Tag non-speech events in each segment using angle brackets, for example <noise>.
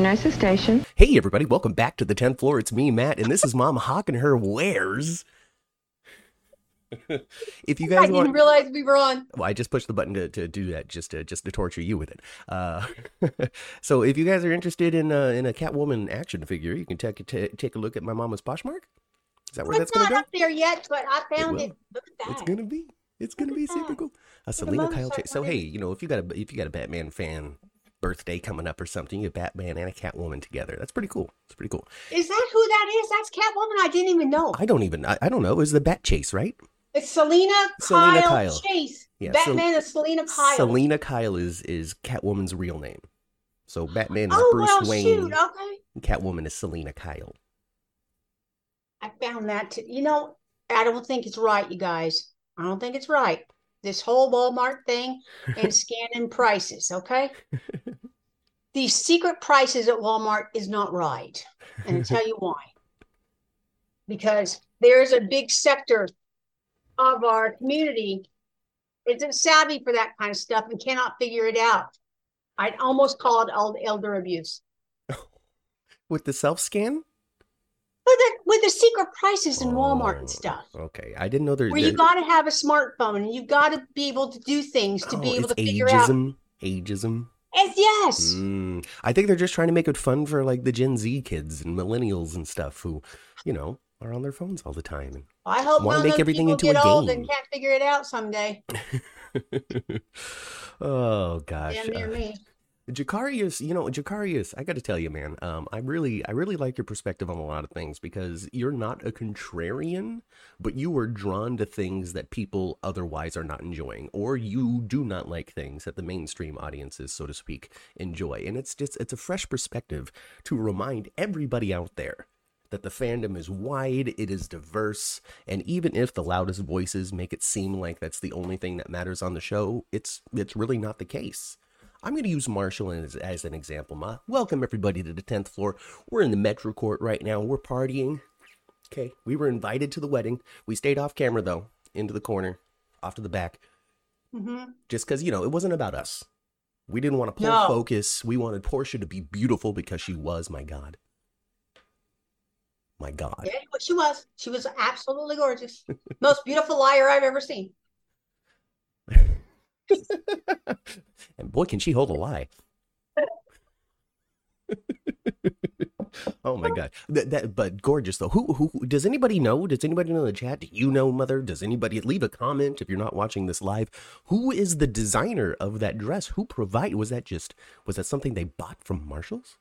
Nurses station. Hey, everybody, welcome back to the 10th floor. It's me, Matt, and this is Mom hawking her wares. if you I guys didn't want, realize we were on. well, I just pushed the button to, to do that, just to just to torture you with it. Uh, <laughs> so, if you guys are interested in uh, in a Catwoman action figure, you can take ta- take a look at my mama's Poshmark. Is that where It's that's gonna go? It's not go? up there yet, but I found will. it. Look at that. It's gonna be. It's gonna be at super that. cool. A the Selina Kyle. motorcycle Chase. So hey, you know, if you got a if you got a Batman fan birthday coming up or something, you have Batman and a Catwoman together. That's pretty cool. It's pretty cool. Is that who that is? That's Catwoman. I didn't even know. I don't even. I, I don't know. It was the Bat Chase, right? It's Selina, Selina Kyle, Kyle. Chase. Yeah, Batman is Selina Kyle. Selina Kyle is is Catwoman's real name. So Batman is oh Bruce well, Wayne. shoot. Okay, Catwoman is Selina Kyle. I found that. Too. You know, I don't think it's right, you guys. I don't think it's right. This whole Walmart thing <laughs> and scanning prices. Okay, these secret prices at Walmart is not right, and I'll tell you <laughs> why. Because there's a big sector of our community isn't savvy for that kind of stuff and cannot figure it out. I'd almost call it old elder abuse. <laughs> With the self scan. With the, with the secret prices in Walmart and stuff. Okay, I didn't know there. Where you there- got to have a smartphone and you've got to be able to do things to oh, be able to figure out. ageism. Ageism. Yes. Mm, I think they're just trying to make it fun for like the Gen Z kids and millennials and stuff who, you know, are on their phones all the time. And I hope wanna none make everything into a get old game. and can't figure it out someday. <laughs> oh gosh. Uh, me. Jacarius, you know, Jacarius, I got to tell you, man, um, I really, I really like your perspective on a lot of things because you're not a contrarian, but you are drawn to things that people otherwise are not enjoying, or you do not like things that the mainstream audiences, so to speak, enjoy. And it's just, it's a fresh perspective to remind everybody out there that the fandom is wide, it is diverse, and even if the loudest voices make it seem like that's the only thing that matters on the show, it's, it's really not the case. I'm going to use Marshall as, as an example, Ma. Welcome everybody to the 10th floor. We're in the Metro Court right now. We're partying. Okay, we were invited to the wedding. We stayed off camera though, into the corner, off to the back, hmm just because, you know, it wasn't about us. We didn't want to pull No. focus. We wanted Portia to be beautiful because she was, my God. My God. Yeah, she was. She was absolutely gorgeous. Most beautiful liar I've ever seen. <laughs> and boy, can she hold a lie. oh my god, that, that but gorgeous though. Who, who does anybody know? Does anybody know in the chat? Do you know, mother? Does anybody leave a comment if you're not watching this live? Who is the designer of that dress? Who provide? Was that just was that something they bought from Marshalls?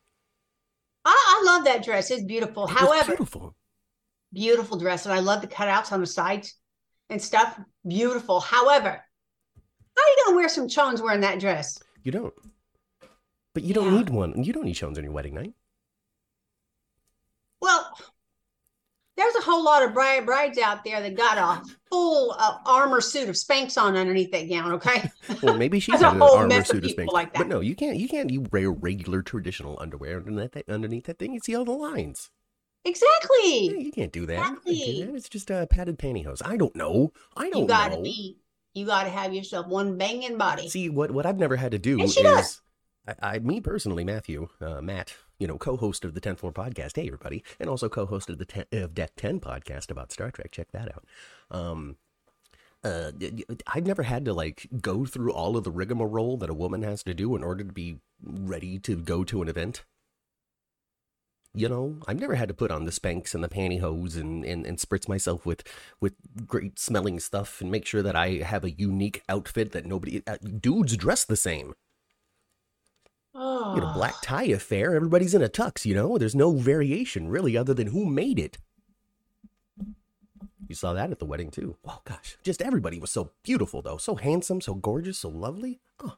I, I love that dress. It's beautiful. It However, beautiful. beautiful dress, and I love the cutouts on the sides and stuff. Beautiful. However, how are you gonna wear some chones wearing that dress? You don't. But you don't need one. You don't need shows on your wedding night. Well, there's a whole lot of bride brides out there that got a full uh, armor suit of Spanx on underneath that gown. Okay, Well, maybe she's <laughs> a whole armor mess suit of Spanx. like But no, you can't. You can't. You wear regular traditional underwear underneath that. Underneath that thing, you see all the lines. Yeah, exactly. you can't do that. You can't do Exactly. that. It's just uh, padded pantyhose. I don't know. I don't You gotta know. be. You gotta have yourself one banging body. See what what I've never had to do And is does. I, I me personally, Matthew, uh, Matt, you know, co-host of the 10th Floor podcast. Hey, everybody, and also co-host of the 10, of Deck 10 podcast about Star Trek. Check that out. Um, uh, I've never had to like go through all of the rigmarole that a woman has to do in order to be ready to go to an event. You know, I've never had to put on the Spanx and the pantyhose and, and, and spritz myself with, with great smelling stuff and make sure that I have a unique outfit that nobody, uh, dudes dress the same. Oh, You know, black tie affair, everybody's in a tux, you know? There's no variation really other than who made it. You saw that at the wedding too. Oh gosh, just everybody was so beautiful though, so handsome, so gorgeous, so lovely. Oh,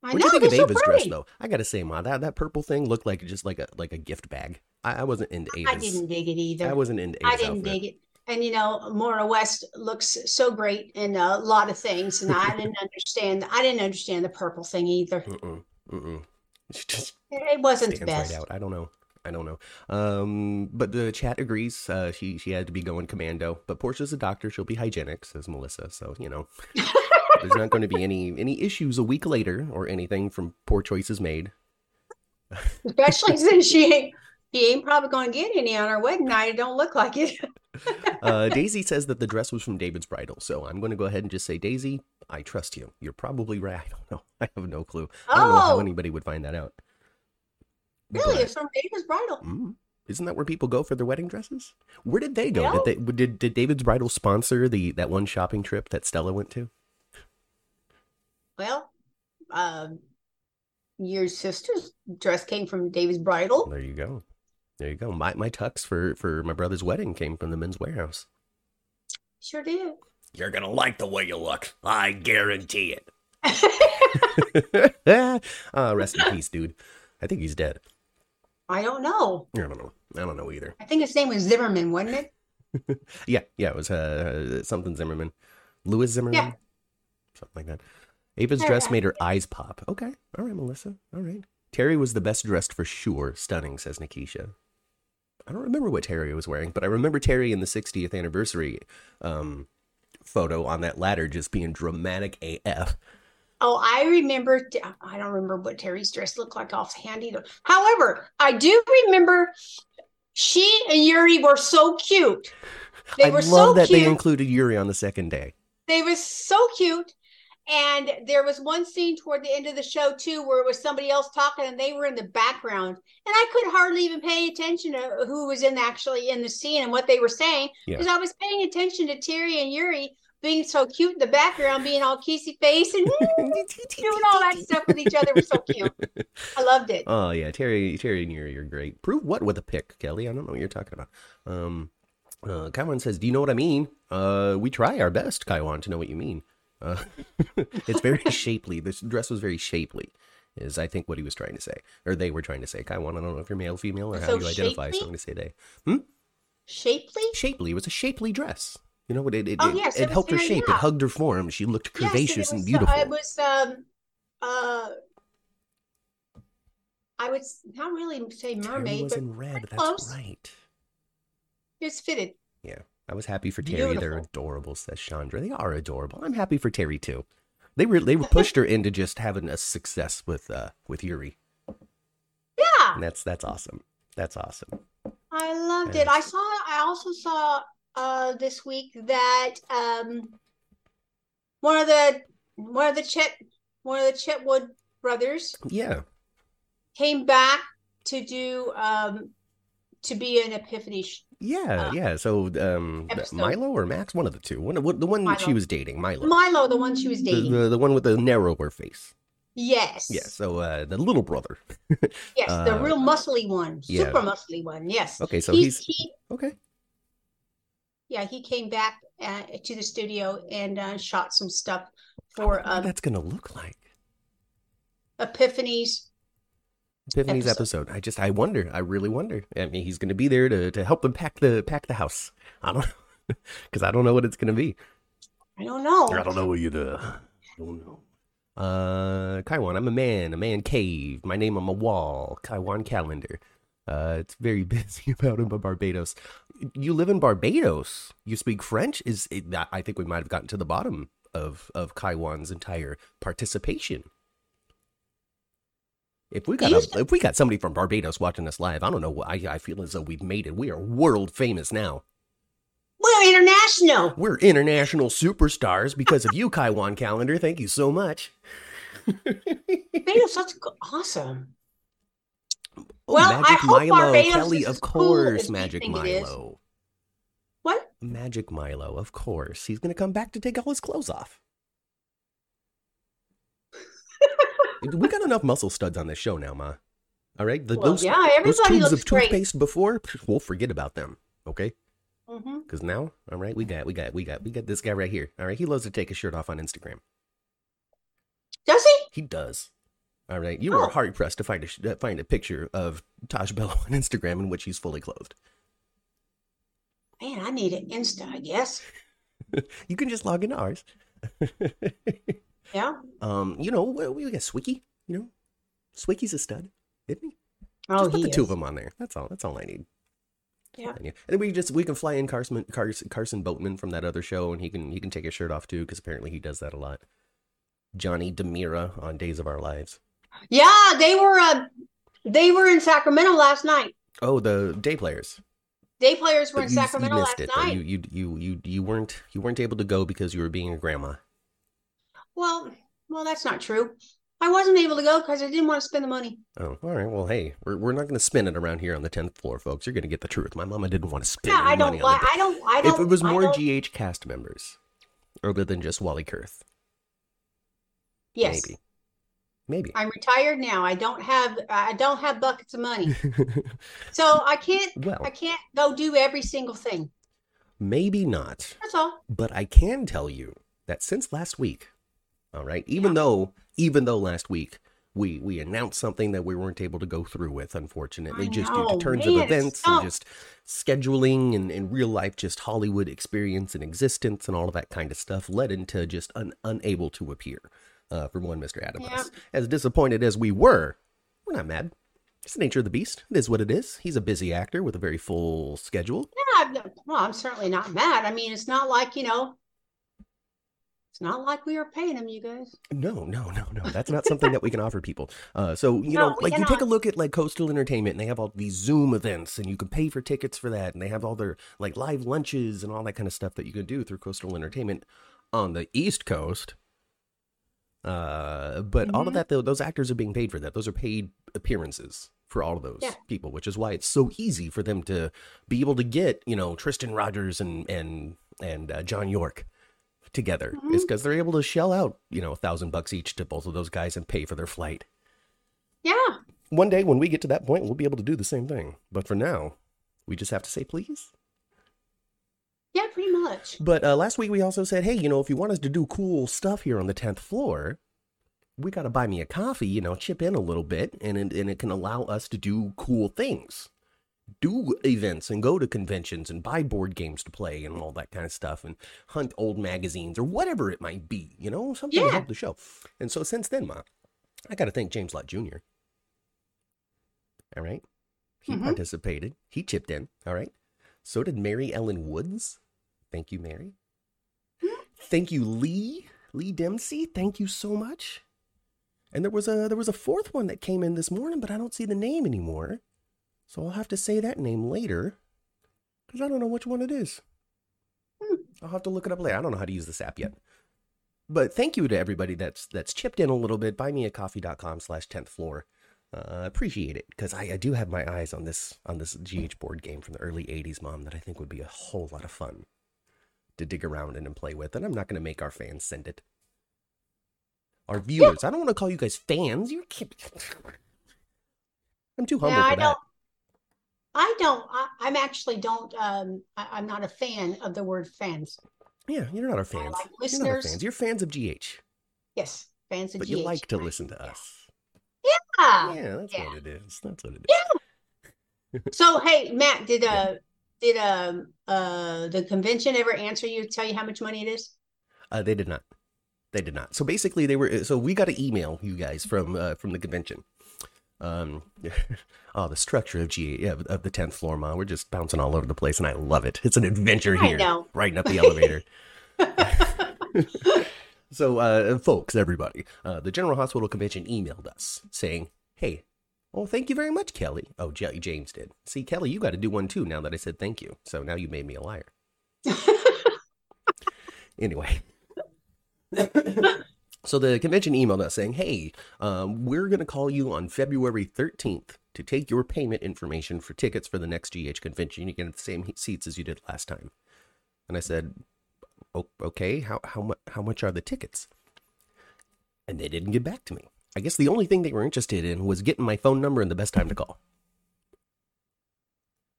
what do you think of so Ava's dress though? I gotta say, ma, that that purple thing looked like just like a like a gift bag. I, I wasn't into Ava's. I didn't dig it either. I wasn't into Ava's I didn't outfit. dig it. And you know, Maura West looks so great in a lot of things, and I didn't <laughs> understand. I didn't understand the purple thing either. Mm-mm, mm-mm. Just It wasn't the best. right out. I don't know. I don't know. Um, but the chat agrees. Uh, she she had to be going commando. But Portia's a doctor. She'll be hygienic, says Melissa. So you know, <laughs> there's not going to be any any issues a week later or anything from poor choices made. Especially <laughs> since she ain't he ain't probably gonna get any on her wedding night. It don't look like it. <laughs> uh, Daisy says that the dress was from David's bridal, so I'm going to go ahead and just say, Daisy, I trust you. You're probably right. <laughs> I don't know. I have no clue. I don't know how Oh. anybody would find that out. Really, But- it's from David's bridal. Mm. Isn't that where people go for their wedding dresses? Where did they go? No. Did they did, did David's bridal sponsor the that one shopping trip that Stella went to? Well, um, your sister's dress came from David's bridal. There you go. There you go. My my tux for for my brother's wedding came from the Men's Wearhouse. Sure did. You're gonna like the way you look. I guarantee it. uh, <laughs> <laughs> rest in peace, dude. I think he's dead. I don't know. I don't know. I don't know either. I think his name was Zimmerman, wasn't it? <laughs> Yeah, yeah. It was uh something Zimmerman, Louis Zimmerman, Yeah. something like that. Ava's dress made her eyes pop. Okay, all right, Melissa. All right. Terry was the best dressed for sure. Stunning, says Nikisha. I don't remember what Terry was wearing, but I remember Terry in the 60th anniversary um, photo on that ladder just being dramatic AF. Oh, I remember. I don't remember what Terry's dress looked like offhand either. However, I do remember she and Yuri were so cute. They I were love so that cute. they included Yuri on the second day. They were so cute. And there was one scene toward the end of the show too, where it was somebody else talking, and they were in the background, and I could hardly even pay attention to who was in actually in the scene and what they were saying Yeah. because I was paying attention to Terry and Yuri being so cute in the background, being all kissy face and <laughs> doing all that stuff with each other. Was so cute. I loved it. Oh yeah, Terry, Terry and Yuri are great. Prove what with a pick, Kelly? I don't know what you're talking about. Um, uh, Kaiwan says, "Do you know what I mean?" Uh, we try our best, Kaiwan, to know what you mean. Uh, <laughs> it's very shapely. This dress was very shapely, is I think what he was trying to say, or they were trying to say. Kaiwan, I don't know if you're male, female, or how So you identify. So shapely? I'm going to say they. Shapely. Shapely it was a shapely dress. You know what? It it, Oh, yes, it it was helped her shape. It hugged her form. She looked curvaceous it and was, beautiful. Uh, it was um uh I would not really say mermaid, was but in red. That's close. right. it's fitted. I was happy for Terry. They're adorable, says Chandra. They are adorable. I'm happy for Terry too. They were they <laughs> pushed her into just having a success with uh with Yuri, Yeah, and that's that's awesome. That's awesome. I loved it. I saw. I also saw uh this week that um one of the one of the Chet one of the Cheetwood brothers Yeah, came back to do um to be an Epiphany. sh- yeah, Uh, yeah. So um, episode. Milo or Max, one of the two. One, the one she was dating, Milo, Milo, the one she was dating. the the one with the narrower face. Yes. Yeah. So uh, the little brother. <laughs> Yes, the Uh, real muscly one, yeah. super muscly one. Yes. Okay, so he's, he's he, okay. yeah, he came back uh, to the studio and uh, shot some stuff for what um, that's gonna look like. Epiphany's. Epiphany's episode. episode. I just I wonder. I really wonder. I mean, he's going to be there to to help them pack the pack the house. I don't <laughs> because I don't know what it's going to be. I don't know. I don't know either. I don't know. Uh, Kaiwan, I'm a man, a man cave. My name on my wall, Kaiwan calendar. Uh, it's very <laughs> busy about him in Barbados. You live in Barbados. You speak French. Is it, I think we might have gotten to the bottom of of Kaiwan's entire participation. If we got a, if we got somebody from Barbados watching us live, I don't know. I I feel as though we've made it. We are world famous now. We're international. We're international superstars because of you, <laughs> Kaiwan Calendar. Thank you so much. Barbados, that's awesome. Oh, Well, I Magic hope Milo, Barbados Kelly, is of cool course, we Magic think it is. Milo. What? Magic Milo, of course. He's going to come back to take all his clothes off. We got enough muscle studs on this show now, Ma. All right? The, Well, those, yeah, those tubes of great. toothpaste before, we'll forget about them. Okay? Mm-hmm. Because now, all right, we got, we got, we got, we got this guy right here. All right? He loves to take his shirt off on Instagram. Does he? He does. All right, you are Oh. hard pressed to find a find a picture of Tajh Bellow <laughs> on Instagram in which he's fully clothed. Man, I need an Insta, I guess. <laughs> You can just log into ours. <laughs> Yeah. um, you know, we, we got Swicky. You know, Swicky's a stud, isn't he? Oh, just put he the two of them on there. That's all. That's all I need. Yeah. And then we just we can fly in Carson Carson, Carson Boatman from that other show, and he can he can take his shirt off too because apparently he does that a lot. Johnny DiMera on Days of Our Lives. Yeah, they were. Uh, They were in Sacramento last night. Oh, the day players. Day players were But in you, Sacramento you last it. night. You, you you you you weren't you weren't able to go because you were being a grandma. Well, well, that's not true. I wasn't able to go because I didn't want to spend the money. Oh, all right. Well, hey, we're, we're not going to spin it around here on the tenth floor, folks. You're going to get the truth. My mama didn't want to spend Yeah, I don't money on like. the. I don't. I don't. If it was I more GH cast members, other than just Wally Kurth, yes, maybe, maybe. I'm retired now. I don't have. I don't have buckets of money, <laughs> so I can't. well, I can't go do every single thing. maybe not. That's all. But I can tell you that since last week, all right, even though even though last week we we announced something that we weren't able to go through with, unfortunately, just due to turns man, of events and just scheduling and, and real life just Hollywood experience and existence and all of that kind of stuff led into just un, unable to appear uh, for one Mr. Adams. Yeah. As disappointed as we were, we're not mad. It's the nature of the beast. It is what it is. He's a busy actor with a very full schedule. Yeah. I'm well, I'm certainly not mad. I mean, it's not like you know. It's not like we are paying them, you guys. No, no, no, no. That's not something that we can offer people. Uh, so you No, know, like you take a look at like Coastal Entertainment, and they have all these Zoom events, and you can pay for tickets for that, and they have all their like live lunches and all that kind of stuff that you can do through Coastal Entertainment on the East Coast. Uh, but all of Mhm. that, though, those actors are being paid for that. Those are paid appearances for all of those Yeah. people, which is why it's so easy for them to be able to get, you know, Tristan Rogers and and and uh, John York together. Mhm. It's because they're able to shell out, you know, a thousand bucks each to both of those guys and pay for their flight. Yeah. One day, when we get to that point, we'll be able to do the same thing. But for now, we just have to say please. Yeah. Pretty much. But uh, last week we also said, hey, you know, if you want us to do cool stuff here on the tenth floor, we got to buy me a coffee. You know, chip in a little bit, and it, and it can allow us to do cool things, do events, and go to conventions and buy board games to play and all that kind of stuff, and hunt old magazines or whatever it might be. You know, something to help the show. And so since then, ma, I got to thank James Lott Jr. All right, he Mhm. participated. He chipped in. All right. So did Mary Ellen Woods. Thank you, Mary. Thank you, Lee. Lee Dempsey. Thank you so much. And there was a there was a fourth one that came in this morning, but I don't see the name anymore. So I'll have to say that name later. Because I don't know which one it is. Hmm. I'll have to look it up later. I don't know how to use this app yet. But thank you to everybody that's that's chipped in a little bit. Buymeacoffee.com slash 10th floor. Uh, appreciate it because I, I do have my eyes on this on this GH board game from the early 80s, mom, that I think would be a whole lot of fun to dig around in and play with. And I'm not going to make our fans send it. Our viewers. I don't want to call you guys fans. You can't. <laughs> I'm too humble for that. I don't. I, I'm actually don't. Um, I, I'm not a fan of the word fans. Yeah, you're not our fans. like You're listeners. fans. You're fans of GH, Yes, fans of but you like to listen to us. Yeah. Yeah, that's yeah. what it is. That's what it is. Yeah. So hey, Matt, did uh did um uh the convention ever answer you tell you how much money it is? Uh, they did not. They did not. So basically, they were. So we got an email, you guys, from uh, from the convention. Um, <laughs> oh, the structure of G of, of the tenth floor, ma. We're just bouncing all over the place, and I love it. It's an adventure I here, know. riding up the <laughs> elevator. <laughs> so, uh, folks, everybody, uh, the General Hospital Convention emailed us saying, "Hey, oh, thank you very much, Kelly." Oh, J- James did. See, Kelly, you got to do one too. Now that I said thank you, so now you made me a liar. Anyway. So the convention emailed us saying, hey, um, we're going to call you on February 13th to take your payment information for tickets for the next GH convention. You get the same seats as you did last time. And I said, "O- okay, how, how, mu- how much are the tickets? And they didn't get back to me. I guess the only thing they were interested in was getting my phone number and the best time to call.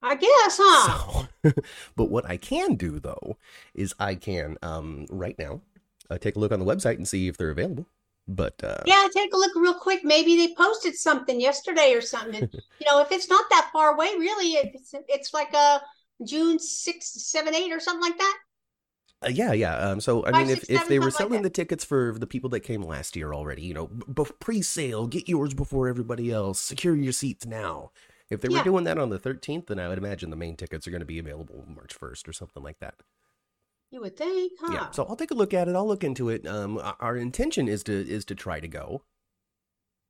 I guess, huh? So, <laughs> but what I can do though is I can um, right now uh, take a look on the website and see if they're available. But uh, Yeah, take a look real quick. Maybe they posted something yesterday or something. And, <laughs> you know, if it's not that far away, really, it's it's like a June sixth, seven, eight, or something like that. uh, yeah, yeah. Um, so I Five, mean, if, six, if seven, they were something like selling the tickets for the people that came last year already, you know, b- pre-sale, get yours before everybody else, secure your seats now. If they were doing that on the 13th, then I would imagine the main tickets are going to be available March 1st or something like that. You would think, huh? Yeah, so I'll take a look at it. I'll look into it. Um, our- intention is to is to try to go.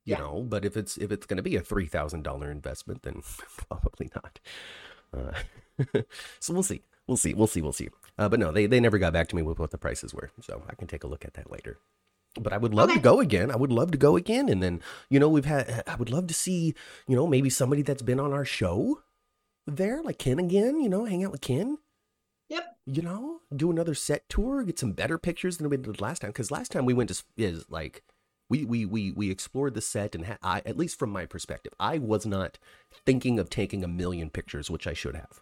you Yeah. know. But if it's if it's going to be a three thousand dollar investment, then <laughs> probably not. Uh, <laughs> so we'll see, we'll see, we'll see, we'll see. Uh, but no, they they never got back to me with what the prices were, so I can take a look at that later. But I would love to go again. I would love to go again, and then you know we've had. I would love to see you know maybe somebody that's been on our show there, like Ken again. You know, hang out with Ken Yep. you know, do another set tour, get some better pictures than we did last time. Because last time we went to is like we we we we explored the set, and ha- I at least from my perspective, I was not thinking of taking a million pictures, which I should have.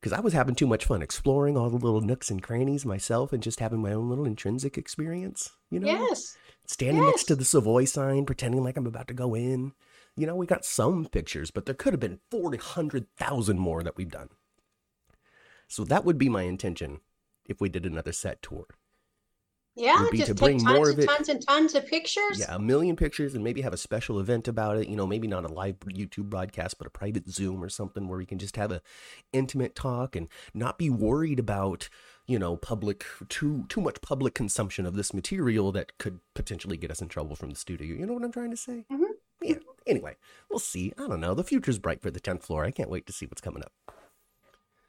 Because I was having too much fun exploring all the little nooks and crannies myself, and just having my own little intrinsic experience. You know, Yes. standing next to the Savoy sign, pretending like I'm about to go in. You know, we got some pictures, but there could have been 400,000 more that we've done. So that would be my intention if we did another set tour. Yeah. Just to take bring tons more and tons and tons of pictures. Yeah, a million pictures and maybe have a special event about it. You know, maybe not a live YouTube broadcast, but a private Zoom or something where we can just have a intimate talk and not be worried about, you know, public too too much public consumption of this material that could potentially get us in trouble from the studio. You know what I'm trying to say? Mhm. Yeah. Anyway, we'll see. I don't know. The future's bright for the 10th floor. I can't wait to see what's coming up.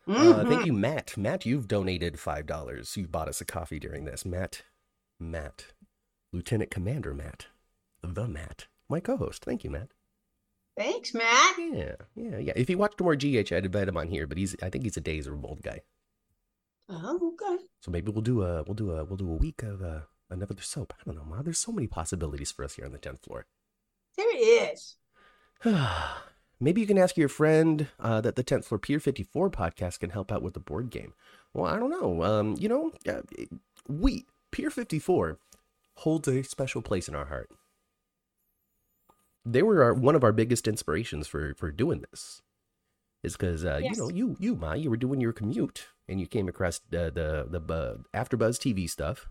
Uh, Mhm. thank you, Matt. Matt, you've donated five dollars. You've bought us a coffee during this. Matt, Matt, Lieutenant Commander Matt, the Matt, my co-host. Thank you, Matt. Thanks, Matt. Yeah, yeah, yeah. If he watched more GH, I'd invite him on here. But he's, I think he's a Days or Bold guy. Oh, okay. So maybe we'll do a, we'll do a, we'll do a week of uh, another soap. I don't know, Ma. There's so many possibilities for us here on the tenth floor. There is. <sighs> <sighs> Maybe you can ask your friend uh, that the 10th Floor Pier 54 podcast can help out with the board game. Well, I don't know. Um, you know, uh, we, Pier 54, holds a special place in our heart. They were our, one of our biggest inspirations for, for doing this. Is because, uh, Yes. you know, you, you, Ma, you were doing your commute and you came across the, the, the uh, AfterBuzz TV stuff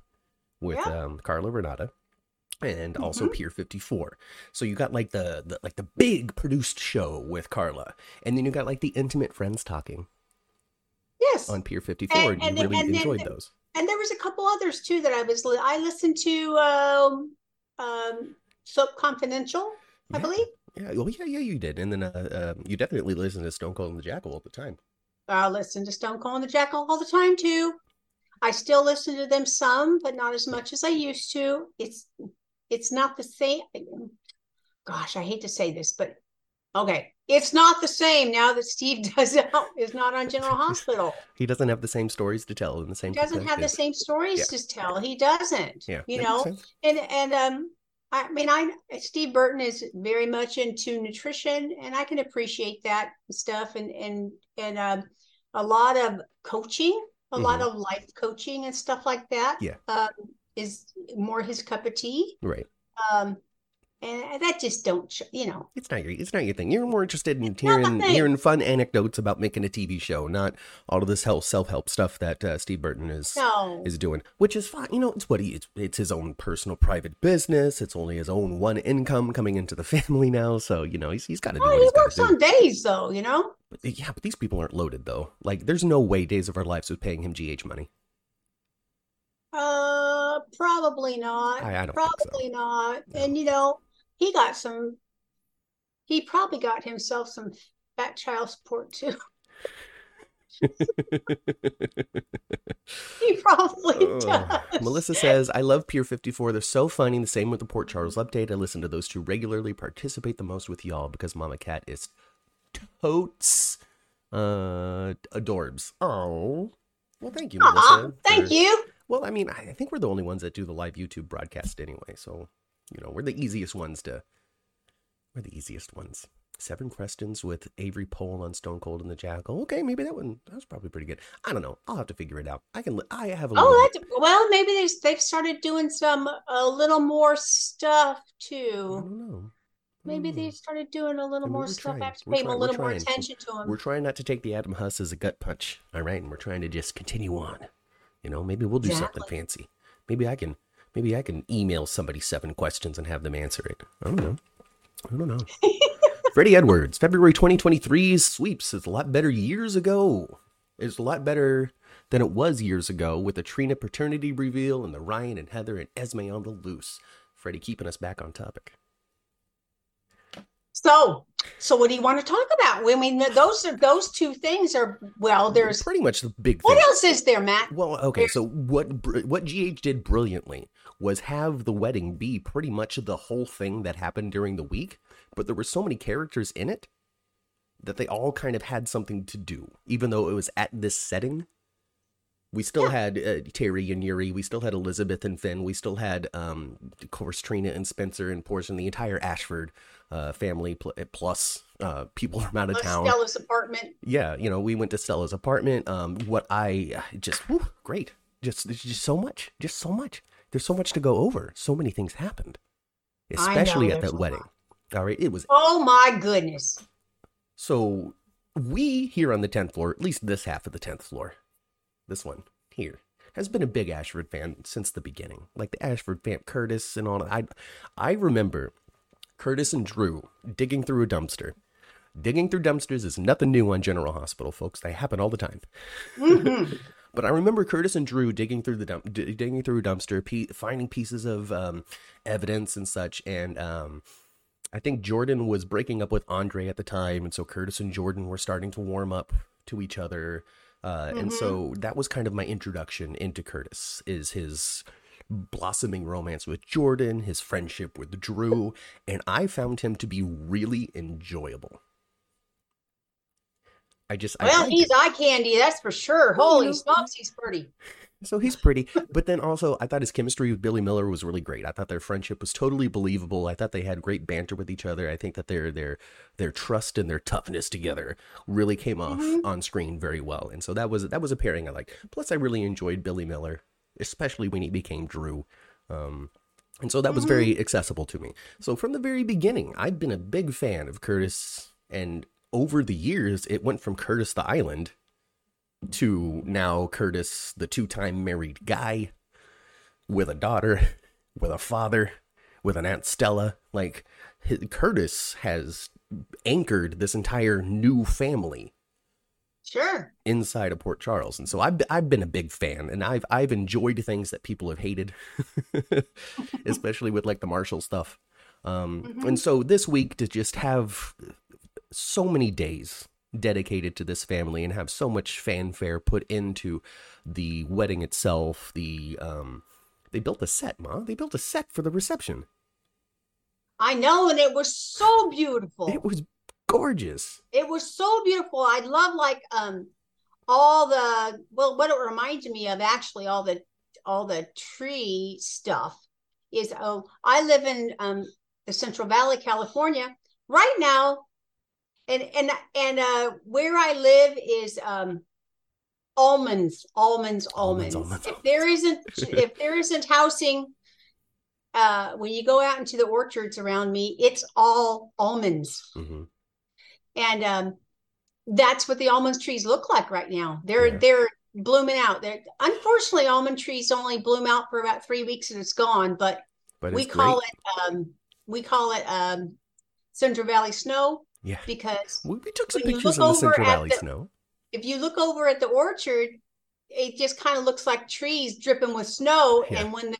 with Yeah. um, Carla Renata and also Mhm. Pier 54. So you got like the, the like the big produced show with Carla, and then you got like the intimate friends talking Yes. on Pier 54, And- and, you and then- really and then- enjoyed those. And there was a couple others too that I was I listened to um um Soap Confidential, I Yeah. believe. Yeah, well, yeah, yeah, you did, and then uh, uh, you definitely listened to Stone Cold and the Jackal all the time. I listen to Stone Cold and the Jackal all the time too. I still listen to them some, but not as much as I used to. It's it's not the same. Gosh, I hate to say this, but okay, it's not the same now that Steve <laughs> does is not on General <laughs> Hospital. He doesn't have the same stories to tell and the same. He doesn't have the same stories Yeah. to tell. He doesn't. Yeah, you know, and and um i mean i steve burton is very much into nutrition and i can appreciate that stuff and and and um a lot of coaching a lot of life coaching and stuff like that Yeah. um is more his cup of tea right. um and that just don't you know It's not your, it's not your thing. You're more interested in It's not my hearing hearing fun anecdotes about making a TV show, not all of this health self help stuff that uh, Steve Burton is no is doing, which is fine. You know, it's what he it's, it's his own personal private business. It's only his own one income coming into the <laughs> family now, so you know he's he's got to do what he works on days though you know But, yeah, but these people aren't loaded though. Like, there's no way Days of Our Lives was paying him GH money. uh probably not I, I don't think so. Probably not. No. And you know, he got some. He probably got himself some fat child support too. <laughs> He probably does. Melissa says, I love Pier 54. They're so funny. The same with the Port Charles update. I listen to those two regularly, participate the most with y'all because Mama Cat is totes uh adorbs. Oh. Well, thank you, Aw, Melissa. thank for- you. Well, I mean, I think we're the only ones that do the live YouTube broadcast anyway. So, you know, we're the easiest ones to. We're the easiest ones. Seven questions with Avery Pohl on Stone Cold and the Jackal. Okay, maybe that one that was probably pretty good. I don't know. I'll have to figure it out. I can. I have a. Oh, little Oh, bit- well. Maybe they they've started doing some a little more stuff too. I don't know. Maybe don't they started doing a little more stuff. Trying. have to We're pay a trying. We're little more attention to them. We're trying not to take the Adam Huss as a gut punch. All right, and we're trying to just continue on. You know, maybe we'll do something fancy. Maybe I can. Maybe I can email somebody seven questions and have them answer it. I don't know. I don't know. <laughs> Freddie Edwards, February 2023's sweeps is a lot better years ago. It's a lot better than it was years ago with the Trina paternity reveal and the Ryan and Heather and Esme on the loose. Freddie keeping us back on topic. So, so what do you want to talk about? I mean, those are those two things are well. There's pretty much the big. What thing. else is there, Matt? Well, okay. So what what GH did brilliantly was have the wedding be pretty much the whole thing that happened during the week, but there were so many characters in it that they all kind of had something to do, even though it was at this setting. We still yeah. had uh, Terry and Yuri. We still had Elizabeth and Finn. We still had, um, of course, Trina and Spencer and Portia the entire Ashford uh, family pl- plus uh, people from out of plus town. Stella's apartment. Yeah, you know, we went to Stella's apartment. Um, what I just whew, great, just just so much, just so much. There's so much to go over. So many things happened, especially know, at that wedding. All right, it was. Oh my goodness. So we here on the tenth floor, at least this half of the tenth floor, this one here has been a big Ashford fan since the beginning. Like the Ashford fan, Curtis and all. That. I I remember Curtis and Drew digging through a dumpster. Digging through dumpsters is nothing new on General Hospital, folks. They happen all the time. Mm-hmm. <laughs> but I remember Curtis and Drew digging through the dump, digging through a dumpster, pe- finding pieces of um, evidence and such. And um, I think Jordan was breaking up with Andre at the time, and so Curtis and Jordan were starting to warm up to each other. Uh, mm-hmm. And so that was kind of my introduction into Curtis. Is his blossoming romance with Jordan, his friendship with Drew, and I found him to be really enjoyable. I just well, I he's eye candy, that's for sure. Holy smokes, he's pretty. So he's pretty, but then also I thought his chemistry with Billy Miller was really great. I thought their friendship was totally believable. I thought they had great banter with each other. I think that their their their trust and their toughness together really came off mm-hmm. on screen very well. And so that was that was a pairing I liked. Plus, I really enjoyed Billy Miller especially when he became Drew. Um, and so that was very mm-hmm. accessible to me. So from the very beginning, I've been a big fan of Curtis. And over the years, it went from Curtis the Island to now Curtis, the two time married guy with a daughter, <laughs> with a father, with an Aunt Stella. Like, his, Curtis has anchored this entire new family Sure. Inside of Port Charles, and so I've I've been a big fan, and I've I've enjoyed things that people have hated, <laughs> especially with like the Marshall stuff. Um, mm-hmm. And so this week to just have so many days dedicated to this family and have so much fanfare put into the wedding itself. The um, they built a set, ma. They built a set for the reception. I know, and it was so beautiful. It was gorgeous. It was so beautiful. I love like um all the well what it reminds me of actually all the all the tree stuff is oh I live in um the Central Valley, California. Right now, and and and uh where I live is um almonds, almonds, almonds. almonds, almonds if there isn't <laughs> if there isn't housing uh when you go out into the orchards around me, it's all almonds. Mm-hmm and um, that's what the almond trees look like right now. They're yeah. they're blooming out. They're unfortunately almond trees only bloom out for about three weeks and it's gone. But, but we call great. it um, we call it um, Central Valley snow. Yeah, because we, we took some pictures of the Central Valley the, snow. If you look over at the orchard, it just kind of looks like trees dripping with snow. Yeah. And when the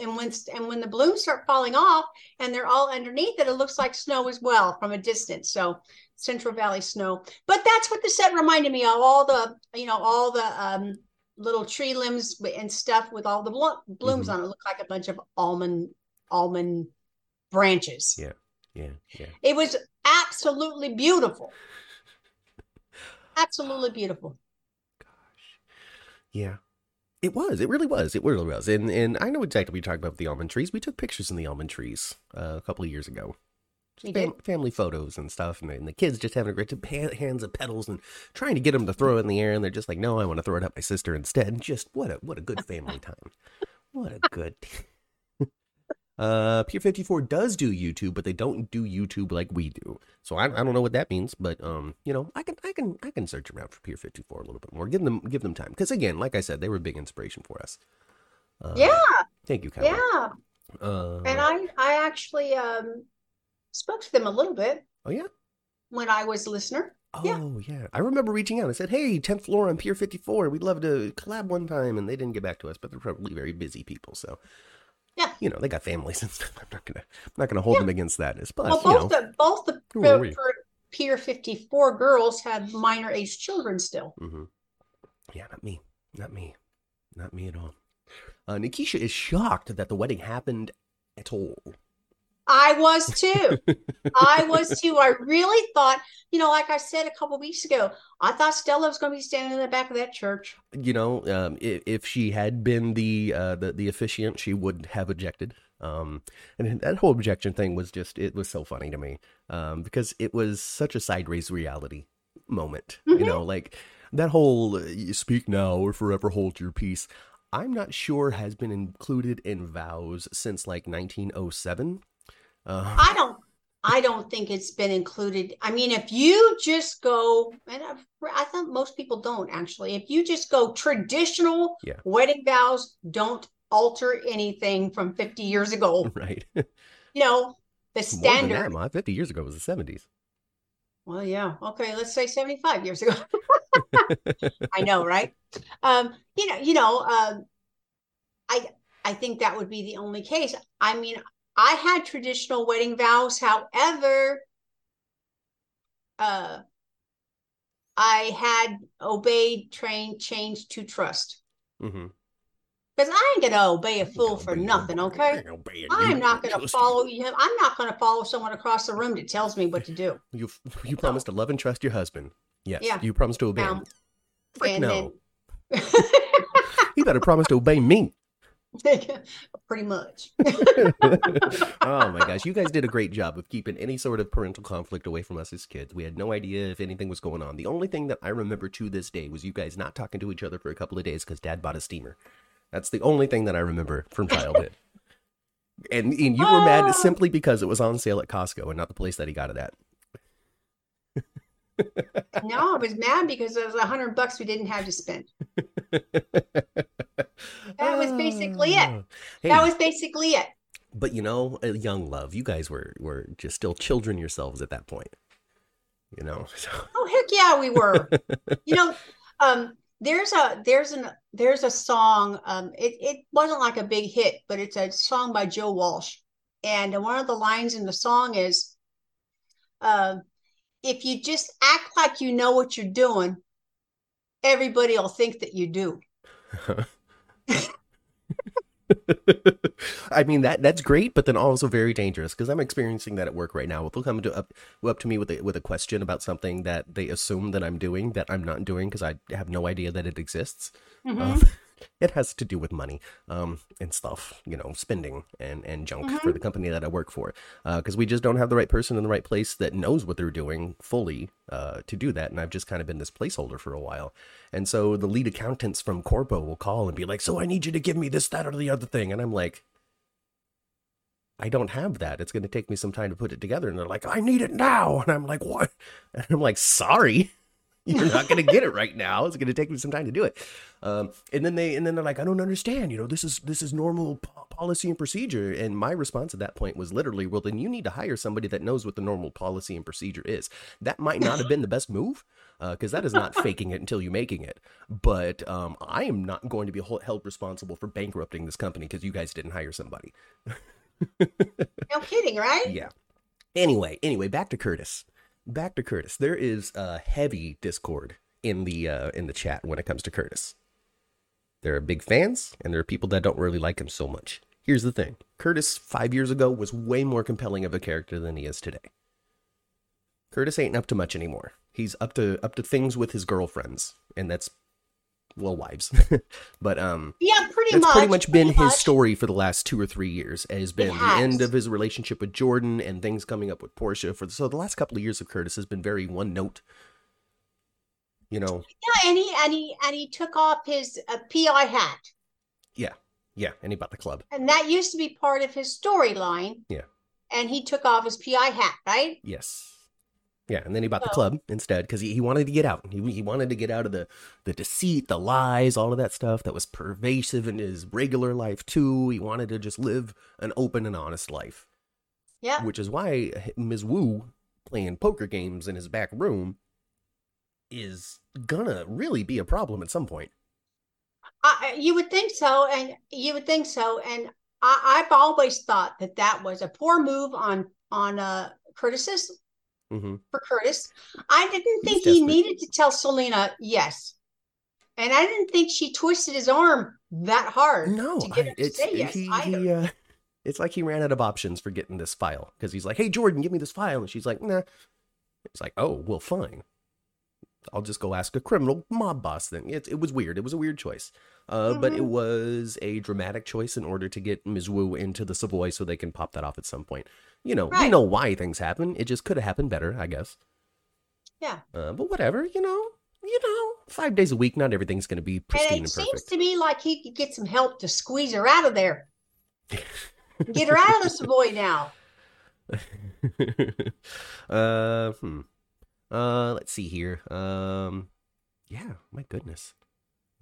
and when and when the blooms start falling off and they're all underneath it, it looks like snow as well from a distance. So Central Valley snow. But that's what the set reminded me of. All the you know all the um, little tree limbs and stuff with all the blo- blooms mm-hmm. on it look like a bunch of almond almond branches. Yeah, yeah, yeah. It was absolutely beautiful. absolutely beautiful. Gosh, yeah. It was. It really was. It really was. And and I know exactly what you're talking about with the almond trees. We took pictures in the almond trees uh, a couple of years ago. Fam- family photos and stuff, and, and, the kids just having a great time, hands of petals and trying to get them to throw it in the air, and they're just like, "No, I want to throw it at my sister instead." Just what a what a good family time. What a good. Uh, Pier fifty four does do YouTube, but they don't do YouTube like we do. So I, I don't know what that means, but um, you know, I can I can I can search around for Pier fifty four a little bit more. Give them give them time because again, like I said, they were a big inspiration for us. Uh, yeah. Thank you, Kyle. Yeah. Uh, and I I actually um spoke to them a little bit. Oh yeah. When I was a listener. Oh yeah. yeah. I remember reaching out. I said, "Hey, 10th floor on Pier 54. We'd love to collab one time." And they didn't get back to us, but they're probably very busy people, so Yeah. You know, they got families and stuff. <laughs> I'm not gonna I'm not gonna hold Yeah. them against that. But Well, you know, both the both the Who are we? per, per, Pier 54 girls have minor age children still. hmm Yeah, not me. Not me. Not me at all. Uh, Nikisha is shocked that the wedding happened at all. I was too. <laughs> I was too. I really thought, you know, like I said a couple weeks ago, I thought Stella was going to be standing in the back of that church. You know, um, if, if she had been the, uh, the the officiant, she would have objected. Um, and that whole objection thing was just it was so funny to me um, because it was such a sideways reality moment. You Mhm. know, like that whole uh, speak now or forever hold your peace." I'm not sure has been included in vows since like 1907. Uh, I don't. I don't think it's been included. I mean, if you just go, and I've, I thought most people don't actually. If you just go traditional Yeah. wedding vows, don't alter anything from 50 years ago. <laughs> right. You know, the standard. that, Ma. 50 years ago was the 70s. Well, yeah. Okay, let's say 75 years ago. <laughs> I know, right? Um, you know, you know, um, I I think that would be the only case. I mean, I had traditional wedding vows, however, uh I had obeyed, trained, changed to trust. hmm Because I ain't gonna obey a fool for nothing, okay? I'm not gonna follow you. I'm not gonna follow someone across the room that tells me what to do. You you promised to love and trust your husband. Yes. Yeah. You promised to obey him. Um, Frick no. then <laughs> <laughs> You better promise to obey me. <laughs> pretty much. <laughs> oh my gosh, you guys did a great job of keeping any sort of parental conflict away from us as kids. We had no idea if anything was going on. The only thing that I remember to this day was you guys not talking to each other for a couple of days because Dad bought a steamer. That's the only thing that I remember from childhood. <laughs> and, and you were Ah. mad simply because it was on sale at Costco and not the place that he got it at. No, I was mad because it was a hundred bucks we didn't have to spend. <laughs> That was basically it. Ah. Hey, That was basically it. but you know, young love. You guys were were just still children yourselves at that point. You know, <laughs> so Oh heck yeah, we were. You know, um, there's a there's an there's a song. Um, it it wasn't like a big hit, but it's a song by Joe Walsh, and one of the lines in the song is, uh, "If you just act like you know what you're doing, everybody will think that you do." <laughs> I mean that that's great, but then also very dangerous because I'm experiencing that at work right now. They'll come to up up to me with a, with a question about something that they assume that I'm doing that I'm not doing because I have no idea that it exists. Mhm. Um, it has to do with money um, and stuff, you know, spending and, and junk for the company that I work for. Because we just don't have the right person in the right place that knows what they're doing fully uh, to do that. And I've just kind of been this placeholder for a while. And so the lead accountants from Corpo will call and be like, So I need you to give me this, that, or the other thing. And I'm like, I don't have that. It's going to take me some time to put it together. And they're like, I need it now. <laughs> And I'm like, What? And I'm like, Sorry. You're not going to get it right now. It's going to take me some time to do it. Um, and then they, and then they're like, I don't understand. You know, this is this is normal po- policy and procedure. And my response at that point was literally, well, then you need to hire somebody that knows what the normal policy and procedure is. That might not have been the best move because that is not <laughs> faking it until you're making it. But um, I am not going to be held responsible for bankrupting this company because you guys didn't hire somebody. No kidding, right? <laughs> Yeah. Anyway, anyway, back to Curtis. Back to Curtis. There is a heavy discord in the uh, in the chat when it comes to Curtis. There are big fans, and there are people that don't really like him so much. Here's the thing: Curtis five years ago was way more compelling of a character than he is today. Curtis ain't up to much anymore. He's up to up to things with his girlfriends, and that's well, wives. <laughs> but um, Yeah, pretty that's much. pretty much been pretty his much. story for the last two or three years. it has been the has. end of his relationship with Jordan and things coming up with Portia. For so the last couple of years of Curtis has been very one note. You know, Yeah, and he and he and he took off his uh, PI hat, yeah, yeah, and he bought the club. and that used to be part of his storyline. Yeah. And he took off his PI hat, right? Yes. Yeah, and then he bought the club instead because he, he wanted to get out. He, he wanted to get out of the, the deceit, the lies, all of that stuff that was pervasive in his regular life too. He wanted to just live an open and honest life. Yeah. which is why Ms. Wu playing poker games in his back room is gonna really be a problem at some point. I, you would think so, and you would think so, and I, I've always thought that that was a poor move on on uh Curtis's hmm for Curtis. I didn't He's think he desperate. needed to tell Selina yes. And I didn't think she twisted his arm that hard No, to get him to it's say yes he, he uh, it's like he ran out of options for getting this file because he's like, "Hey Jordan, give me this file," and she's like, "Nah." It's like, "Oh, well, fine. I'll just go ask a criminal mob boss." Then it, it was weird. It was a weird choice, uh, but it Mhm. was a dramatic choice in order to get Ms. Wu into the Savoy so they can pop that off at some point. You know, we know why things happen. It just could have happened better, I guess. Yeah. Uh, but whatever, you know, you know, five days a week, not everything's going to be And it and, seems to me like he could get some help to squeeze her out of there. <laughs> Get her out of the Savoy now. <laughs> uh, hmm. Uh, let's see here. Um, yeah, my goodness.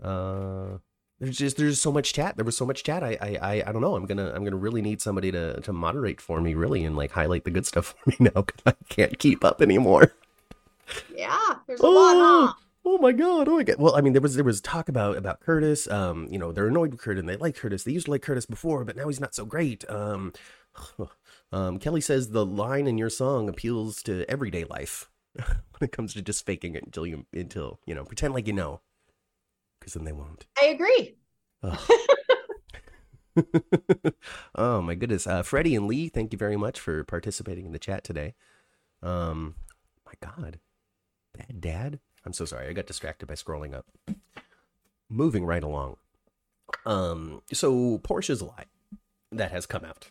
Uh, there's just there's so much chat. There was so much chat. I I I, I don't know. I'm gonna I'm gonna really need somebody to to moderate for me, really, and like highlight the good stuff <laughs> for me now because I can't keep up anymore. Yeah, there's a lot, huh? Oh my god! Oh my god! Well, I mean, there was there was talk about about Curtis. Um, you know, they're annoyed with Curtis and they like Curtis. They used to like Curtis before, but now he's not so great. Um, <sighs> um, Kelly says the line in your song appeals to everyday life <laughs> when it comes to just faking it until you until you know pretend like you know, because then they won't. I agree. Ugh. <laughs> <laughs> oh my goodness. Uh, Freddie and Lee, thank you very much for participating in the chat today. Um, my God, bad dad. I'm so sorry. I got distracted by scrolling up. Moving right along. Um, so Portia's lie that has come out.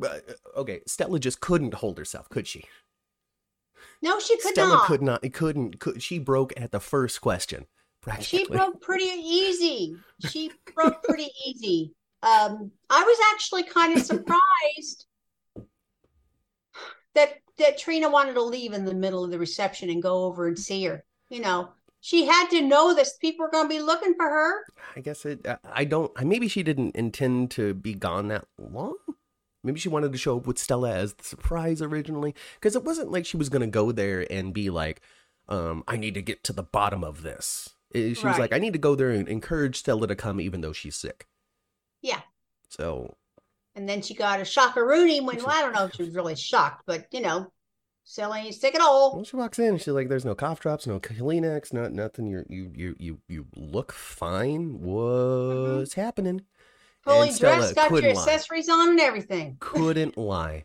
Uh, okay, Stella just couldn't hold herself, could she? No, she could Stella not. Stella could not. It couldn't. Could, she broke at the first question. Practically. She broke pretty easy. She broke pretty easy. Um, I was actually kind of surprised that that Trina wanted to leave in the middle of the reception and go over and see her. You know, she had to know this. People were going to be looking for her. I guess it. I- I don't. Maybe she didn't intend to be gone that long. Maybe she wanted to show up with Stella as the surprise originally, because it wasn't like she was going to go there and be like, um, "I need to get to the bottom of this." She was like, "I need to go there and encourage Stella to come, even though she's sick." Yeah. So And then she got a shockaroonie when well, I don't know if she was really shocked, but you know, silly, sick at all. well, she walks in. She's like, "There's no cough drops, no Kleenex, not nothing. You're, you you you you look fine. What's happening?" Fully And Stella dressed, got your couldn't lie. accessories on and everything. couldn't lie.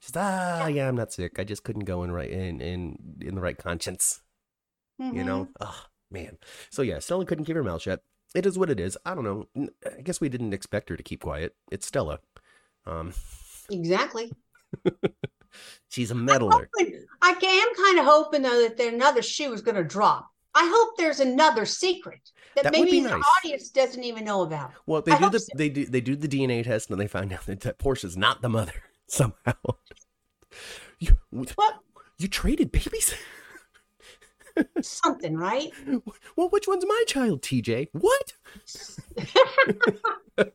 She's ah, yeah, I'm not sick. I just couldn't go in right in in in the right conscience. You Mhm. know, oh man. So yeah, Stella couldn't keep her mouth shut. It is what it is. I don't know. I guess we didn't expect her to keep quiet. It's Stella. Um, Exactly. <laughs> she's a meddler. I am kind of hoping though that there another shoe is going to drop. I hope there's another secret that, That maybe be the nice. audience doesn't even know about. Well, they I do the so. they do they do the DNA test and they find out that, that Portia's not the mother <laughs> somehow. <laughs> you What you traded babies? Something, right? <laughs> Well, which one's my child, TJ? What? <laughs>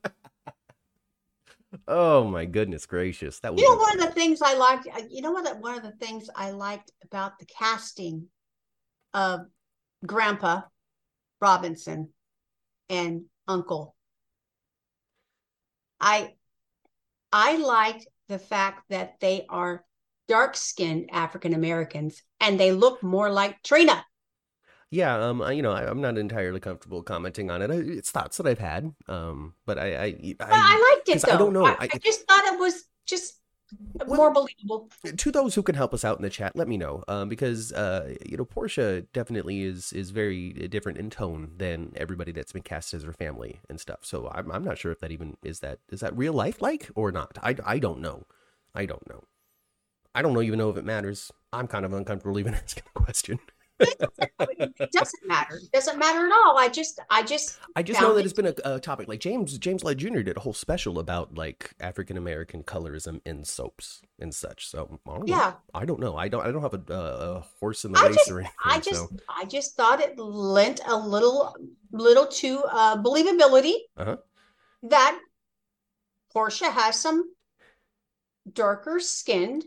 Oh my goodness gracious! That was You know, one of the things I liked, uh, you know, what? Uh, one of the things I liked about the casting of Grandpa Robinson and Uncle. I I liked the fact that they are dark-skinned African Americans and they look more like Trina. Yeah, um, I, you know, I, I'm not entirely comfortable commenting on it. I, it's thoughts that I've had, um, but I, I, But I liked it though. I don't know. I, I- I just thought it was just Well- more believable. to those who can help us out in the chat, let me know, um, because uh, you know, Portia definitely is is very different in tone than everybody that's been cast as her family and stuff. So I'm I'm not sure if that even is that is that real life like or not. I I don't know. I don't know. I don't know even know if it matters. I'm kind of uncomfortable even <laughs> asking the question. It doesn't matter. It doesn't matter at all. I just I just I just know that it- it's been a, a topic. Like James James Lott Jr. did a whole special about like African American colorism in soaps and such. So I don't know. yeah. I don't know. I don't. I don't have a, a, a horse in the I race just or anything. I just so. I just thought it lent a little little to uh believability Uh-huh. that Portia has some darker skinned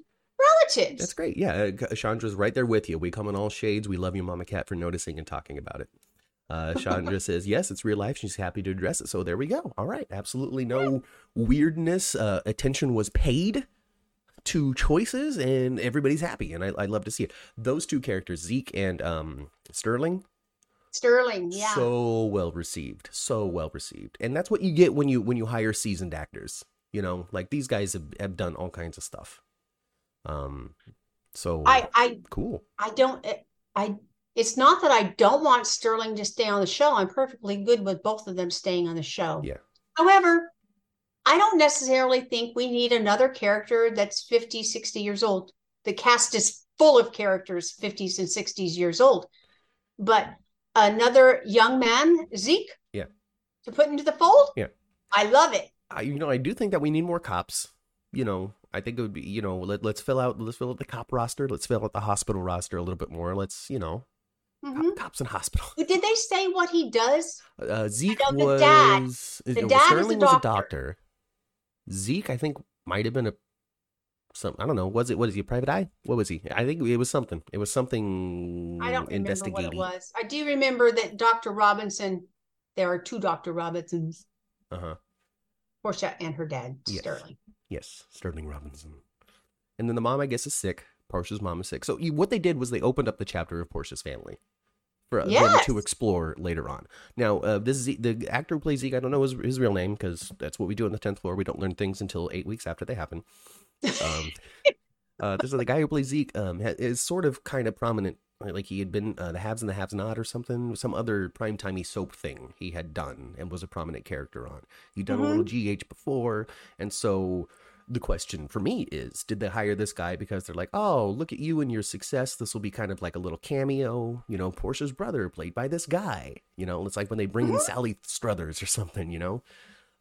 relatives. That's great. Yeah, uh, Chandra's right there with you. We come in all shades. We love you, Mama Cat, for noticing and talking about it. Uh, <laughs> Chandra says, yes, it's real life. She's happy to address it. So there we go. All right. Absolutely no weirdness. Uh, attention was paid to choices and everybody's happy. And I, I love to see it. Those two characters, Zeke and um, Sterling, Sterling, yeah. so well received so well received and that's what you get when you when you hire seasoned actors you know like these guys have, have done all kinds of stuff um so I I cool I don't eh, I it's not that I don't want Sterling to stay on the show. I'm perfectly good with both of them staying on the show. Yeah. However, I don't necessarily think we need another character that's 50, 60 years old. The cast is full of characters 50s and 60s years old. But another young man, Zeke, Yeah. to put into the fold, Yeah. I love it. I, you know i do think that we need more cops you know i think it would be you know let, let's fill out let's fill out the cop roster let's fill out the hospital roster a little bit more let's you know Mhm. cops in hospital Did they say what he does? uh zeke know the was dad- uh, the dad is a sterling was a doctor. zeke i think might have been a some i don't know was it what is he a private eye what was he i think it was something it was something I don't remember what it was. I do remember that Dr. Robinson, there are two Dr. Robinsons, uh-huh Portia and her dad, Yes. Sterling. Yes, Sterling Robinson. And then the mom, I guess, is sick. Portia's mom is sick. So you, what they did was they opened up the chapter of Portia's family for uh, them to explore later on. Now, uh, this is the actor who plays Zeke. I don't know his, his real name because that's what we do on the tenth floor. We don't learn things until eight weeks after they happen. Um, <laughs> uh, this is the guy who plays Zeke. Um, is sort of kind of prominent. Like he had been uh, the Haves and the Haves Not or something, some other primetimey soap thing he had done and was a prominent character on. He'd done a little GH before, and so the question for me is did they hire this guy because they're like oh look at you and your success. This will be kind of like a little cameo. You know portia's brother played by this guy. You know it's like when they bring in sally struthers or <laughs> something you know?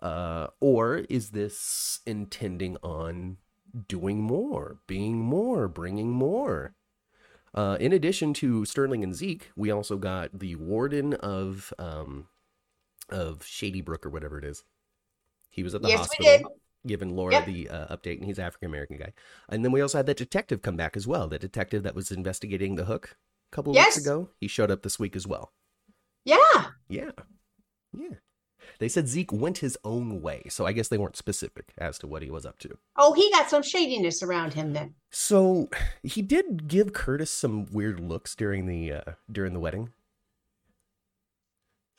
Uh, or is this intending on doing more being more bringing more? Uh, in addition to sterling and zeke we also got the warden of um, of shady brook or whatever it is. He was at the yes, hospital giving Laura Yep. the uh, update, and he's African American guy. And then we also had that detective come back as well. The detective that was investigating the hook a couple of Yes. weeks ago. He showed up this week as well. Yeah. Yeah, yeah. They said Zeke went his own way, so I guess they weren't specific as to what he was up to. Oh, he got some shadiness around him then. So he did give Curtis some weird looks during the uh, during the wedding.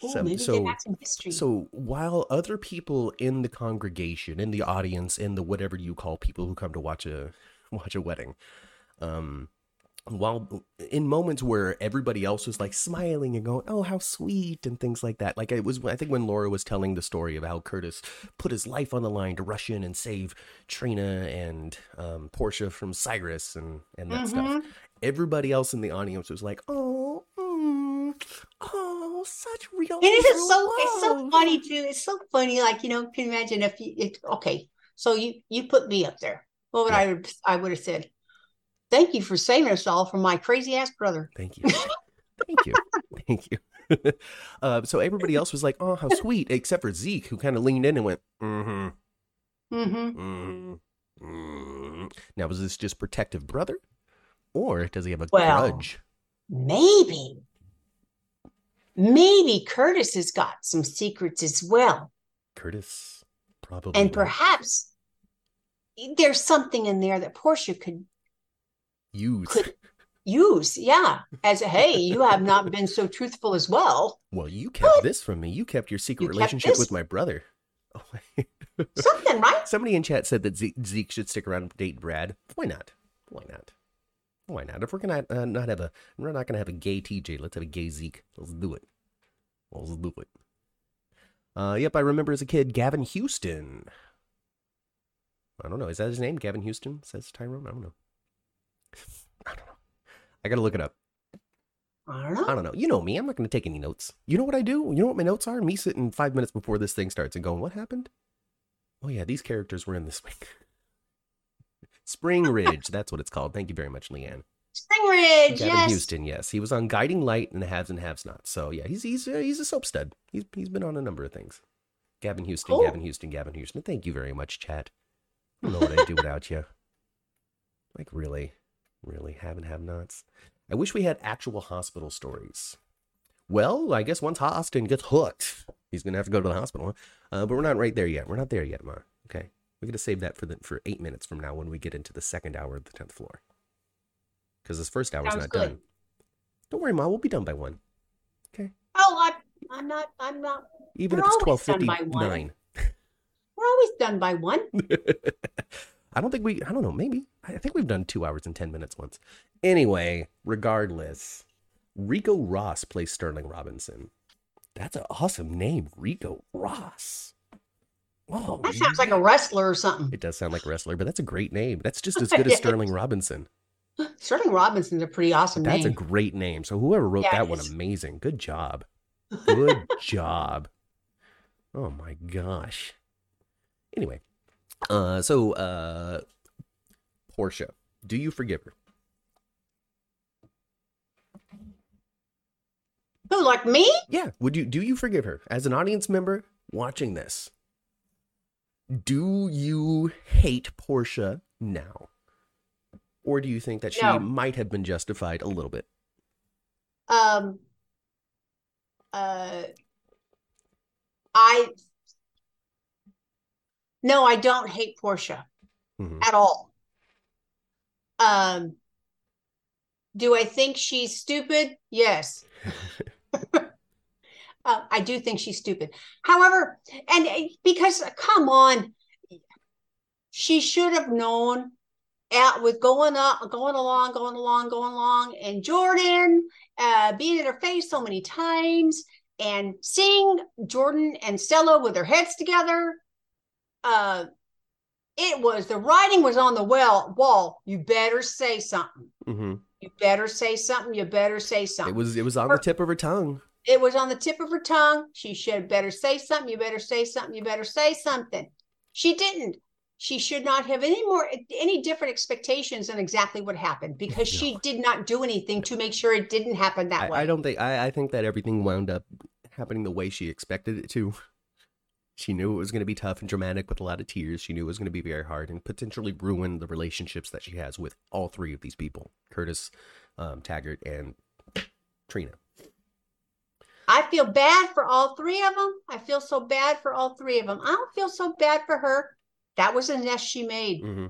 Oh, So- so- they got some history. So while other people in the congregation, in the audience, in the whatever you call people who come to watch a <laughs> watch a wedding, um, while in moments where everybody else was like smiling and going, "Oh, how sweet," and things like that, like it was, I think when Laura was telling the story of how Curtis put his life on the line to rush in and save Trina and um, Portia from Cyrus and and that stuff. Mhm. Everybody else in the audience was like, "Oh, oh, such real." And it is so it's so funny too. It's so funny. Like, you know, can you imagine if you it okay, so you you put me up there. What would Yeah. I I would have said? Thank you for saving us all from my crazy ass brother. Thank <laughs> you. Thank you. Thank you. <laughs> uh, so everybody else was like, oh, how sweet, except for Zeke, who kind of leaned in and went, mm hmm, Mm-hmm. mm hmm. Now, was this just protective brother? Or does he have a Well, grudge? Maybe. Maybe Curtis has got some secrets as well. Curtis, probably. And not. perhaps there's something in there that Portia could Use. could use. Yeah. As a hey, you have not been so truthful as well. Well, you kept this from me. You kept your secret You relationship with my brother. <laughs> Oh, Something, right? Somebody in chat said that Zeke, Zeke should stick around and date Brad. Why not? Why not? Why not? If we're gonna uh, not have a, we're not gonna have a gay TJ. Let's have a gay Zeke. Let's do it. Let's do it. Uh, yep, I remember as a kid, Gavin Houston. I don't know. Is that his name? Gavin Houston says Tyrone. I don't know. I don't know. I gotta look it up. I don't know. I don't know. You know me. I'm not going to take any notes. You know what I do? You know what my notes are? Me sitting five minutes before this thing starts and going, what happened? Oh, yeah, these characters were in this week. <laughs> Spring Ridge. That's what it's called. Thank you very much, Leanne. Spring Ridge, Gavin yes. Houston, yes. He was on Guiding Light and the Haves and Haves Not. So, yeah, he's he's uh, he's a soap stud. He's, he's been on a number of things. Gavin Houston, Cool. Gavin Houston, Gavin Houston. Thank you very much, chat. I don't know what I'd do without you. Like, really? Really? Have and have nots? I wish we had actual hospital stories Well, I guess once Austin gets hooked, he's gonna have to go to the hospital. Uh, but we're not right there yet. We're not there yet, Ma. Okay, we're gonna save that for the for eight minutes from now when we get into the second hour of the tenth floor. Because this first hour is not good. done. Don't worry, Ma. We'll be done by one. Okay. Oh, I, I'm not. I'm not. Even if it's twelve fifty one. <laughs> We're always done by one. <laughs> I don't think we. I don't know. Maybe I think we've done two hours and ten minutes once. Anyway, regardless, Rico Ross plays Sterling Robinson. That's an awesome name, Rico Ross. Oh, That sounds like a wrestler or something. It does sound like a wrestler, but that's a great name. That's just as <laughs> good as Sterling Robinson. Sterling Robinson's a pretty awesome That's a great name. So whoever wrote Yeah, that one, amazing. Good job. <laughs> Good job. Oh my gosh. Anyway, uh, so uh, Portia, do you forgive her? Who, like me? Yeah. Would you? Do you forgive her as an audience member watching this? Do you hate Portia now, or do you think that she No. might have been justified a little bit? Um, uh, I no, I don't hate Portia Mhm. at all. Um, do I think she's stupid? Yes. <laughs> Uh, I do think she's stupid. However, and uh, because come on, she should have known out with going up, going along, going along, going along, and Jordan uh, being in her face so many times, and seeing Jordan and Stella with their heads together. Uh, it was the writing was on the well wall. You better say something. hmm You better say something. You better say something It was. It was on the tip of her tongue. It was on the tip of her tongue. She should better say something. You better say something. You better say something. She didn't. She should not have any more any different expectations than exactly what happened because she did not do anything to make sure it didn't happen that I, way. I don't think. I, I think that everything wound up happening the way she expected it to. She knew it was going to be tough and dramatic with a lot of tears. She knew it was going to be very hard and potentially ruin the relationships that she has with all three of these people: Curtis, um, Taggart, and Trina. I feel bad for all three of them. I feel so bad for all three of them. I don't feel so bad for her. That was a nest she made. Mm-hmm.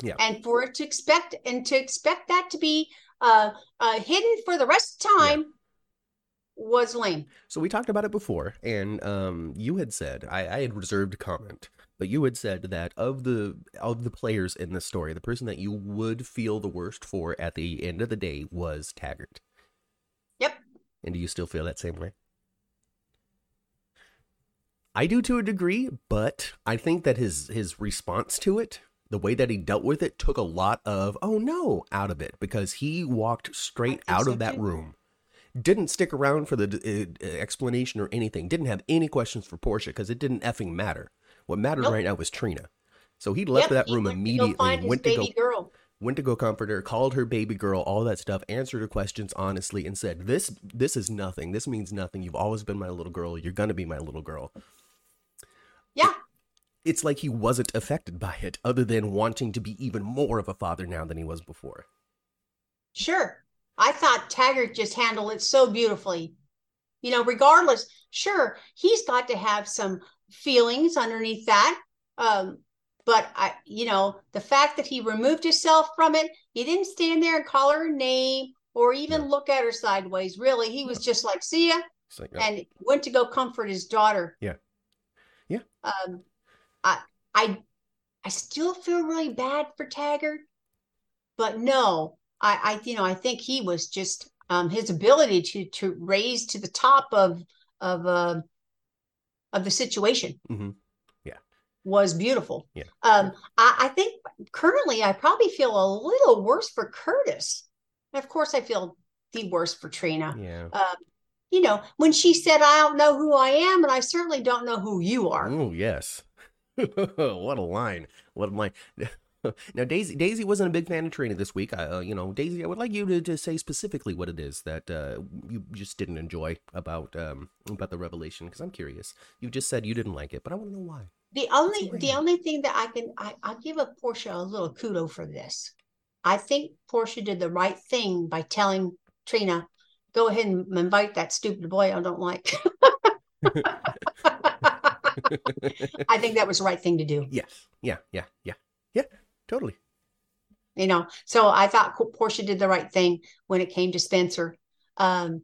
Yeah. and for it to expect and to expect that to be uh, uh hidden for the rest of time was lame. So we talked about it before, and um, you had said I, I had reserved comment, but you had said that of the of the players in this story, the person that you would feel the worst for at the end of the day was Taggart. And do you still feel that same way? I do to a degree, but I think that his his response to it, the way that he dealt with it, took a lot of "oh no" out of it because he walked straight out of that room. Didn't stick around for the uh, explanation or anything. Didn't have any questions for Portia because it didn't effing matter. What mattered Nope. right now was Trina. So he left Yep, that room went to go immediately. his went to go baby girl. Went to go comfort her, called her baby girl, all that stuff, answered her questions honestly, and said, "This this is nothing. This means nothing. You've always been my little girl. You're gonna be my little girl." Yeah, It's like he wasn't affected by it, other than wanting to be even more of a father now than he was before. sure. I thought Taggart just handled it so beautifully. You know, regardless, sure, he's got to have some feelings underneath that. Um, but I, you know, the fact that he removed himself from it, he didn't stand there and call her a name or even look at her sideways. Really, he was just like, "See ya," like, oh, and went to go comfort his daughter. Yeah. Yeah. Um, I, I, I still feel really bad for Taggart, but no, I, I, you know, I think he was just um his ability to to raise to the top of of uh, of the situation Mhm. Was beautiful. Yeah. Um, I, I think currently I probably feel a little worse for Curtis. And of course, I feel the worst for Trina yeah. um, you know, when she said, I don't know who I am, and I certainly don't know who you are. Oh yes. <laughs> what a line! What a line! <laughs> now Daisy Daisy wasn't a big fan of Trina this week. I, uh, you know, Daisy, I would like you to, to say specifically what it is that uh, you just didn't enjoy about um about the revelation because I'm curious. You just said you didn't like it, but I want to know why. The only the only thing that I can I, I'll give a Portia a little kudo for this. I think Portia did the right thing by telling Trina, go ahead and invite that stupid boy I don't like. <laughs> I think that was the right thing to do. Yes. Yeah. Yeah. Yeah. Yeah. Totally. You know, so I thought Portia did the right thing when it came to Spencer. Um,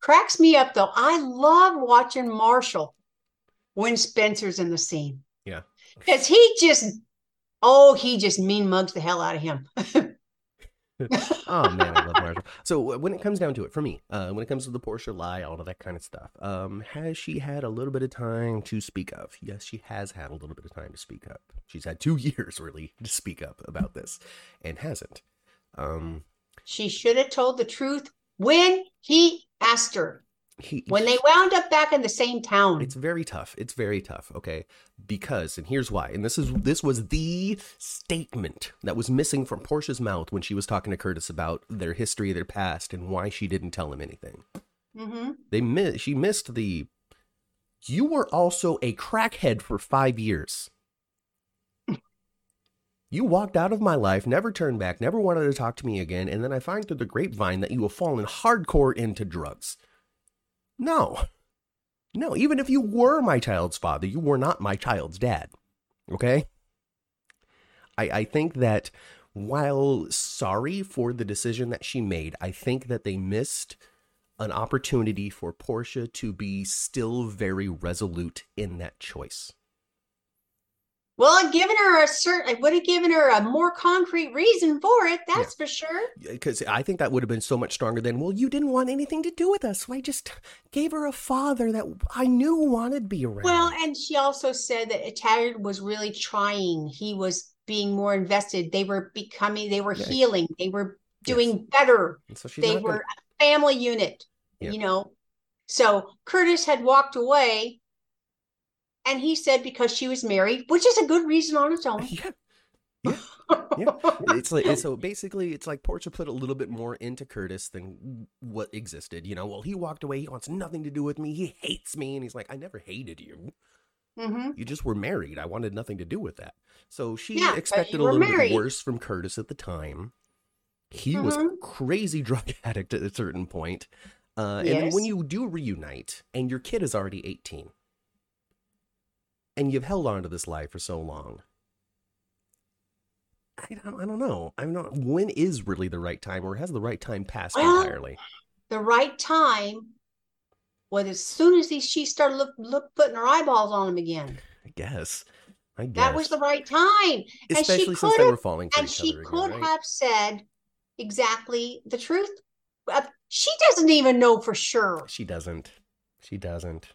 cracks me up though. I love watching Marshall when Spencer's in the scene. Yeah. Because he just, oh, he just mean mugs the hell out of him. <laughs> oh man, I love Marshall. So when it comes down to it, for me, uh, when it comes to the Portia lie, all of that kind of stuff, um, has she had a little bit of time to speak of? Yes, she has had a little bit of time to speak up. She's had two <laughs> years really to speak up about this, and hasn't. Um, she should have told the truth when he asked her. He, when they wound up back in the same town. It's very tough. It's very tough, okay? Because and here's why. And this is this was the statement that was missing from Portia's mouth when she was talking to Curtis about their history, their past and why she didn't tell him anything. Mm-hmm. They miss she missed the you were also a crackhead for 5 years. <laughs> You walked out of my life, never turned back, never wanted to talk to me again, and then I find through the grapevine that you have fallen hardcore into drugs. No. No, even if you were my child's father, you were not my child's dad. Okay? I, I think that while sorry for the decision that she made, I think that they missed an opportunity for Portia to be still very resolute in that choice. Well, I've given her a certain, I would have given her a more concrete reason for it. That's yeah. for sure. Because I think that would have been so much stronger than, well, you didn't want anything to do with us. So I just gave her a father that I knew wanted to be around. Well, and she also said that Taggart was really trying. He was being more invested. They were becoming, they were yeah. healing. They were doing yes. better. So they were gonna... a family unit, yeah. you know. So Curtis had walked away and he said because she was married, which is a good reason on its own. Yeah. <laughs> Yeah. yeah. It's like so basically it's like Portia put a little bit more into Curtis than what existed. You know, well, he walked away, he wants nothing to do with me, he hates me, and he's like, I never hated you. Mm-hmm. You just were married. I wanted nothing to do with that. So she yeah, expected a little married. bit worse from Curtis at the time. He mm-hmm. was a crazy <laughs> drug addict at a certain point. Uh, yes. And when you do reunite and your kid is already 18, and you've held on to this lie for so long. I don't, I don't know. I don't. When is really the right time, or has the right time passed well, entirely? The right time was as soon as he, she started look, look putting her eyeballs on him again. I guess. I guess. That was the right time. Especially since they were falling for and each she other could again, right? have said exactly the truth. She doesn't even know for sure. She doesn't. She doesn't.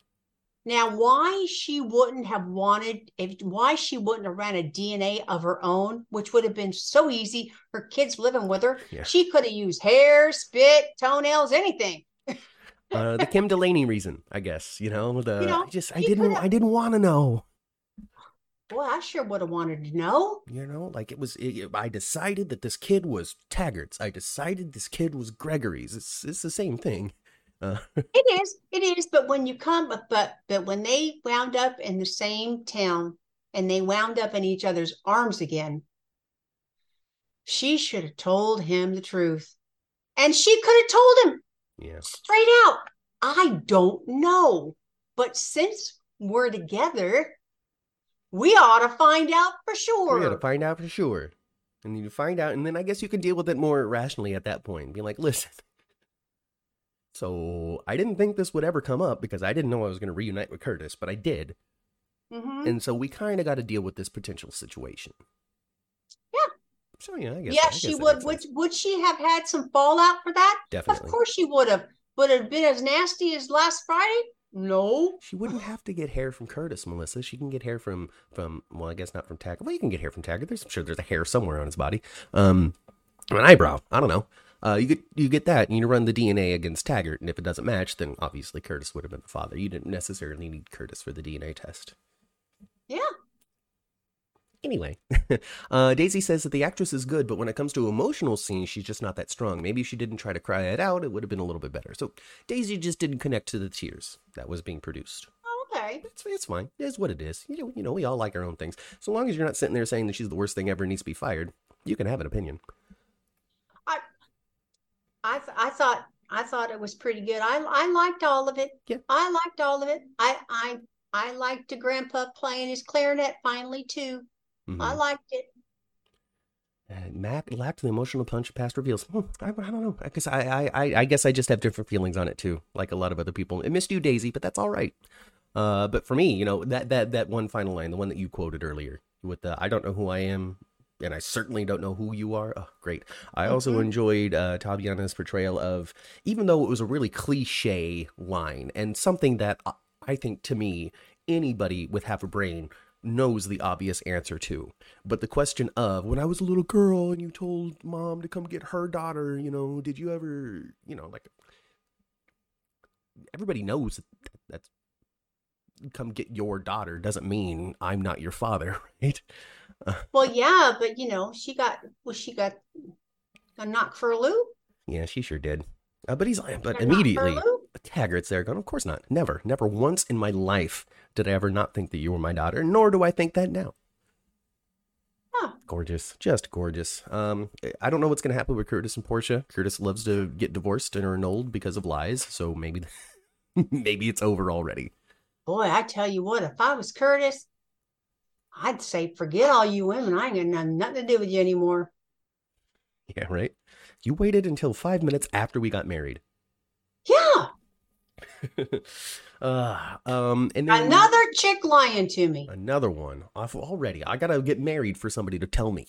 Now, why she wouldn't have wanted, if why she wouldn't have ran a DNA of her own, which would have been so easy. Her kids living with her, yeah. she could have used hair, spit, toenails, anything. uh, the Kim Delaney reason, I guess. You know, the you know, I just I didn't I didn't want to know. Well, I sure would have wanted to know. You know, like it was. It, I decided that this kid was Taggart's. I decided this kid was Gregory's. It's it's the same thing. Uh. <laughs> it is, it is. But when you come, but but when they wound up in the same town and they wound up in each other's arms again, she should have told him the truth, and she could have told him, yeah, straight out. I don't know, but since we're together, we ought to find out for sure. We ought to find out for sure. And you find out, and then I guess you can deal with it more rationally at that point. Be like, listen, so I didn't think this would ever come up because I didn't know I was going to reunite with Curtis, but I did. Mm-hmm. And so we kind of got to deal with this potential situation. Yeah. So yeah, I guess. Yeah, I guess she would. Would would she have had some fallout for that? Definitely. Of course she would have. Would it have been as nasty as last Friday? No. She wouldn't have to get hair from Curtis, Melissa. She can get hair from from well, I guess not from Taggart. Well, you can get hair from Taggart. There's I'm sure there's a hair somewhere on his body. Um, an eyebrow. I don't know. Uh, you get you get that, and you run the DNA against Taggart, and if it doesn't match, then obviously Curtis would have been the father. You didn't necessarily need Curtis for the DNA test. Yeah. Anyway, <laughs> uh, Daisy says that the actress is good, but when it comes to emotional scenes, she's just not that strong. Maybe if she didn't try to cry it out, it would have been a little bit better. So Daisy just didn't connect to the tears that was being produced. Oh, okay. It's, it's fine. It is what it is. You know, you know, we all like our own things. So long as you're not sitting there saying that she's the worst thing ever and needs to be fired, you can have an opinion. I I th- I thought I thought it was pretty good. I I liked all of it. Yeah. I liked all of it. I I I liked the grandpa playing his clarinet finally too. Mhm. I liked it. Uh, Matt lacked the emotional punch past reveals. Hmm, I, I don't know. I guess I, I, I, I guess I just have different feelings on it too, like a lot of other people. It missed you, Daisy, but that's all right. Uh, but for me, you know that that that one final line, the one that you quoted earlier, with the "I don't know who I am, and I certainly don't know who you are." Oh, great! I also Mhm. enjoyed uh, Tabyana's portrayal of, even though it was a really cliche line and something that I- I think to me anybody with half a brain knows the obvious answer to. But the question of when I was a little girl and you told mom to come get her daughter, you know, did you ever, you know, like everybody knows that that's come get your daughter doesn't mean I'm not your father, <laughs> right? <laughs> Well, yeah, but you know, she got well, she got a knock for a loop? Yeah, she sure did. Uh, but he's but immediately? Taggart's there going, of course not. Never, never once in my life did I ever not think that you were my daughter, nor do I think that now. Huh. Gorgeous, just gorgeous. Um, I don't know what's gonna happen with Curtis and Portia. Curtis loves to get divorced and are annulled because of lies, so maybe, <laughs> maybe it's over already. Boy, I tell you what, if I was Curtis, I'd say forget all you women. I ain't got nothing to do with you anymore. Yeah, right. You waited until five minutes after we got married. Yeah, <laughs> uh, um, and then another chick lying to me. another one off already. I gotta get married for somebody to tell me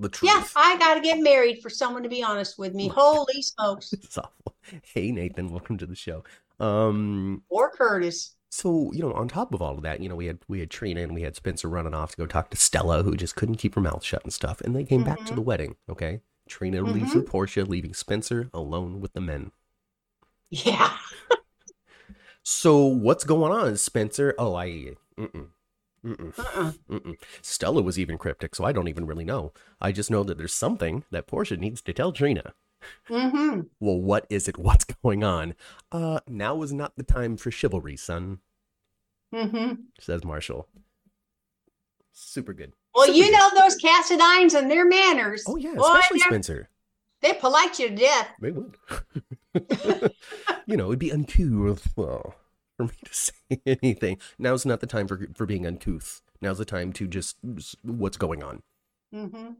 the truth. Yeah, I got to get married for someone to be honest with me. <laughs> Holy smokes. It's awful. Hey Nathan, welcome to the show. Um, Or Curtis. So you know, on top of all of that, you know, we had we had Trina and we had Spencer running off to go talk to Stella, who just couldn't keep her mouth shut and stuff. And they came back to Mhm. the wedding. Okay, Trina leaves with Portia, leaving Spencer alone with the men. Yeah. So what's going on, Spencer? Oh, I. Mm-mm. Mm-mm. Uh-uh. Mm-mm. Stella was even cryptic, so I don't even really know. I just know that there's something that Portia needs to tell Trina. Mm-hmm. <laughs> Well, what is it? <laughs> What's going on? Uh, now is not the time for chivalry, son, Mm-hmm. says Marshall. Super good. Well, Super you good. know those Cassadines and their manners. Oh yeah, Boy, especially Spencer. They polite you to death. They would. <laughs> you know, it'd be uncouth well, for me to say anything. Now's not the time for for being uncouth. Now's the time to just what's going on. Mm-hmm.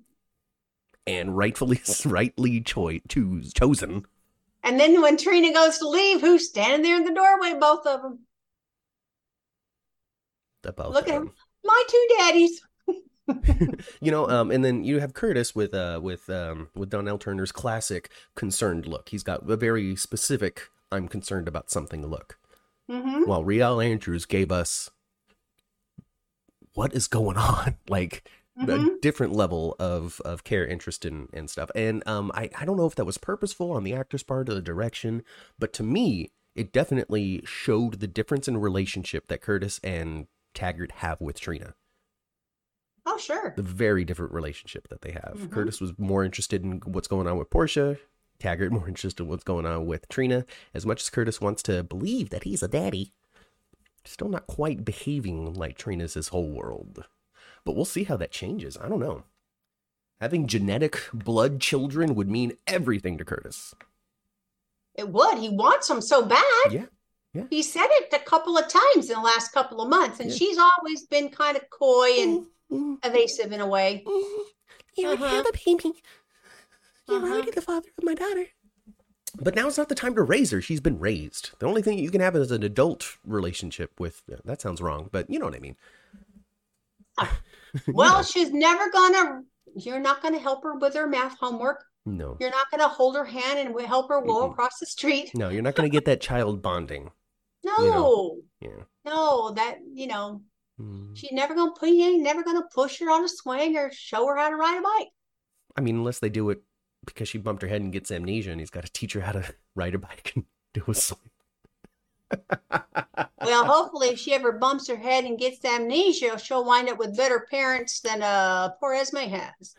And rightfully, <laughs> rightly choi- choose, chosen. And then when Trina goes to leave, who's standing there in the doorway? Both of them. The both Look of at them. My two daddies. <laughs> you know um and then you have curtis with uh with um with donnell turner's classic concerned look he's got a very specific i'm concerned about something look Mm-hmm. while real andrews gave us what is going on <laughs> like Mhm. a different level of of care interest in and stuff and um i i don't know if that was purposeful on the actor's part or the direction but to me it definitely showed the difference in relationship that curtis and taggart have with trina Oh, sure. the very different relationship that they have. Mhm. Curtis was more interested in what's going on with Portia. Taggart <laughs> more interested in what's going on with Trina. As much as Curtis wants to believe that he's a daddy, still not quite behaving like Trina's his whole world. But we'll see how that changes. I don't know. Having genetic blood children would mean everything to Curtis. It would. He wants them so bad. Yeah. Yeah. He said it a couple of times in the last couple of months, and Yeah. she's always been kind of coy and Mm, evasive in a way. You would have a baby. You're Uh-huh. already the father of my daughter. But now's not the time to raise her. She's been raised. The only thing you can have is an adult relationship with. That sounds wrong, but you know what I mean. <laughs> <laughs> Well, know. she's never gonna. You're not gonna help her with her math homework. no, You're not gonna hold her hand and help her go Mm-mm. across the street. no, you're not to get that child bonding. No, <laughs> You know. Yeah. no, that you know, Mm. she's never gonna put. You ain't never gonna push her on a swing or show her how to ride a bike. I mean, unless they do it because she bumped her head and gets amnesia, and he's got to teach her how to <laughs> ride a bike and do a swing. Well, hopefully, if she ever bumps her head and gets amnesia, she'll wind up with better parents than uh poor Esme has.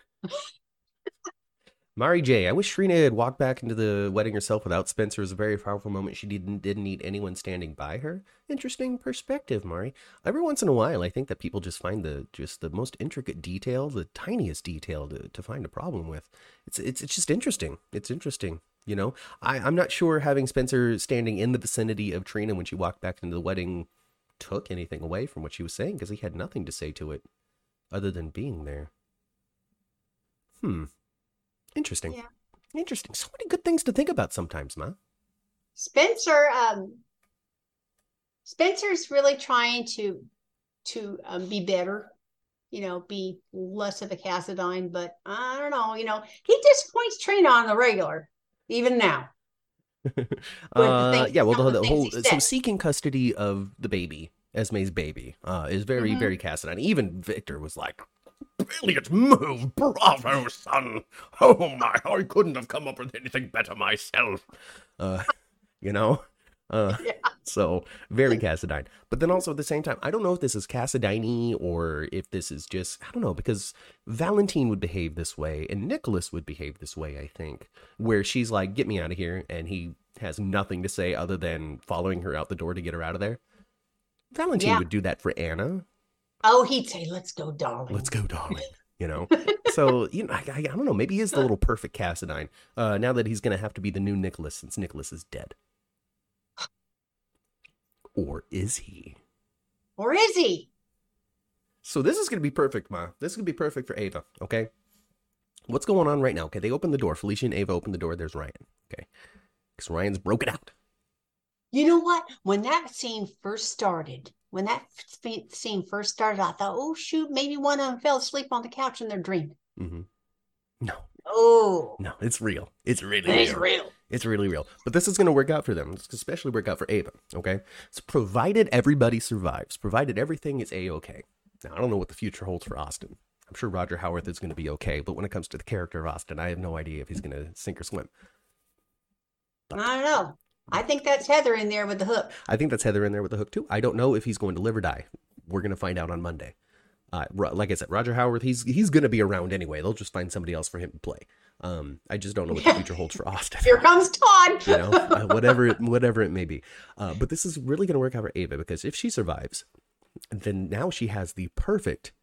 Mari J, I wish Trina had walked back into the wedding herself without Spencer. It was a very powerful moment. She didn't didn't need anyone standing by her. Interesting perspective, Mari. Every once in a while, I think that people just find the just the most intricate detail, the tiniest detail to, to find a problem with. It's it's it's just interesting. It's interesting. You know, I, I'm not sure having Spencer standing in the vicinity of Trina when she walked back into the wedding took anything away from what she was saying because he had nothing to say to it other than being there. Hmm. Interesting. Yeah. Interesting. So many good things to think about sometimes, Ma. Spencer, um, Spencer's really trying to to um, be better, you know, be less of a Cassadine. But I don't know, you know, he disappoints Trina on the regular, even now. <laughs> uh, yeah, well, the, the whole so seeking custody of the baby, Esme's baby, uh, is very, Mhm. very Cassadine. Even Victor was like, "Brilliant move, bravo, son! Oh my, I couldn't have come up with anything better myself." Uh, <laughs> you know, uh, <laughs> Yeah. so very Cassadine. But then also at the same time, I don't know if this is Cassadine or if this is just I don't know because Valentine would behave this way and Nicholas would behave this way. I think where she's like, "Get me out of here," and he has nothing to say other than following her out the door to get her out of there. Valentine Yeah. would do that for Anna. Oh, he'd say, "Let's go, darling." Let's go, darling. <laughs> You know, so you know, I, I, I don't know. Maybe he is the little perfect Cassadine. Uh, now that he's going to have to be the new Nicholas since Nicholas is dead, or is he? Or is he? So this is going to be perfect, Ma. This is going to be perfect for Ava. Okay, what's going on right now? Okay, they open the door. Felicia and Ava open the door. There's Ryan. Okay, because Ryan's broken out. You know what? When that scene first started, when that f- scene first started, I thought, "Oh shoot, maybe one of them fell asleep on the couch in their dream." hmm No, Oh, no, it's real. It's really it's real. real. It's really real. But this is going to work out for them. It's especially work out for Ava. Okay. So provided everybody survives, provided everything is a okay. Now I don't know what the future holds for Austin. I'm sure Roger Howarth is going to be okay, but when it comes to the character of Austin, I have no idea if he's going to sink or swim. But, I don't know. I think that's Heather in there with the hook. I think that's Heather in there with the hook too. I don't know if he's going to live or die. We're going to find out on Monday. Uh, like I said, Roger Howarth, he's he's going to be around anyway. They'll just find somebody else for him to play. Um, I just don't know what the future holds for <laughs> Austin. Here comes Todd. you know, uh, whatever it, whatever it may be. Uh, but this is really going to work out for Ava because if she survives, then now she has the perfect.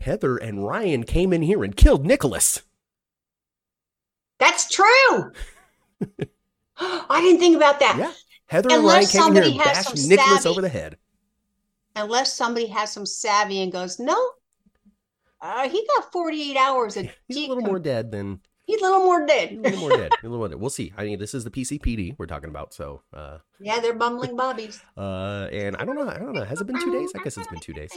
Heather and Ryan came in here and killed Nicholas. That's true. <laughs> <gasps> I didn't think about that. Yeah, Heather and Ryan came in here and bashed Nicholas savvy- over the head. Unless somebody has some savvy and goes, no, uh, he got 48 hours. Of <laughs> He's a little more dead than He's a little more he's a dead. little more dead. <laughs> A little more dead. We'll see. I mean, this is the PCPD we're talking about, so uh, yeah, they're bumbling bobbies. <laughs> uh, and I don't know. I don't know. Has it been two days? I guess it's been two days.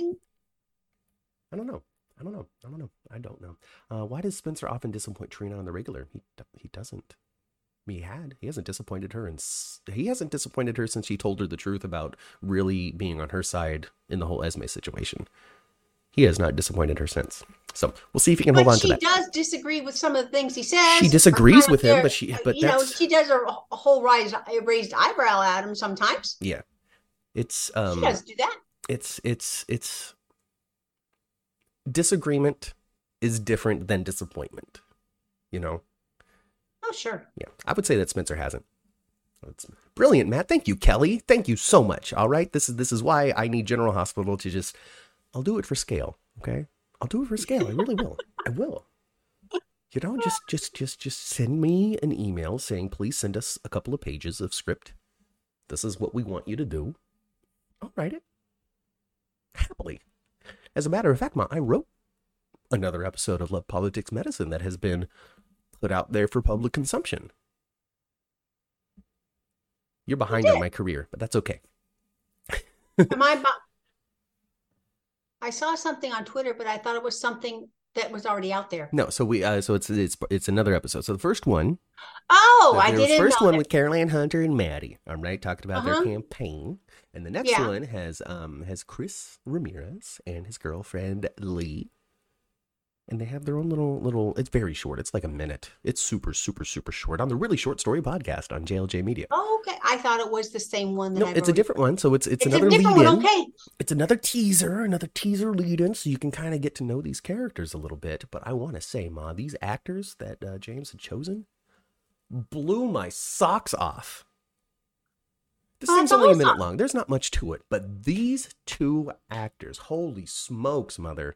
I don't know. I don't know. I don't know. I don't know. Uh, why does Spencer often disappoint Trina on the regular? He he doesn't. He had. He hasn't disappointed her, and s- he hasn't disappointed her since she told her the truth about really being on her side in the whole Esme situation. He has not disappointed her since. So we'll see if he can hold on to that. she does disagree with some of the things he says. She disagrees with him, there- but she- but you know she does a, a whole raised, raised eyebrow at him sometimes. Yeah, it's She um, does do that. it's it's it's disagreement is different than disappointment. You know. Sure. Yeah, I would say that Spencer hasn't. That's brilliant, Matt. Thank you, Kelly. Thank you so much. All right, this is this is why I need General Hospital to just. I'll do it for scale. Okay, I'll do it for scale. I really will. I will. You know, just just just just send me an email saying please send us a couple of pages of script. This is what we want you to do. I'll write it happily. As a matter of fact, Ma, I wrote another episode of Love Politics Medicine that has been put out there for public consumption. You're behind on my career, but that's okay. Am I? <laughs> I saw something on Twitter, but I thought it was something that was already out there. No, so we uh, so it's it's it's another episode. So the first one, Oh, I there was didn't first one with Caroline Hunter and Maddie. All right, talked about Uh-huh. their campaign, and the next Yeah. one has um has Chris Ramirez and his girlfriend Lee, and they have their own little little. It's very short. It's like a minute. It's super super super short on the really short story podcast on JLJ Media. Oh, okay. I thought it was the same one that No, I it's a different one. So it's it's, It's another a different lead one. in. Okay. It's another teaser, another teaser lead in, so you can kind of get to know these characters a little bit. But I want to say, Ma, these actors that uh, James had chosen blew my socks off. This Oh, thing's only a minute long. There's not much to it, but these two actors, holy smokes, mother!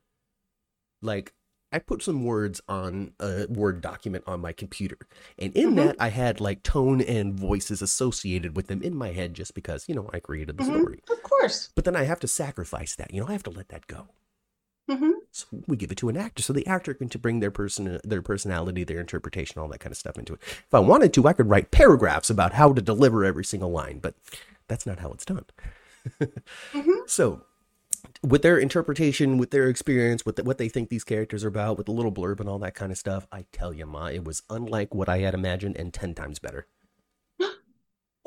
Like I put some words on a Word document on my computer. And in Mhm. that, I had like tone and voices associated with them in my head just because, you know, I created the Mhm. story. Of course. But then I have to sacrifice that. You know, I have to let that go. hmm So we give it to an actor, so the actor can to bring their person, their personality, their interpretation, all that kind of stuff into it. If I wanted to, I could write paragraphs about how to deliver every single line, but that's not how it's done. <laughs> Mhm. So, with their interpretation, with their experience, with the, what they think these characters are about, with the little blurb and all that kind of stuff, I tell you, ma, it was unlike what I had imagined and ten times better. <gasps>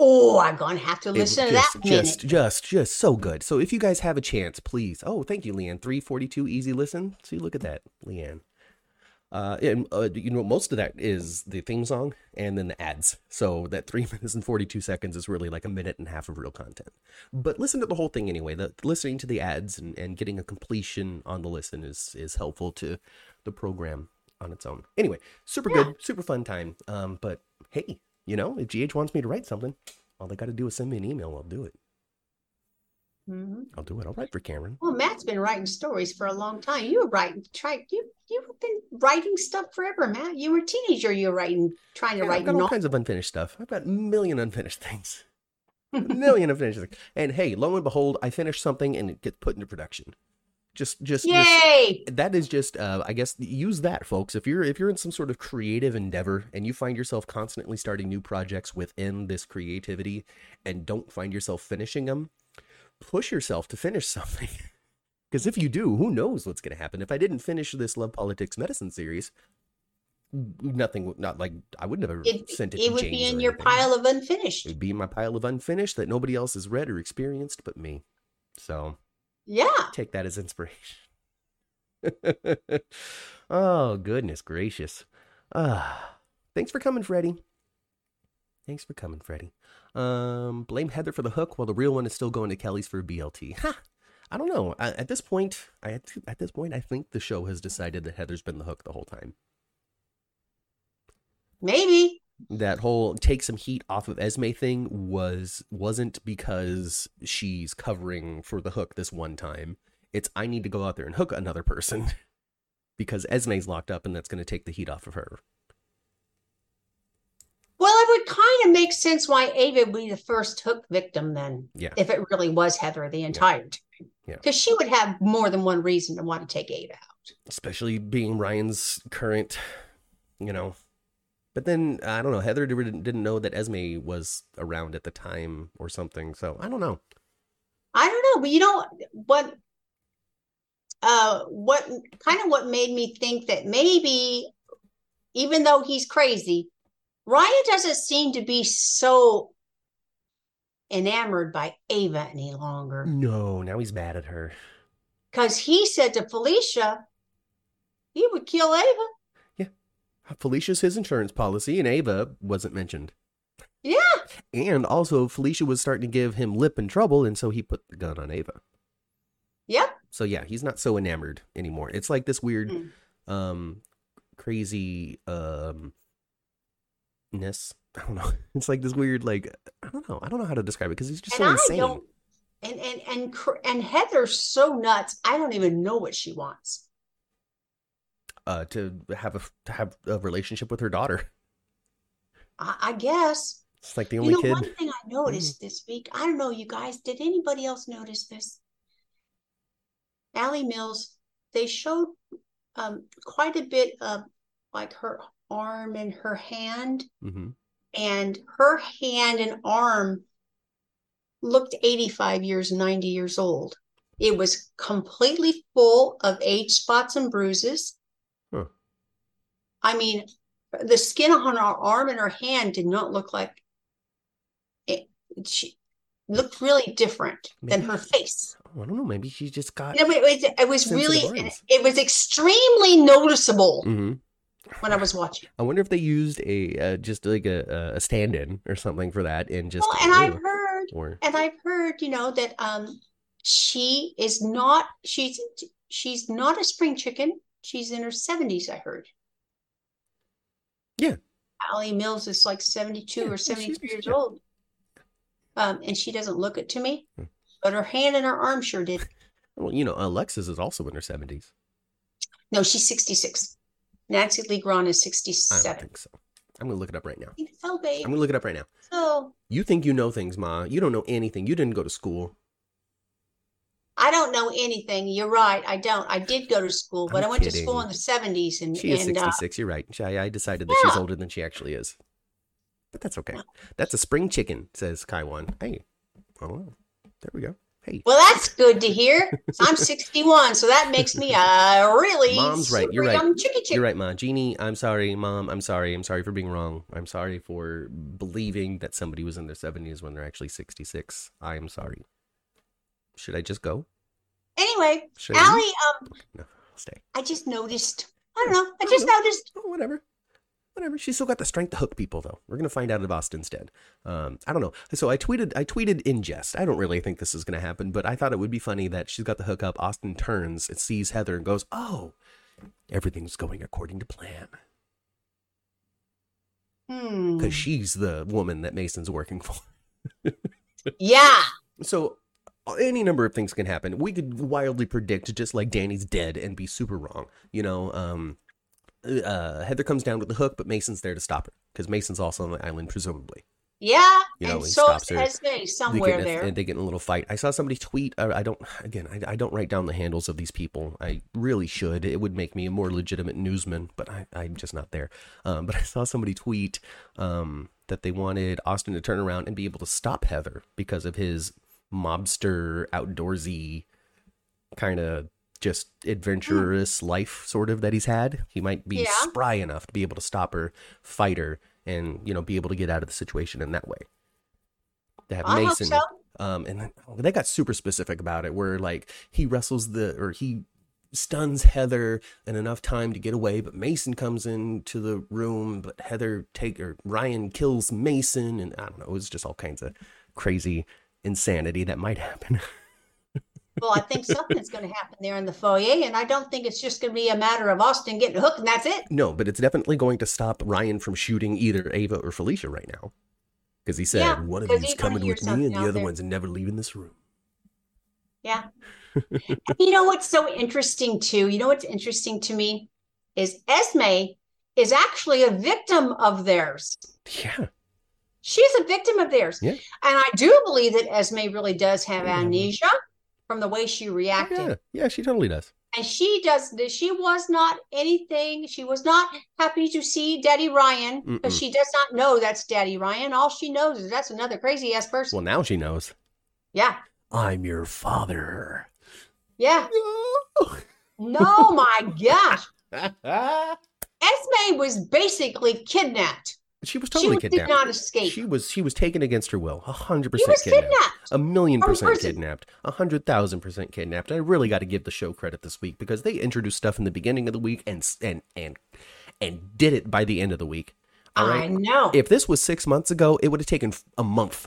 Oh, I'm gonna have to listen to just, that minute. just, just, just so good. So if you guys have a chance, please. Oh, thank you, Leanne. Three forty-two, easy listen. See, look at that, Leanne. Uh, and uh, you know, most of that is the theme song and then the ads. So that three <laughs> minutes and forty-two seconds is really like a minute and a half of real content. But listen to the whole thing anyway. The listening to the ads and, and getting a completion on the listen is is helpful to the program on its own. Anyway, super Yeah. good, super fun time. Um, but hey, you know, if GH wants me to write something, all they got to do is send me an email. I'll do it. Mhm. I'll do it. I'll write for Cameron. Well, Matt's been writing stories for a long time. You were writing, try you you've been writing stuff forever, Matt. You were a teenager. You were writing, trying to Yeah, write I've got all novels. kinds of unfinished stuff. I've got a million unfinished things. <laughs> A million unfinished things. And hey, lo and behold, I finished something and it gets put into production. Just, just, just Yay! that is just uh, i guess use that folks if you're if you're in some sort of creative endeavor and you find yourself constantly starting new projects within this creativity and don't find yourself finishing them push yourself to finish something <laughs> because if you do who knows what's going to happen if i didn't finish this love politics medicine series nothing would not like i would never It, sent it, it would James be in your anything. pile of unfinished. it'd be in my pile of unfinished that nobody else has read or experienced but me so Yeah. take that as inspiration. <laughs> oh, goodness gracious. Ah, thanks for coming, Freddie. Thanks for coming, Freddie. Um, blame Heather for the hook while the real one is still going to Kelly's for BLT. Ha! I don't know. I, at this point, I at this point, I think the show has decided that Heather's been the hook the whole time. Maybe. That whole take some heat off of Esme thing was wasn't because she's covering for the hook this one time. It's I need to go out there and hook another person <laughs> because Esme's locked up and that's going to take the heat off of her. Well, it would kind of make sense why Ava would be the first hook victim then, Yeah. if it really was Heather the entire time. Yeah. Because she would have more than one reason to want to take Ava out. especially being Ryan's current, you know. But then I don't know. Heather didn't didn't know that Esme was around at the time or something. So I don't know. I don't know, but you know what? Uh, what kind of what made me think that maybe, even though he's crazy, Ryan doesn't seem to be so enamored by Ava any longer. No, now he's mad at her. Because he said to Felicia, he would kill Ava. Yeah. Felicia's his insurance policy, and Ava wasn't mentioned. Yeah. And also, Felicia was starting to give him lip and trouble, and so he put the gun on Ava. Yep. So yeah, he's not so enamored anymore. It's like this weird, Mm. um, crazy um ness. <laughs> I don't know. It's like this weird, like I don't know. I don't know how to describe it because he's just and so I insane. don't. And and and and Heather's so nuts. I don't even know what she wants. Uh, to have a to have a relationship with her daughter. I, I guess. It's like the You only know, kid. one thing I noticed this week. I don't know, you guys. Did anybody else notice this? Alley Mills. They showed um quite a bit of like her arm and her hand, hmm and her hand and arm looked 85 years, 90 years old. It was completely full of age spots and bruises. Huh. I mean, the skin on her arm and her hand did not look like it. She looked really different than her face. I don't know. Maybe she just got. It, was- it was really, organs. it was extremely noticeable hmm when I was watching. I wonder if they used a uh, just like a a stand-in or something for that, and just Well, and I've heard or and I've heard, you know, that um she is not she's she's not a spring chicken. She's in her 70s, I heard. Yeah. Alley Mills is like 72 Yeah, or 73 years yeah. old. Um, and she doesn't look it to me, Hmm. but her hand and her arm sure did. <laughs> well, you know, Alexis is also in her seventies. No, she's 66. Nancy Lee Grahn is I don't 67. think so. I'm gonna look it up right now. So, babe. I'm gonna look it up right now. So You think you know things, Ma? You don't know anything. You didn't go to school. I don't know anything. You're right. I don't. I did go to school, but I'm I went to school in the 70s and, She is and uh, 66. You're right. I I decided that she's older than she actually is. But that's okay. That's a spring chicken, says Kaiwan. Hey. Oh, there we go. Hey. well, that's good to hear. I'm 61, so that makes me a really Mom's right. You're right. chicky chick. You're right, Ma. Jeannie, I'm sorry. Mom, I'm sorry. I'm sorry for being wrong. I'm sorry for believing that somebody was in their 70s when they're actually 66. I am sorry. Should I just go? Anyway, Should? Alley, um, No, stay. I just noticed. I don't know. I just noticed. Oh, whatever. Whatever. She's still got the strength to hook people, though. We're gonna find out if Austin's dead. Um, I don't know. So I tweeted. I tweeted in jest. I don't really think this is gonna happen, but I thought it would be funny that she's got the hook up. Austin turns and sees Heather and goes, "Oh, everything's going according to plan." Hmm. Because she's the woman that Mason's working for. Yeah. So any number of things can happen. We could wildly predict just like Danny's dead and be super wrong. You know, um, uh, Heather comes down with the hook, but Mason's there to stop her because Mason's also on the island, presumably. Yeah. You know, and he so stops is her. Esme They somewhere in a- there. and they get in a little fight. I saw somebody tweet. Uh, I don't. Again, I, I don't write down the handles of these people. I really should. It would make me a more legitimate newsman, but I, I'm just not there. Um, <laughs> but I saw somebody tweet um, that they wanted Austin to turn around and be able to stop Heather because of his mobster, outdoorsy kind of just adventurous life, sort of that he's had. He might be Yeah. spry enough to be able to stop her, fight her, and you know be able to get out of the situation in that way to have I Mason. so. Um, and then, oh, they got super specific about it, where like he wrestles the or he stuns Heather in enough time to get away, but Mason comes into the room, but Heather take or Ryan kills Mason, and I don't know, it was just all kinds of crazy insanity that might happen. <laughs> Well, I think something's going to happen there in the foyer, and I don't think it's just going to be a matter of Austin getting hooked and that's it. no, but it's definitely going to stop Ryan from shooting either Ava or Felicia right now. Because he said, Yeah, one of you's he's coming with me, and the other there. one's never leaving this room. Yeah. <laughs> You know what's so interesting too? You know what's interesting to me is Esme is actually a victim of theirs. Yeah. She's a victim of theirs. Yeah. And I do believe that Esme really does have amnesia from the way she oh, reacted. Yeah, yeah, she totally does. And she does she was not anything. She was not happy to see Daddy Ryan because she does not know that's Daddy Ryan. All she knows is that's another crazy ass person. Well, now she knows. yeah. I'm your father. Yeah. No, my gosh. <laughs> Esme was basically kidnapped. She was totally She totally did kidnapped. not escape. She was she was taken against her will. A hundred She percent was kidnapped. kidnapped. A million percent kidnapped. A hundred thousand percent kidnapped. I really got to give the show credit this week because they introduced stuff in the beginning of the week and and and and did it by the end of the week. All I know. If this was six months ago, it would have taken a month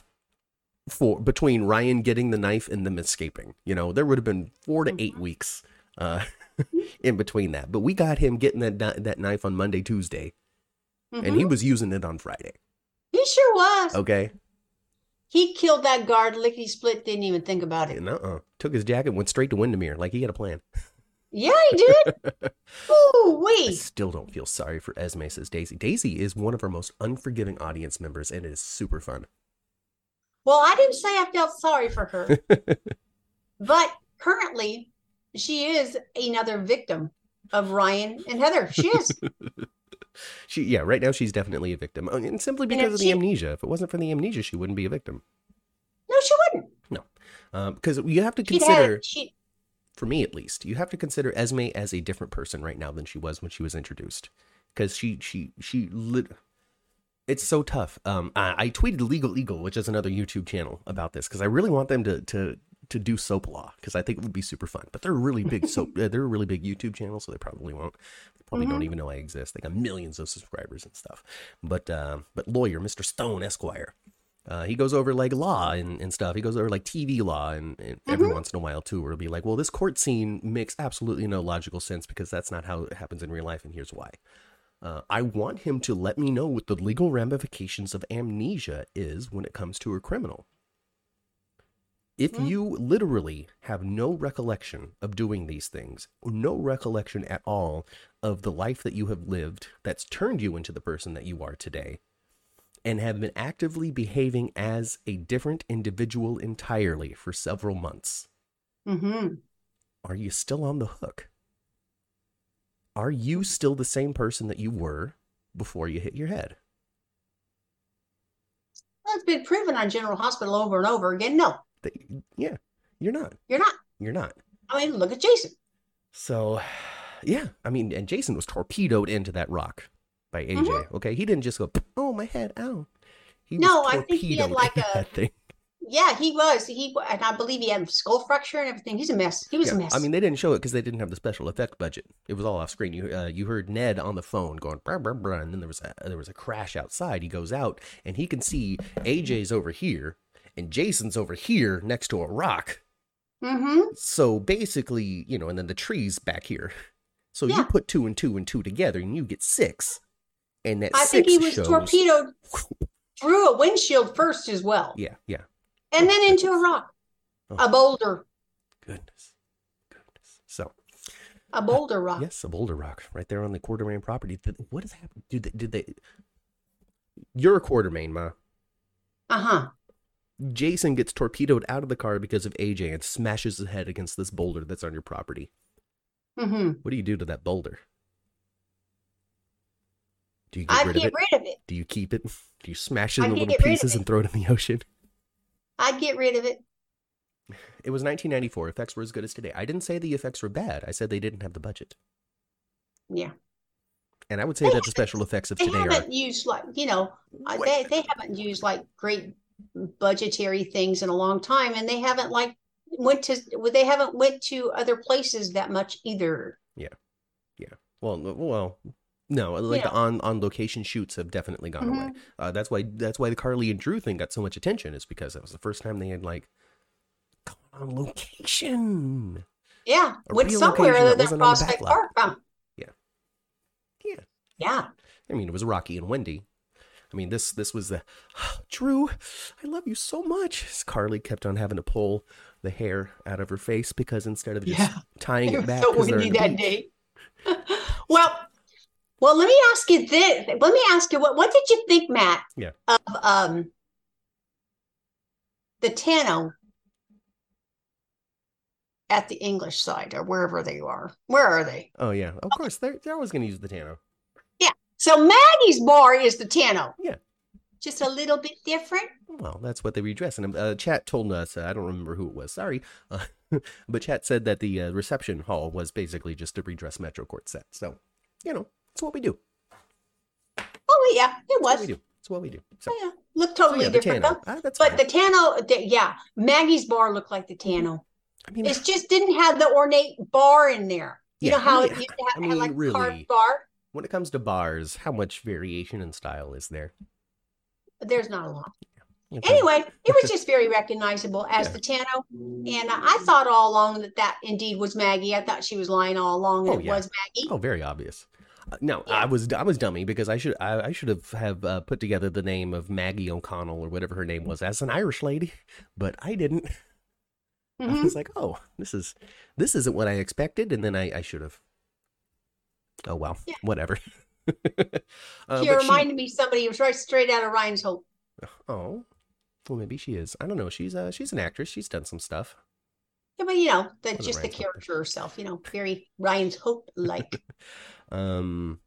for between Ryan getting the knife and them escaping. You know, there would have been four to Mm-hmm. eight weeks uh, <laughs> in between that. But we got him getting that that knife on Monday, Tuesday, and he Mhm. was using it on Friday. he sure was. Okay, He killed that guard lickety split, didn't even think about it. and uh, took his jacket, went straight to Windermere, like he had a plan. Yeah, he did. <laughs> Ooh, I still don't feel sorry for Esme, says Daisy. Daisy is one of our most unforgiving audience members, and it is super fun. Well, I didn't say I felt sorry for her, <laughs> but currently she is another victim of Ryan and Heather. She is. <laughs> She, yeah, right now she's definitely a victim, Uh, and simply And because of the she- amnesia. If it wasn't for the amnesia, she wouldn't be a victim. No, she wouldn't. No because you have to consider, she, for me at least, you have to consider Esme as a different person right now than she was when she was introduced. Because she, she, she lit. It's so tough. Um, I, I tweeted Legal Eagle, which is another YouTube channel, about this because I really want them to to to do soap law because I think it would be super fun. But they're a really big soap. uh, <laughs> they're a really big YouTube channel, so they probably won't. They probably don't Mhm. even know I exist. They got millions of subscribers and stuff. But um, but lawyer Mr. Stone Esquire. Uh, he goes over like law and, and stuff. He goes over like TV law and, and every once in a while too, where it'll be like, well, this court scene makes absolutely no logical sense because that's not how it happens in real life, and here's why. Uh, I want him to let me know what the legal ramifications of amnesia is when it comes to a criminal. If you literally have no recollection of doing these things, no recollection at all of the life that you have lived that's turned you into the person that you are today, and have been actively behaving as a different individual entirely for several months, Mm-hmm. are you still on the hook? Are you still the same person that you were before you hit your head? Well, it's been proven on General Hospital over and over again. No, That, yeah, you're not. you're not. You're not. I mean, look at Jason. So, yeah, I mean, and Jason was torpedoed into that rock by AJ. Mm-hmm. Okay, he didn't just go, "Oh, my head, ow." He No, I think he had like a- thing. Yeah, he was. He and I believe he had skull fracture and everything. He's a mess. He was a mess. I mean, they didn't show it because they didn't have the special effect budget. It was all off screen. You uh, you heard Ned on the phone going, brr, brr, brr, and then there was a there was a crash outside. He goes out and he can see AJ's over here and Jason's over here next to a rock. mm-hmm. So basically, you know, and then the trees back here. <laughs> So you put two and two and two together, and you get six. And that I think he was shows, torpedoed <laughs> through a windshield first as well, Yeah, yeah. and then into a rock, Oh. a boulder, Goodness, goodness. So a boulder rock. yes, a boulder rock right there on the Quartermaine property. What has happened? Did they, did they? You're a Quartermaine, ma. Uh huh. Jason gets torpedoed out of the car because of AJ and smashes his head against this boulder that's on your property. Mm-hmm. What do you do to that boulder? Do you get I'd rid of get it? rid of it. Do you keep it? Do you smash it into little pieces and throw it in the ocean? I'd get rid of it. It was 1994. Effects were as good as today. I didn't say the effects were bad. I said they didn't have the budget. Yeah. And I would say They that the special effects of They today are haven't used like you know Wait. they they haven't used like great budgetary things in a long time, and they haven't like went to they haven't went to other places that much either. yeah yeah well, well no, like Yeah. the on on location shoots have definitely gone away. Mhm. Uh, that's why that's why the Carly and Drew thing got so much attention is because that was the first time they had like gone on location. Yeah, went somewhere other than the Prospect. Park. Huh? Yeah. Yeah. Yeah. I mean, it was Rocky and Wendy. I mean, this this was the <sighs> Drew. I love you so much. As Carly kept on having to pull the hair out of her face because instead of just Yeah. tying It it <laughs> back, so windy that day. <laughs> well, well, let me ask you this. Let me ask you what what did you think, Matt? Yeah. Of um the Tano at the English side or wherever they are. Where are they? Oh yeah, of course they're they're always going to use the Tano. So Maggie's bar is the Tano. Yeah. Just a little bit different. Well, that's what they redress. And uh, chat told us. Uh, I don't remember who it was. Sorry, uh, <laughs> but chat said that the uh, reception hall was basically just a redress Metro Court set. So, you know, it's what we do. Oh yeah, it was. we do. It's what we do. So, Yeah, looked so totally yeah, different. Tano. though. Ah, that's But fine. the Tano, the, yeah, Maggie's bar looked like the Tano. I mean, It <sighs> just didn't have the ornate bar in there. You Yeah, know how I it used to have, I had like mean, a carved bar? When it comes to bars, how much variation in style is there? There's not a lot. Okay. Anyway, it was just very recognizable as Yeah. the Tano. And I thought all along that that indeed was Maggie. I thought she was lying all along and Oh, it yeah. was Maggie. Oh, very obvious. Uh, no. I was I was dummy because I should I, I should have have uh, put together the name of Maggie O'Connell or whatever her name was as an Irish lady, but I didn't. I Mhm. was like, oh, this is this isn't what I expected, and then I, I should have. Oh well, Yeah. whatever. <laughs> uh, she reminded me somebody who was right straight out of Ryan's Hope. oh, well, maybe she is. I don't know. She's uh she's an actress. She's done some stuff. Yeah, but you know, Wasn't just the Ryan's Hope. character herself, you know, very Ryan's Hope like. <laughs> Um,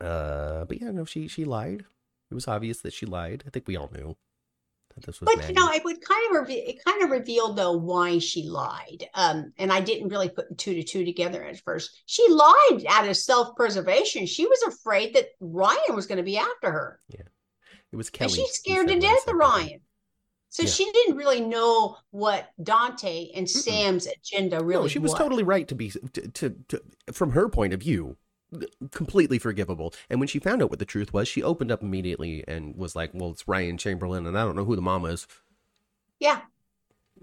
uh, but yeah, no, she she lied. It was obvious that she lied. I think we all knew that this was. But Maggie. you know, it would kind of it kind of revealed though why she lied. Um, and I didn't really put two to two together at first. She lied out of self preservation. She was afraid that Ryan was going to be after her, Yeah, it was Kelly. and she's scared to said what I death of. Ryan. So Yeah. she didn't really know what Dante and Sam's agenda really no, she was totally right to be to, to, to from her point of view completely forgivable and when she found out what the truth was she opened up immediately and was like well it's ryan chamberlain and i don't know who the mama is Yeah.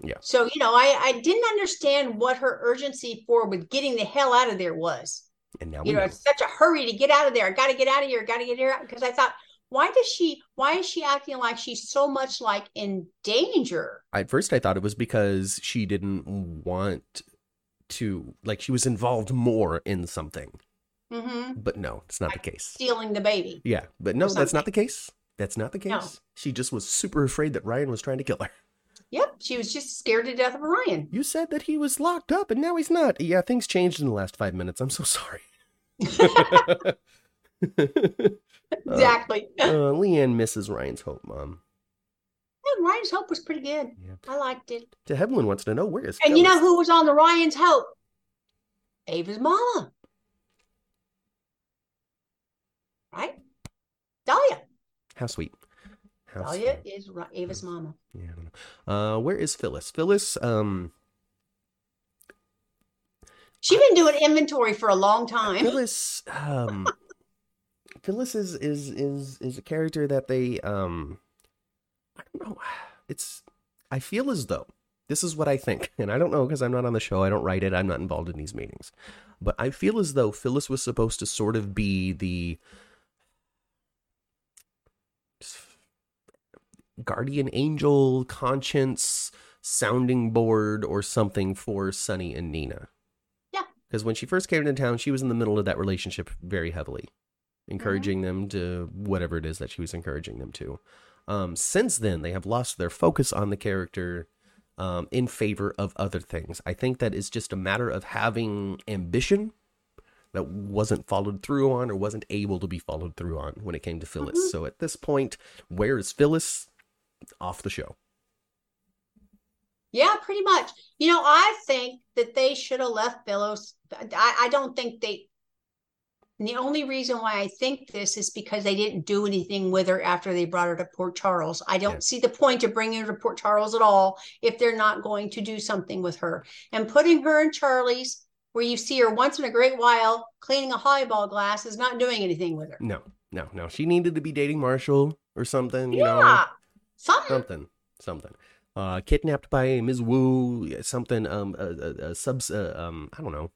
Yeah. So you know, I I didn't understand what her urgency for with getting the hell out of there was. and now you know, know. it's such a hurry to get out of there. I got to get out of here. I Got to get here because I thought, why does she why is she acting like she's so much like in danger? At first, I thought it was because she didn't want to, like, she was involved more in something. Mm-hmm. But no, it's not the case. Stealing the baby. Yeah, but no, that's not the case. That's not the case. No. She just was super afraid that Ryan was trying to kill her. Yep, she was just scared to death of Ryan. You said that he was locked up and now he's not. Yeah, things changed in the last five minutes. I'm so <laughs> sorry. <laughs> exactly. Uh, <laughs> Leanne misses Ryan's hope, Mom. And Ryan's Hope was pretty good. Yeah. I liked it. To Evelyn wants to know where is And you know who was on the Ryan's Hope? Ava's mama. Right? Delia. How sweet. How Delia sweet. is Ri- Ava's mama. Yeah, I don't know. Uh, where is Phyllis? Phyllis, um, She's been doing inventory for a long time. Phyllis, um, <laughs> Phyllis is is is is a character that they um, I don't know. It's I feel as though this is what I think, <laughs> and I don't know because I'm not on the show. I don't write it. I'm not involved in these meetings, but I feel as though Phyllis was supposed to sort of be the guardian angel, conscience, sounding board, or something for Sonny and Nina. Yeah. Because when she first came into town, she was in the middle of that relationship very heavily, encouraging them to whatever it is that she was encouraging them to. Um, since then, they have lost their focus on the character um, in favor of other things. I think that is just a matter of having ambition that wasn't followed through on or wasn't able to be followed through on when it came to Phyllis. Mhm. So at this point, where is Phyllis? Off the show. Yeah, pretty much. You know, I think that they should have left Billows. I, I don't think they. the only reason why I think this is because they didn't do anything with her after they brought her to Port Charles. I don't Yeah. see the point of bringing her to Port Charles at all if they're not going to do something with her. And putting her in Charlie's, where you see her once in a great while cleaning a highball glass, is not doing anything with her. No, no, no. She needed to be dating Marshall or something, you know. Something. something. Something. Uh kidnapped by ms wu something um a, a, a subs uh, um i don't know.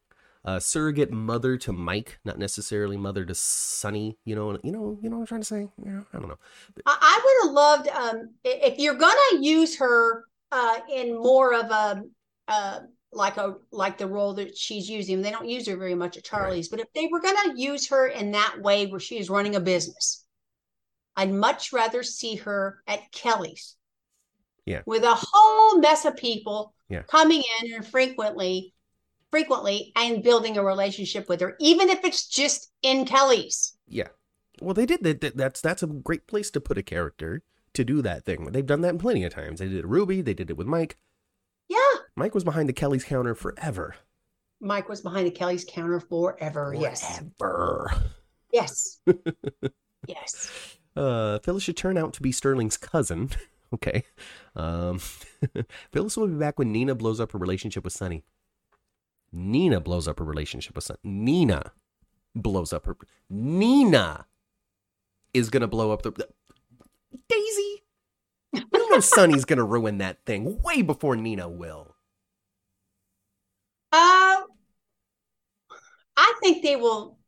A surrogate mother to mike not necessarily mother to sonny you know you know you know what i'm trying to say? Yeah i don't know. I, I would have loved um if you're gonna use her uh in more of a uh like a like the role that she's using. They don't use her very much at Charlie's, but if they were gonna use her in that way where she is running a business, I'd much rather see her at Kelly's. Yeah. With a whole mess of people Yeah. coming in and frequently frequently and building a relationship with her, even if it's just in Kelly's. yeah well they did that that- that's that's a great place to put a character to do that thing they've done that plenty of times they did ruby they did it with mike Yeah. mike was behind the kelly's counter forever Mike was behind the Kelly's counter forever. Yes. forever Yes. <laughs> yes. Uh, Phyllis should turn out to be Sterling's cousin. <laughs> okay. Um, <laughs> Phyllis will be back when Nina blows up her relationship with Sonny. Nina blows up her relationship with Sonny. Nina blows up her. Nina is gonna blow up the. Daisy. You know <laughs> Sonny's gonna ruin that thing way before Nina will. Uh, I think they will.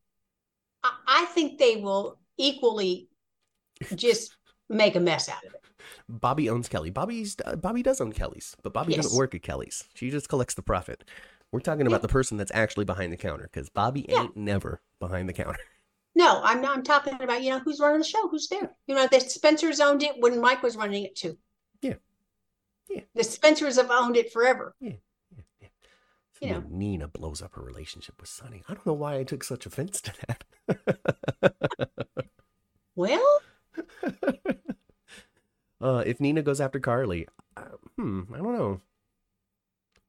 I think they will equally just make a mess out of it. Bobby owns Kelly. Bobby's uh, Bobby does own Kelly's, but Bobby Yes. doesn't work at Kelly's. She just collects the profit. We're talking about Yeah. the person that's actually behind the counter because Bobby Yeah. ain't never behind the counter. <laughs> No, I'm not. I'm talking about you know who's running the show, who's there. You know, the Spencers owned it when Mike was running it too. Yeah. Yeah. The Spencers have owned it forever. Yeah, yeah, yeah. So You when Nina blows up her relationship with Sonny. I don't know why I took such offense to that. <laughs> Well, <laughs> uh, if Nina goes after Carly, uh, hmm, I don't know.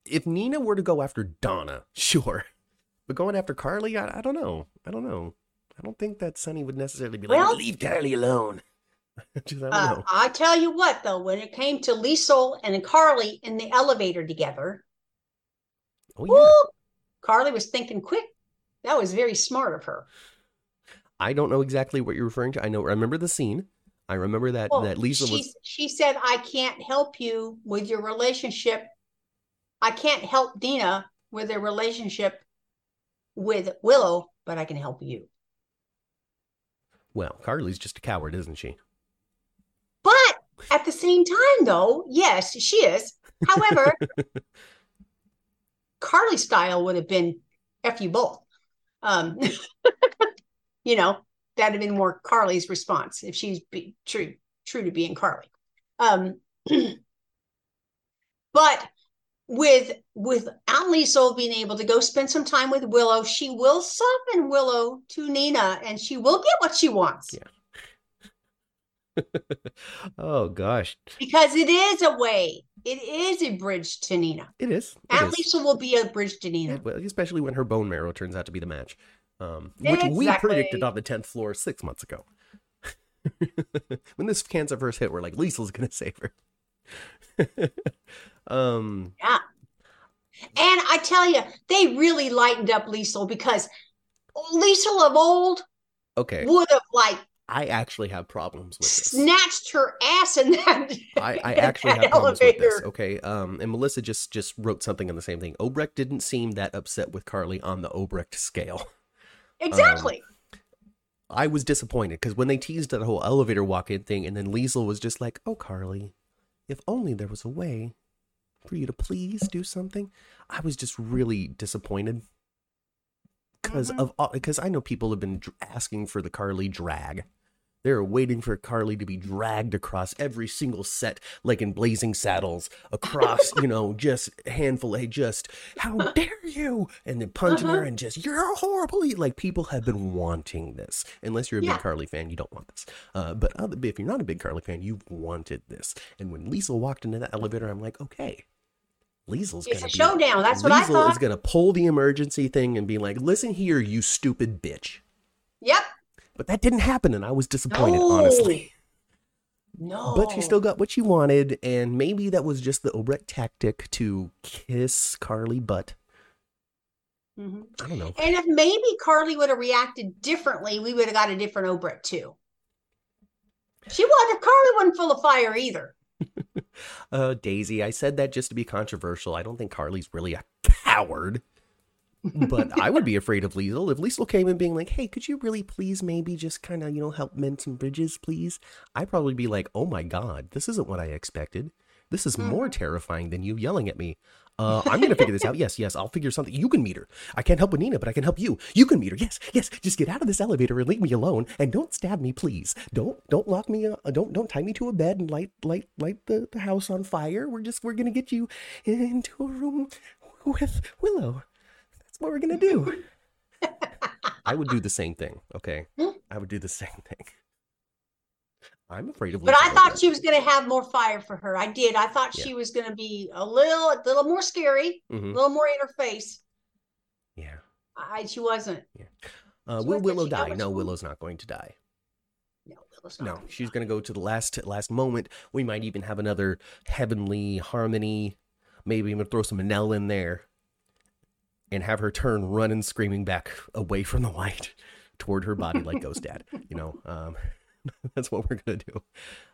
If Nina were to go after Donna, sure. But going after Carly, I, I don't know. I don't know. I don't think that Sonny would necessarily be like, Well- leave Carly alone. <laughs> Just, I don't uh, know. I tell you what, though, when it came to Liesl and Carly in the elevator together, Oh, yeah. woo, Carly was thinking quick. That was very smart of her. I don't know exactly what you're referring to. I know, I remember the scene. I remember that, Well, that Lisa she, was. she said, I can't help you with your relationship. I can't help Dina with their relationship with Willow, but I can help you. Well, Carly's just a coward, isn't she? But at the same time, though, yes, she is. However, <laughs> Carly's style would have been F you both. Um, <laughs> you know, that'd have been more Carly's response if she's be, true true to being Carly. Um, <clears throat> but with with without Liesl being able to go spend some time with Willow, she will soften Willow to Nina, and she will get what she wants. Yeah. <laughs> oh gosh. Because it is a way. It is a bridge to Nina. It is. It At least it will be a bridge to Nina. Especially when her bone marrow turns out to be the match. Um, which exactly. we predicted on the 10th floor six months ago. <laughs> when this cancer first hit, we're like, Liesl's gonna save her. <laughs> um Yeah. And I tell you, they really lightened up Liesl because Liesl of old okay would have like I actually have problems with this. Snatched her ass in that. I, I <laughs> actually have problems with this. Okay. Um, and Melissa just just wrote something on the same thing. Obrecht didn't seem that upset with Carly on the Obrecht scale. Exactly. Um, I was disappointed because when they teased that whole elevator walk-in thing, and then Liesl was just like, "Oh, Carly, if only there was a way for you to please do something." I was just really disappointed because mm-hmm. of because I know people have been asking for the Carly drag. They're waiting for Carly to be dragged across every single set, like in Blazing Saddles, across, <laughs> you know, just handful of just, how dare you? And then punching uh-huh. her and just, you're horrible. Like people have been wanting this. Unless you're a yeah. big Carly fan, you don't want this. Uh, but other, if you're not a big Carly fan, you've wanted this. And when Liesl walked into that elevator, I'm like, okay, Liesl's it's a be, showdown. That's what Liesl I thought. is gonna pull the emergency thing and be like, "Listen here, you stupid bitch." Yep. But that didn't happen, and I was disappointed, no. honestly. No. But she still got what she wanted, and maybe that was just the Obrecht tactic to kiss Carly butt. Mm-hmm. I don't know. And if maybe Carly would have reacted differently, we would have got a different Obrecht too. She wasn't. Carly wasn't full of fire either. <laughs> uh, Daisy, I said that just to be controversial. I don't think Carly's really a coward but I would be afraid of Liesl. If Liesl came in being like, hey, could you really please maybe just kind of, you know, help mend some bridges, please? I'd probably be like, oh my God, this isn't what I expected. This is more mm-hmm. terrifying than you yelling at me. Uh, I'm going to figure this out. Yes, yes, I'll figure something. You can meet her. I can't help with Nina, but I can help you. You can meet her. Yes, yes. Just get out of this elevator and leave me alone, and don't stab me, please. Don't don't lock me. Uh, don't don't tie me to a bed and light light light the, the house on fire. We're just we're going to get you into a room with Willow what we're gonna do. <laughs> I would do the same thing. Okay, I would do the <laughs> same thing. I'm afraid of. But I thought she was going to have more fire for her. I did. I thought yeah. she was going to be a little, a little more scary, mm-hmm. a little more in her face. Yeah. I. She wasn't. Yeah. Uh, will Willow die? No, Willow's not going to die. No, Willow's not. No, she's going to go to the last last moment. We might even have another heavenly harmony. Maybe even throw some Manel in there and have her turn running, screaming back away from the light toward her body like Ghost Dad. You know, um, <laughs> that's what we're gonna do.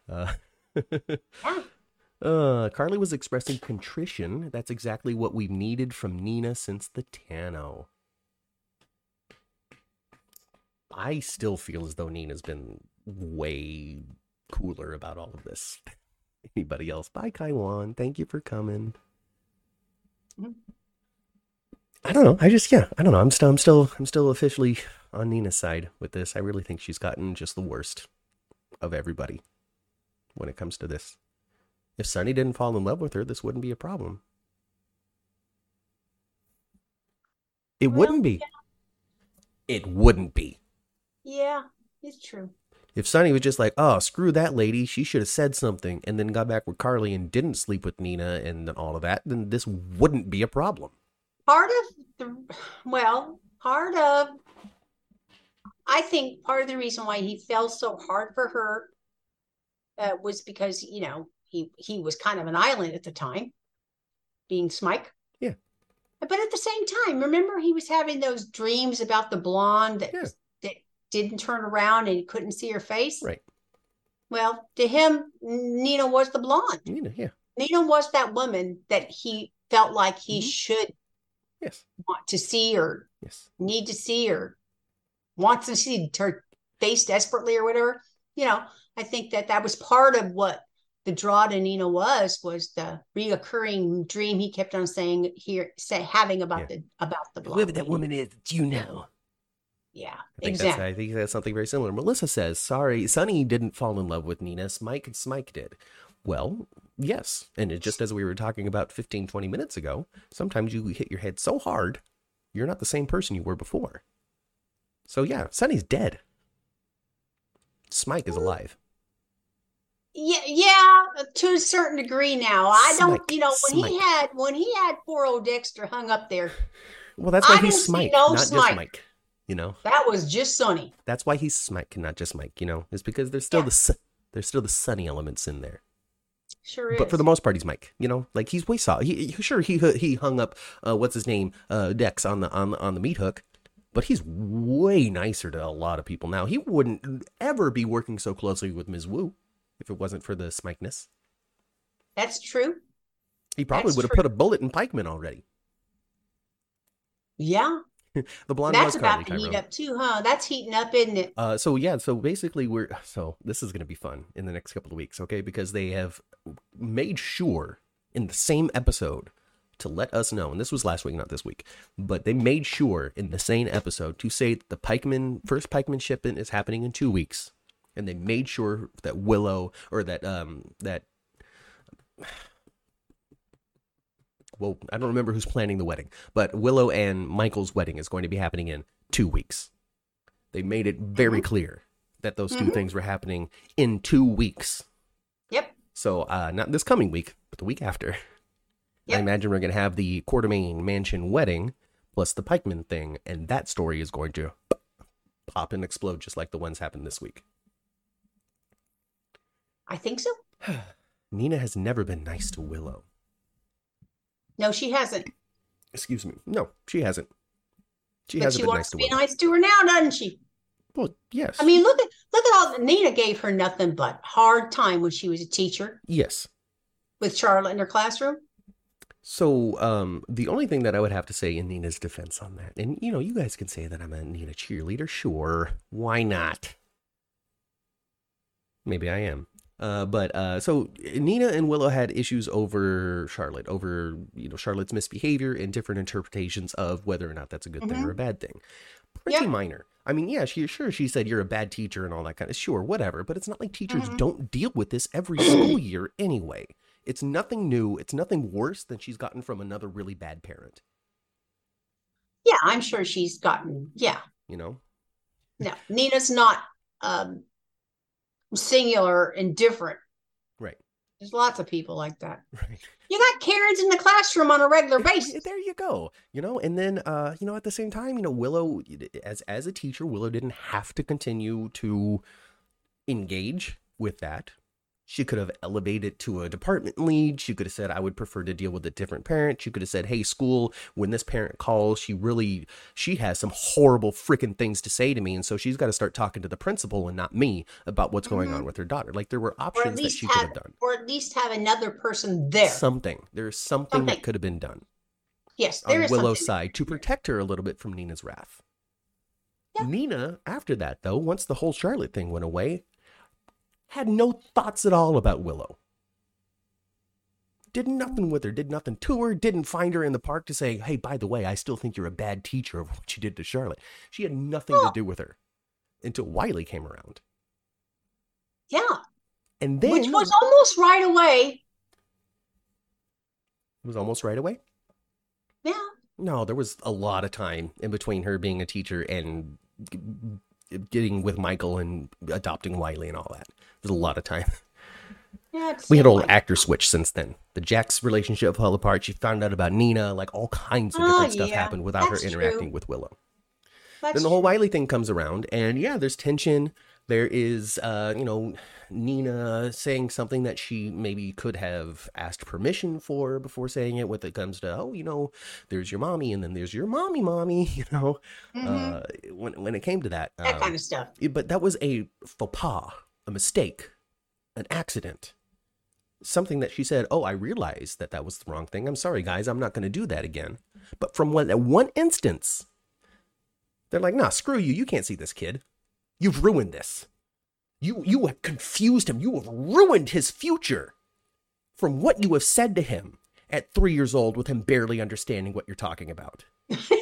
Uh, <laughs> uh, Carly was expressing contrition. That's exactly what we've needed from Nina since the Tano. I still feel as though Nina's been way cooler about all of this. <laughs> Anybody else? Bye, Kaiwan. Thank you for coming. Mm-hmm. I don't know. I just yeah, I don't know. I'm still I'm still I'm still officially on Nina's side with this. I really think she's gotten just the worst of everybody when it comes to this. If Sonny didn't fall in love with her, this wouldn't be a problem. It well, wouldn't be. Yeah. It wouldn't be. Yeah, it's true. If Sonny was just like, oh, screw that lady, she should have said something, and then got back with Carly and didn't sleep with Nina and all of that, then this wouldn't be a problem part of the well part of i think part of the reason why he fell so hard for her uh, was because you know he he was kind of an island at the time being Smike. Yeah. But at the same time remember he was having those dreams about the blonde that, yeah. that didn't turn around and he couldn't see her face? Right. Well to him nina was the blonde. Nina yeah. Nina was that woman that he felt like he mm-hmm. should yes want to see or yes need to see or wants to see her face desperately or whatever. You know, I think that that was part of what the draw to Nina was was the reoccurring dream he kept on saying here, say having about Yeah. the about the Whoever that woman is, you know. Yeah, I think exactly. that's I think that's something very similar. Melissa says, "Sorry, Sonny didn't fall in love with Nina. Smike Smike did." Well, yes, and it, just as we were talking about 15, 20 minutes ago, sometimes you hit your head so hard, you're not the same person you were before. So yeah, Sonny's dead. Smike is alive. Yeah, yeah, to a certain degree now. I don't, you know, when he had when he had poor old Dexter hung up there, Well, that's why I he's Smike, no not just Smike. Mike. You know, that was just Sonny. that's why he's Smike, and not just Mike. You know, is because there's still Yeah. the there's still the Sonny elements in there. Sure is. But for the most part, he's Mike. You know, like he's way saw. He, he- sure he he hung up uh, what's his name uh, Dex on the on on the meat hook, but he's way nicer to a lot of people now. He wouldn't ever be working so closely with Ms. Wu if it wasn't for the Smikeness. That's true. He probably That's would have put a bullet in Pikeman already. Yeah, <laughs> The blonde that's was about to heat up too, huh? That's heating up, isn't it? Uh, so yeah, so basically we're so this is going to be fun in the next couple of weeks, okay? Because they have made sure in the same episode to let us know, and this was last week, not this week, but they made sure in the same episode to say that the Pikeman first Pikeman shipment is happening in two weeks, and they made sure that Willow or that um that well, I don't remember who's planning the wedding, but Willow and Michael's wedding is going to be happening in two weeks. They made it very clear that those 2 Mhm. things were happening in two weeks. Yep. So, uh, not this coming week, but the week after. I imagine we're going to have the Quartermaine Mansion wedding plus the Pikeman thing, and that story is going to pop and explode just like the ones happened this week. I think so. <sighs> Nina has never been nice to Willow. No, she hasn't. Excuse me. No, she hasn't. She but hasn't she been wants nice to to be Willow. nice to her now, doesn't she? Well, yes. I mean, look at look at all Nina gave her nothing but hard time when she was a teacher yes. with Charlotte in her classroom. So, um, the only thing that I would have to say in Nina's defense on that, and you know, you guys can say that I'm a Nina cheerleader, sure. Why not? Maybe I am. Uh, but uh, so Nina and Willow had issues over Charlotte, over you know Charlotte's misbehavior and different interpretations of whether or not that's a good thing or a bad thing. Pretty Yeah. minor. I mean, yeah, she sure she said you're a bad teacher and all that kind of sure, whatever. But it's not like teachers Mhm. don't deal with this every school year anyway. It's nothing new. It's nothing worse than she's gotten from another really bad parent. Yeah, I'm sure she's gotten. Yeah, You know, no, Nina's not um singular and different. There's lots of people like that. <laughs> Right. You got Karens in the classroom on a regular basis. There you go. You know, and then uh, you know, at the same time, you know, Willow as as a teacher, Willow didn't have to continue to engage with that. She could have elevated to a department lead. She could have said, I would prefer to deal with a different parent. She could have said, Hey, school, when this parent calls, she really she has some horrible freaking things to say to me. And so she's got to start talking to the principal and not me about what's going on Mhm. with her daughter. Like there were options that she could have, have done. or at least have another person there. Something. There's something, Something. that could have been done. yes, there on is Willow's something. side to protect her a little bit from Nina's wrath. Nina, after that, though, once the whole Charlotte thing went away, had no thoughts at all about Willow. Did nothing with her, did nothing to her, didn't find her in the park to say, hey, by the way, I still think you're a bad teacher of what you did to Charlotte. She had nothing to do with her until Wiley came around. Yeah, And then which was almost right away. it was almost right away. Yeah, No, there was a lot of time in between her being a teacher and getting with Michael and adopting Wiley and all that. A lot of time. yeah. We had old like- actor switch since then. The Jack's relationship fell apart. She found out about Nina. Like all kinds of Oh, different stuff yeah, happened without her interacting true. with Willow. That's then the whole. Wiley thing comes around, and yeah, there's tension. There is, uh, you know, Nina saying something that she maybe could have asked permission for before saying it. When it comes to, oh, you know, there's your mommy, and then there's your mommy, mommy. <laughs> You know, Mhm. uh, when when it came to that, that um, kind of stuff. but that was a faux pas, a mistake, an accident. Something that she said, "Oh, I realized that that was the wrong thing. I'm sorry, guys. I'm not going to do that again." But from one, that one instance, they're like, "Nah, screw you. You can't see this kid." You've ruined this. You you have confused him. You have ruined his future from what you have said to him at three years old with him barely understanding what you're talking about. <laughs>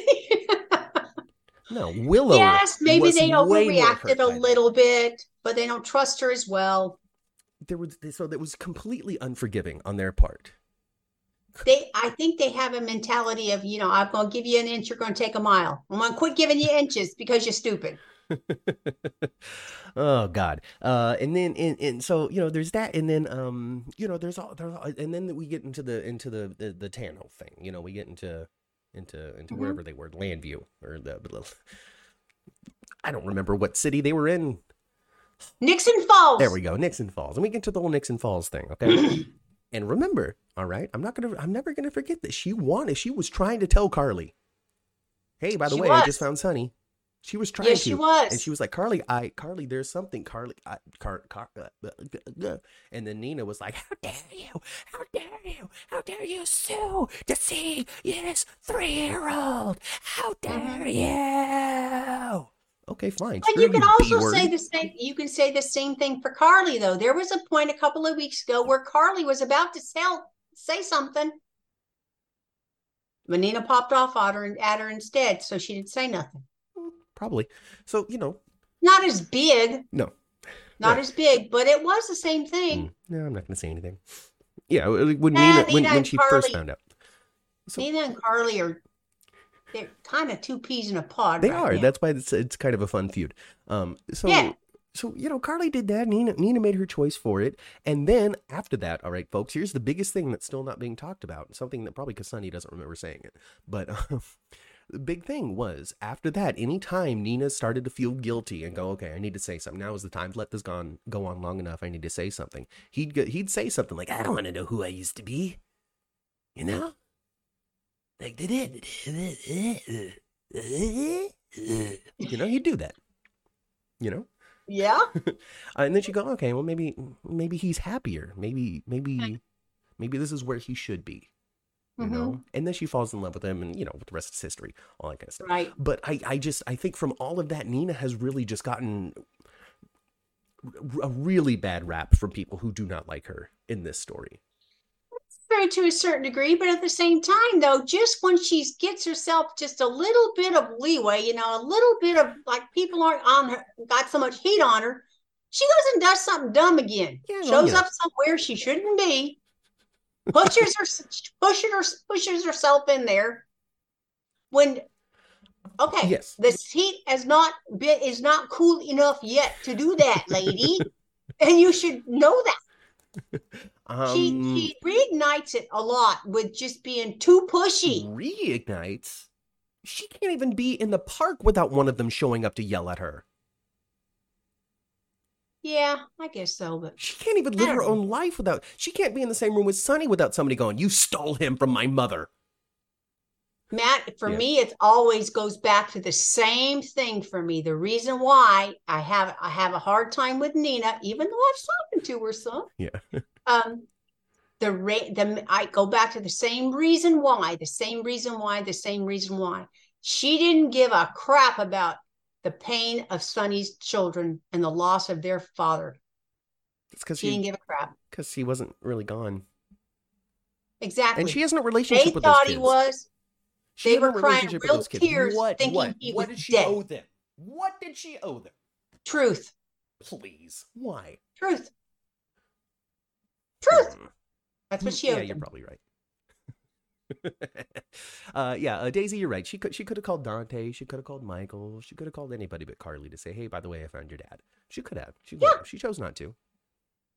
No, Willow. yes, maybe they way more hurt overreacted a little bit, but they don't trust her as well. There was so that was completely unforgiving on their part. They, I think they have a mentality of, you know, I'm going to give you an inch, you're going to take a mile. I'm going to quit giving you inches because you're stupid. <laughs> oh God. Uh, and then and, and so you know there's that, and then um you know there's all there's all, and then we get into the into the the, the Tano thing. You know we get into into into Mhm. wherever they were, Llanview or the. I don't remember what city they were in. Nixon Falls. There we go, Nixon Falls, and we get to the whole Nixon Falls thing. Okay. <clears throat> And remember, all right, I'm not gonna, I'm never gonna forget that she wanted, she was trying to tell Carly, "Hey, by the She way, I just found Sonny." She was trying Yes, to, she was. and she was like, "Carly, I, Carly, there's something, Carly, I, Car, Car, uh, uh, uh, uh," and then Nina was like, "How dare you? How dare you? How dare you sue to see this three-year-old? How dare you?" Okay, fine. But you can also B-word. say the same. You can say the same thing for Carly, though. There was a point a couple of weeks ago where Carly was about to tell, say something, but Nina popped off at her, at her instead, so she didn't say nothing. Probably. So you know, Not as big, no, not Right. as big, but it was the same thing. Mm, no, I'm not going to say anything. Yeah, when Eh, Nina, when, when she first found out, So- Nina and Carly are they're kind of two peas in a pod. they right are. now. That's why it's it's kind of a fun feud. Um, so Yeah. so you know, Carly did that. Nina Nina made her choice for it, and then after that, all right, folks. Here's the biggest thing that's still not being talked about. Something that probably Cassani doesn't remember saying it, but. <laughs> Um, The big thing was after that, anytime Nina started to feel guilty and go, okay, I need to say something. Now is the time to let this go on, go on long enough. I need to say something. He'd go, he'd say something like, I don't want to know who I used to be. You know? Like, did it. <laughs> you know, he'd do that. You know? yeah. <laughs> Uh, and then she go, okay, well, maybe, maybe he's happier. Maybe, maybe, maybe this is where he should be. You Mhm. know? And then she falls in love with him, and you know, the rest is history, all that kind of stuff. Right. But I, I just, I think from all of that, Nina has really just gotten a really bad rap from people who do not like her in this story. Very to a certain degree, but at the same time, though, just when she gets herself just a little bit of leeway, you know, a little bit of like people aren't on her, got so much heat on her, she goes and does something dumb again. Yeah, Shows you know. up somewhere she shouldn't be, pushes her, pushes her, pushes herself in there. When okay, Yes. the heat has not been is not cool enough yet to do that, lady, and you should know that. Um, she she reignites it a lot with just being too pushy. reignites. She can't even be in the park without one of them showing up to yell at her. Yeah, I guess so, but She can't even live her know. own life without. She can't be in the same room with Sonny without somebody going, "You stole him from my mother." Matt, for Yeah. me, it always goes back to the same thing for me. The reason why I have I have a hard time with Nina, even though I've spoken to her some. Yeah. <laughs> Um, the rate the I go back to the same reason why, the same reason why, the same reason why. She didn't give a crap about the pain of Sonny's children and the loss of their father. It's because She didn't he give a crap. because he wasn't really gone, Exactly. and she has no they relationship with those thought he was. She they were crying real tears What? thinking what? he what was did she dead. owe them? What did she owe them? Truth. Please, why? Truth. Truth. Hmm. That's what she yeah, owed Yeah, you're them. probably right. <laughs> uh, yeah, uh, Daisy, you're right. She could she could have called Dante. She could have called Michael. She could have called anybody but Carly to say, "Hey, by the way, I found your dad." She could have. She Yeah. have. She chose not to.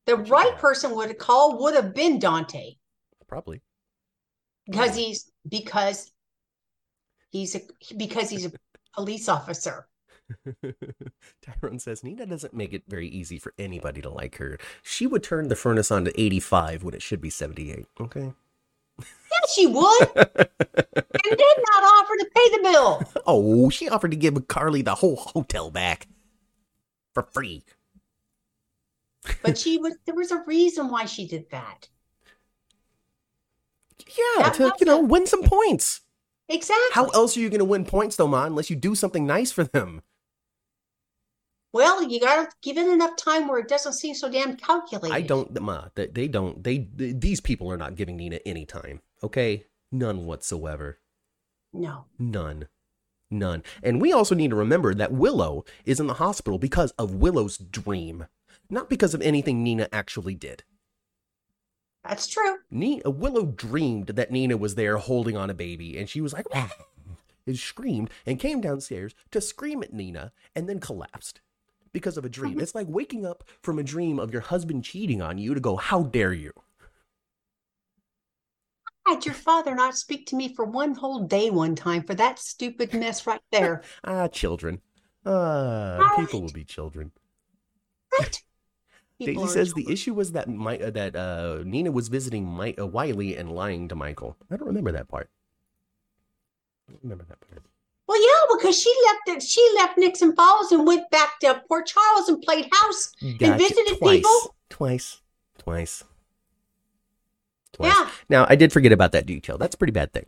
The She right person would have called would have been Dante Probably. because Yeah. he's because he's a because he's a <laughs> police officer. <laughs> Tyrone says Nina doesn't make it very easy for anybody to like her. She would turn the furnace on to 85 when it should be 78. Okay. She would, <laughs> and did not offer to pay the bill. Oh, she offered to give Carly the whole hotel back for free. But <laughs> she was there was a reason why she did that. Yeah, That to you know it. win some points. Exactly. How else are you going to win points, though, Ma, unless you do something nice for them? Well, you gotta give it enough time where it doesn't seem so damn calculated. I don't, Ma. They, they don't. They, they these people are not giving Nina any time. Okay, none whatsoever. No. None. None. And we also need to remember that Willow is in the hospital because of Willow's dream, not because of anything Nina actually did. That's true. Nina, uh, Willow dreamed that Nina was there holding on a baby, and she was like, and screamed and came downstairs to scream at Nina and then collapsed because of a dream. Mm-hmm. It's like waking up from a dream of your husband cheating on you to go, How dare you? Had your father not speak to me for one whole day one time for that stupid mess right there? <laughs> ah, children. Ah, Right. people will be children. Right? <laughs> Daisy says children. the issue was that my, uh, that uh, Nina was visiting My, uh, Wiley and lying to Michael. I don't remember that part. I don't remember that part. Well, yeah, because she left it. She left Nixon Falls and went back to Port Charles and played house. Gotcha. visited twice, people? Twice. Twice. Yeah. Now I did forget about that detail. That's a pretty bad thing.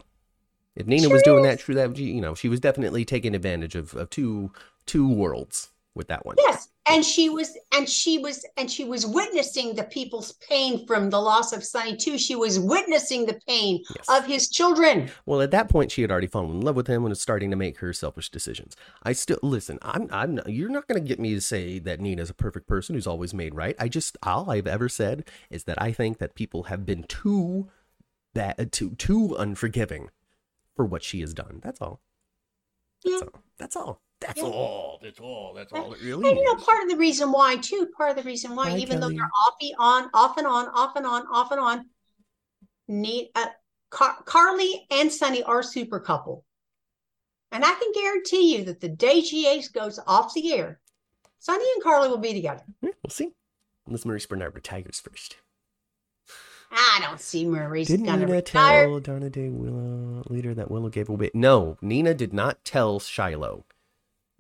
If Nina was doing is. that, true that you know, she was definitely taking advantage of, of two two worlds with that one. Yes, and she was, and she was, and she was witnessing the people's pain from the loss of Sonny too. She was witnessing the pain Yes. of his children. Well, at that point, she had already fallen in love with him and was starting to make her selfish decisions. I still listen. I'm. I'm. Not, you're not going to get me to say that Nina's a perfect person who's always made right. I just all I've ever said is that I think that people have been too that too too unforgiving for what she has done. That's all. Yeah. That's all. That's all. That's Yeah. all. That's all. That's all it really And you know, part of the reason why too, part of the reason why, Bye, even though Kelly. they're off e- on, off and on, off and on, off and on, need uh, Car- Carly and Sonny are super couple. And I can guarantee you that the day GH goes off the air, Sonny and Carly will be together. Yeah, we'll see. Unless Maurice Benard retires first. I don't see Maurice Didn't Nina retire. tell Donna Day Willow leader that Willow gave away? No, Nina did not tell Shiloh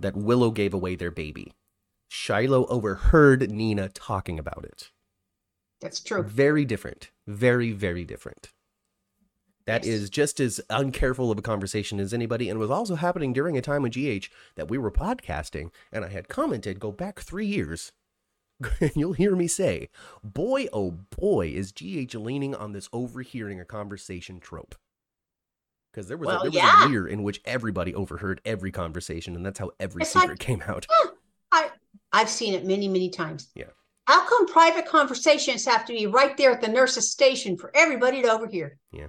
that Willow gave away their baby. Shiloh overheard Nina talking about it. That's true. Very different. Very, very different. That Yes. is just as uncareful of a conversation as anybody, and was also happening during a time with GH that we were podcasting, and I had commented, go back three years, <laughs> and you'll hear me say, boy, oh boy, is GH leaning on this overhearing a conversation trope. Because there was, Well, a, there was yeah. a year in which everybody overheard every conversation, and that's how every It's like- secret came out. I I've seen it many, many times. Yeah. How come private conversations have to be right there at the nurse's station for everybody to overhear? Yeah.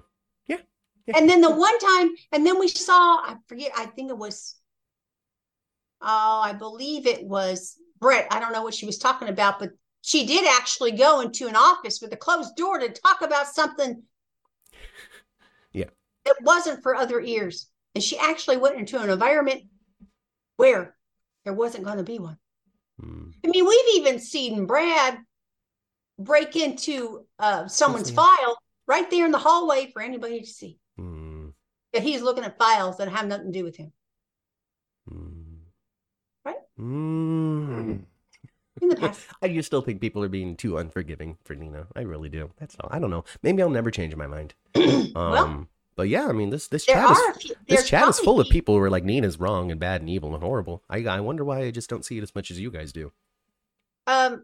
Yeah. Yeah. And then the one time, and then we saw, I forget, I think it was, oh, I believe it was Brett. I don't know what she was talking about, but she did actually go into an office with a closed door to talk about something. It wasn't for other ears. And she actually went into an environment where there wasn't going to be one. Hmm. I mean, we've even seen Brad break into uh, someone's see. file right there in the hallway for anybody to see Hmm. that he's looking at files that have nothing to do with him. Hmm. Right? Hmm. In the past, <laughs> I just still think people are being too unforgiving for Nina. I really do. That's all. I don't know. Maybe I'll never change my mind. <clears throat> Um, well, but yeah, I mean this this there chat is few. this chat is full of people- who are like Nina's wrong and bad and evil and horrible. I I wonder why I just don't see it as much as you guys do. Um,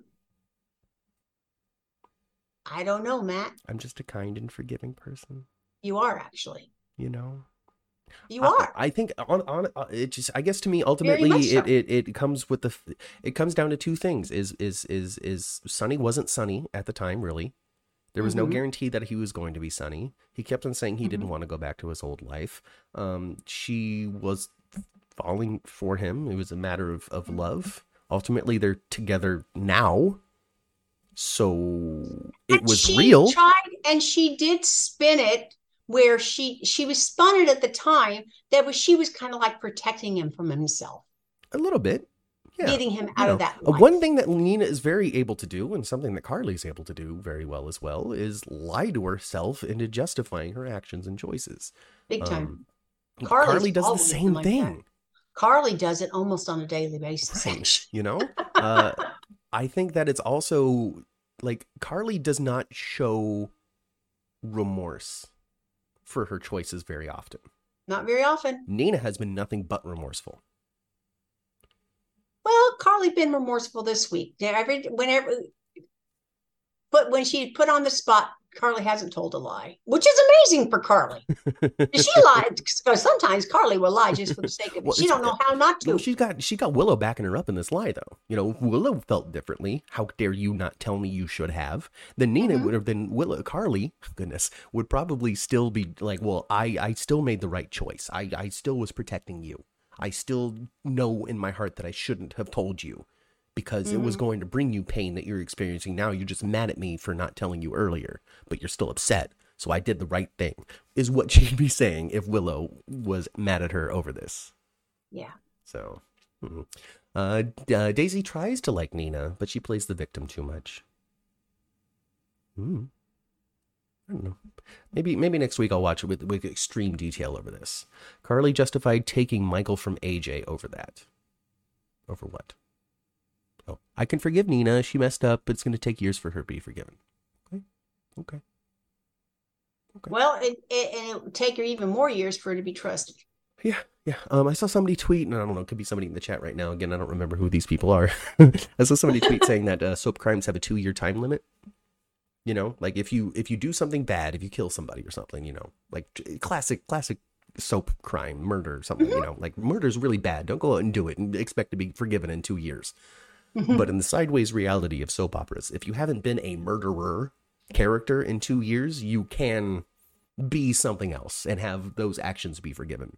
I don't know, Matt. I'm just a kind and forgiving person, You are actually. you know. You I- are. I, think on on uh, it just I guess to me ultimately so. it, it it comes with the it comes down to two things is is is is Sonny wasn't Sonny at the time really. There was no Mhm. guarantee that he was going to be Sonny. He kept on saying he didn't Mhm. want to go back to his old life. Um, she was falling for him. It was a matter of, of love. Ultimately, they're together now. So it And was she real. Tried, and she did spin it where she she was spun it at the time that was she was kind of like protecting him from himself, a little bit. Yeah. getting him you know, of that. uh, life. one thing that Nina is very able to do, and something that Carly's able to do very well as well, is lie to herself into justifying her actions and choices. big time. Um, Carly does the same like that. thing, Carly does it almost on a daily basis. Right. <laughs> you know. <laughs> Uh, I think that it's also like Carly does not show remorse for her choices very often. Not very often. Nina has been nothing but remorseful. Well, Carly been remorseful this week? Every whenever, but when she put on the spot, Carly hasn't told a lie, which is amazing for Carly. <laughs> she lied because sometimes Carly will lie just for the sake of it. Well, she don't know how not to. Well, she's got she got Willow backing her up in this lie, though. You know, Willow felt differently. How dare you not tell me you should have? Then Nina mm-hmm. would have been Willow. Carly, <laughs> goodness, would probably still be like, well, I I still made the right choice. I I still was protecting you. I still know in my heart that I shouldn't have told you because mm-hmm. it was mm-hmm. going to bring you pain that you're experiencing now. You're just mad at me for not telling you earlier, but you're still upset. So I did the right thing, is what <laughs> she'd be saying if Willow was mad at her over this. Yeah. So, hmm. uh, uh, Daisy tries to like Nina, but she plays the victim too much. Hmm. I don't know. Maybe maybe next week I'll watch it with, with extreme detail over this. Carly justified taking Michael from AJ over that. Over what? Oh, I can forgive Nina. She messed up. but It's going to take years for her to be forgiven. Okay. Okay. Okay. Well, it, it, and it would take her even more years for her to be trusted. Yeah, yeah. Um, I saw somebody tweet, and I don't know, it could be somebody in the chat right now. Again, I don't remember who these people are. <laughs> I saw somebody tweet <laughs> saying that uh, soap crimes have a two-year time limit. You know, like if you if you do something bad, if you kill somebody or something, you know, like classic classic soap crime, murder, something. Mm-hmm. You know, like murder is really bad. Don't go out and do it and expect to be forgiven in two years. Mm-hmm. But in the sideways reality of soap operas, if you haven't been a murderer character in two years, you can be something else and have those actions be forgiven.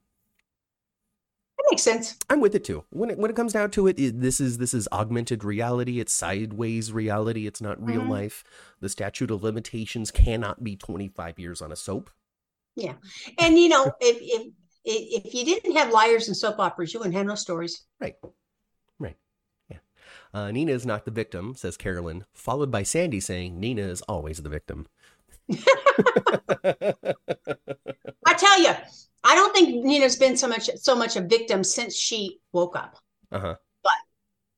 Makes sense. I'm with it too. When it when it comes down to it, it this is this is augmented reality. It's sideways reality. It's not real mm-hmm. life. The statute of limitations cannot be 25 years on a soap. Yeah, and you know if if if you didn't have liars and soap operas, you wouldn't have no stories. Right. Right. Yeah. Uh, Nina is not the victim, says Carolyn, followed by Sandy saying Nina is always the victim. <laughs> I tell you, I don't think Nina's been so much so much a victim since she woke up. Uh-huh. But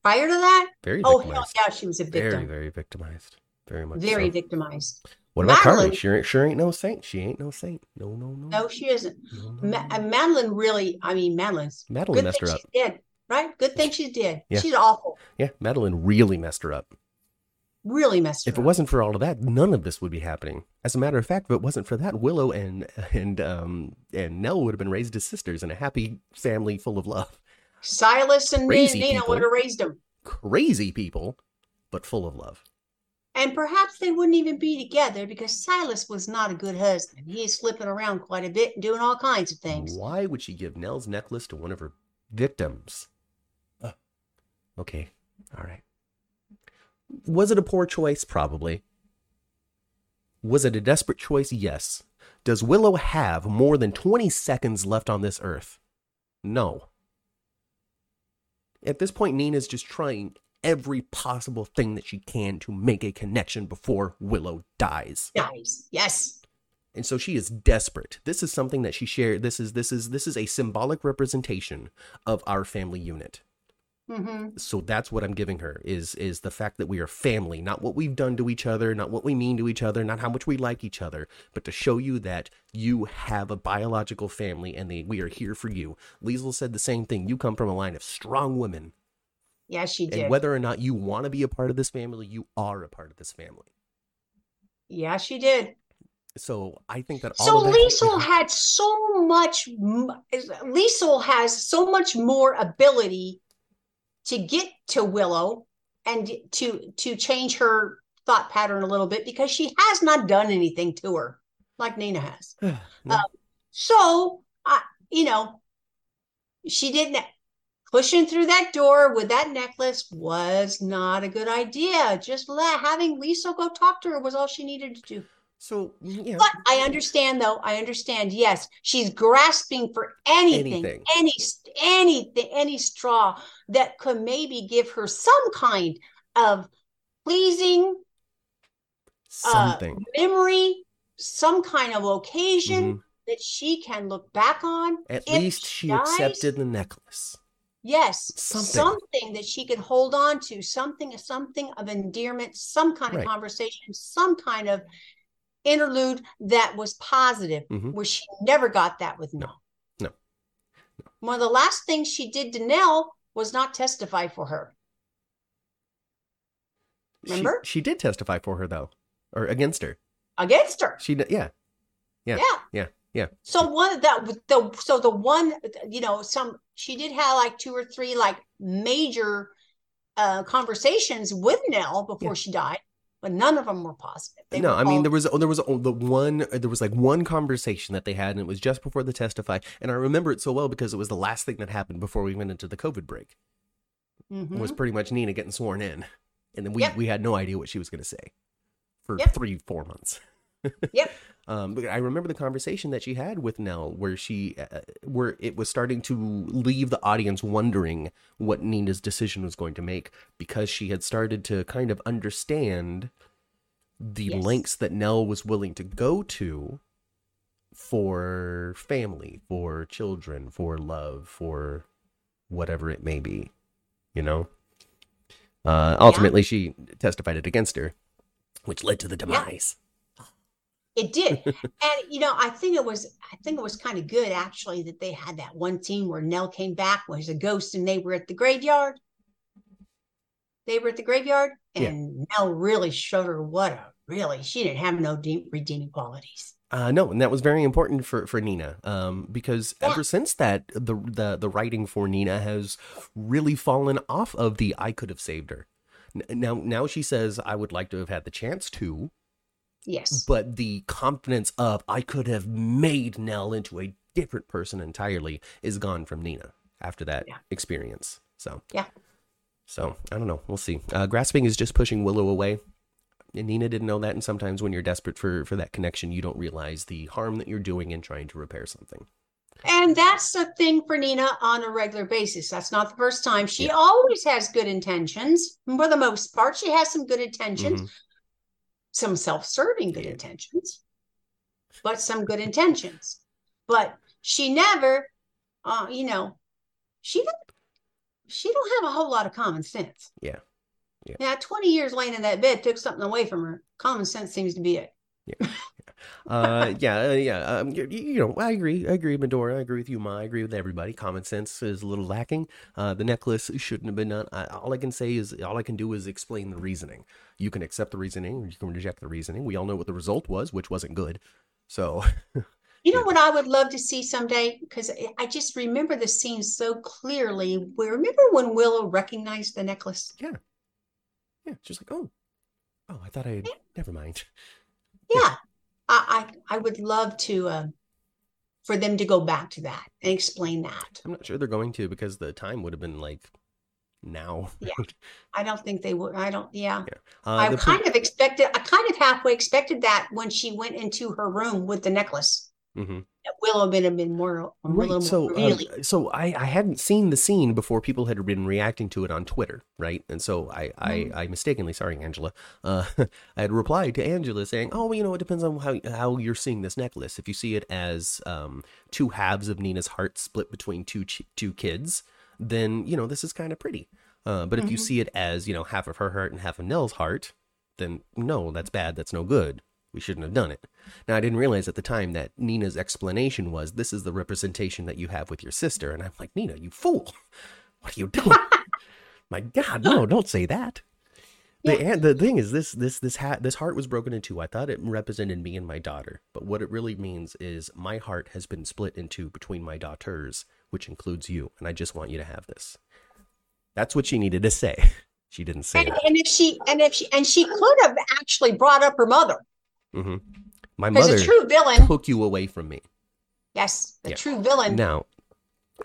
prior to that, very oh hell yeah, she was a victim. Very, very victimized. Very much. Very so. victimized. What about Madeline, Carly? She ain't, sure ain't no saint. She ain't no saint. No, no, no. No, she isn't. No, no, Ma- no. Madeline really, I mean, Madeline's. Madeline messed her up. She did right? Good thing she did. Yeah. She's awful. Yeah, Madeline really messed her up. Really messed her If it wasn't for all of that, none of this would be happening. As a matter of fact, if it wasn't for that, Willow and <laughs> and um and Nell would have been raised as sisters in a happy family full of love. Silas and Crazy Nina people. would have raised them. Crazy people, but full of love. And perhaps they wouldn't even be together because Silas was not a good husband. He's slipping around quite a bit and doing all kinds of things. Why would she give Nell's necklace to one of her victims? Okay. All right. Was it a poor choice? Probably. Was it a desperate choice? Yes. Does Willow have more than 20 seconds left on this earth? No. At this point, Nina's just trying every possible thing that she can to make a connection before Willow dies. Dies. Yes. And so she is desperate. This is something that she shared. This is this is this is a symbolic representation of our family unit. Mm-hmm. So that's what I'm giving her is is the fact that we are family, not what we've done to each other, not what we mean to each other, not how much we like each other, but to show you that you have a biological family and they, we are here for you. Liesl said the same thing. You come from a line of strong women. Yeah, she did. And whether or not you want to be a part of this family, you are a part of this family. Yeah, she did. So I think that so Liesl had so much. Liesl has so much more ability to get to Willow and to to change her thought pattern a little bit because she has not done anything to her like Nina has. <sighs> um, so I, you know, she didn't pushing through that door with that necklace was not a good idea. Just let, having Liesl go talk to her was all she needed to do. So, yeah. But I understand, though. I understand. Yes, she's grasping for anything, anything, any, anything, any straw that could maybe give her some kind of pleasing uh, something uh, memory, some kind of occasion mm-hmm. that she can look back on. At least she dies. accepted the necklace. Yes, something. something. that she could hold on to, something, something of endearment, some kind of conversation, some kind of interlude that was positive, mm-hmm. where she never got that with Nell. No. no. One of the last things she did to Nell was not testify for her. Remember? She, she did testify for her though, or against her. Against her. She. Yeah. Yeah. Yeah. Yeah. Yeah. So one of that the so the one you know some she did have like two or three like major uh conversations with Nell before Yeah. she died, but none of them were positive. They no, were I mean all- there was there was the one there was like one conversation that they had, and it was just before the testify, and I remember it so well because it was the last thing that happened before we went into the COVID break. Mhm. Was pretty much Nina getting sworn in, and then we Yep. we had no idea what she was going to say for Yep. three four months. Yep. Um, but I remember the conversation that she had with Nell, where she, uh, where it was starting to leave the audience wondering what Nina's decision was going to make because she had started to kind of understand the Yes. lengths that Nell was willing to go to for family, for children, for love, for whatever it may be, you know. Uh, ultimately, she testified it against her, which led to the demise. It did. <laughs> and you know, I think it was I think it was kind of good actually that they had that one team where Nell came back was a ghost and they were at the graveyard. They were at the graveyard Yeah. and Nell really showed her what a really she didn't have no de- redeeming qualities. Uh, no, and that was very important for for Nina, um, because Yeah. ever since that, the the the writing for Nina has really fallen off of the "I could have saved her." N- Now, now she says, "I would like to have had the chance to," Yes. but the confidence of "I could have made Nell into a different person entirely" is gone from Nina after that Yeah. experience. So, Yeah. So I don't know. We'll see. Uh, grasping is just pushing Willow away. And Nina didn't know that. And sometimes when you're desperate for for that connection, you don't realize the harm that you're doing in trying to repair something. And that's the thing for Nina on a regular basis. That's not the first time. She Yeah. always has good intentions. For the most part, she has some good intentions, Mhm. Some self-serving good Yeah. intentions, but some good intentions. But she never, uh, you know, she don't, she don't have a whole lot of common sense. Yeah. Yeah. Yeah, 20 years laying in that bed took something away from her. Common sense seems to be it. Uh, yeah, uh, yeah. Um, you, you know, I agree. I agree, Medora. I agree with you, Ma. I agree with everybody. Common sense is a little lacking. Uh, the necklace shouldn't have been done. I, all I can say is, all I can do is explain the reasoning. You can accept the reasoning, or you can reject the reasoning. We all know what the result was, which wasn't good. So, <laughs> You know Yeah. what I would love to see someday? Because I just remember the scene so clearly. Where remember when Willow recognized the necklace? yeah, Yeah. She's like, oh, oh, I thought I had. Never mind. Yeah, I I, I would love to uh, for them to go back to that and explain that. I'm not sure they're going to because the time would have been like now. Yeah. <laughs> I don't think they would. I don't. Yeah, Uh, I kind of expected. I kind of halfway expected that when she went into her room with the necklace. Mhm. That Willow would have been more, a Right. little So, more um, revealing. so I, I hadn't seen the scene before people had been reacting to it on Twitter, right? And so I, Mm-hmm. I, I mistakenly, sorry, Angela, uh, <laughs> I had replied to Angela saying, "Oh, well, you know, it depends on how how you're seeing this necklace. If you see it as um, two halves of Nina's heart split between two ch- two kids, then you know this is kind of pretty. Uh, but if you Mhm. see it as you know half of her heart and half of Nell's heart, then no, that's bad. That's no good. We shouldn't have done it. Now, I didn't realize at the time that Nina's explanation was this is the representation that you have with your sister. And I'm like, Nina, you fool. What are you doing? <laughs> My God, no, don't say that. The, and the thing is, this this this hat this heart was broken in two. I thought it represented me and my daughter, but what it really means is my heart has been split in two between my daughters, which includes you, and I just want you to have this. That's what she needed to say. <laughs> She didn't say And, and if she and if she and she could have actually brought up her mother hmm My mother the true villain, took you away from me. yes, the Yeah. true villain Now,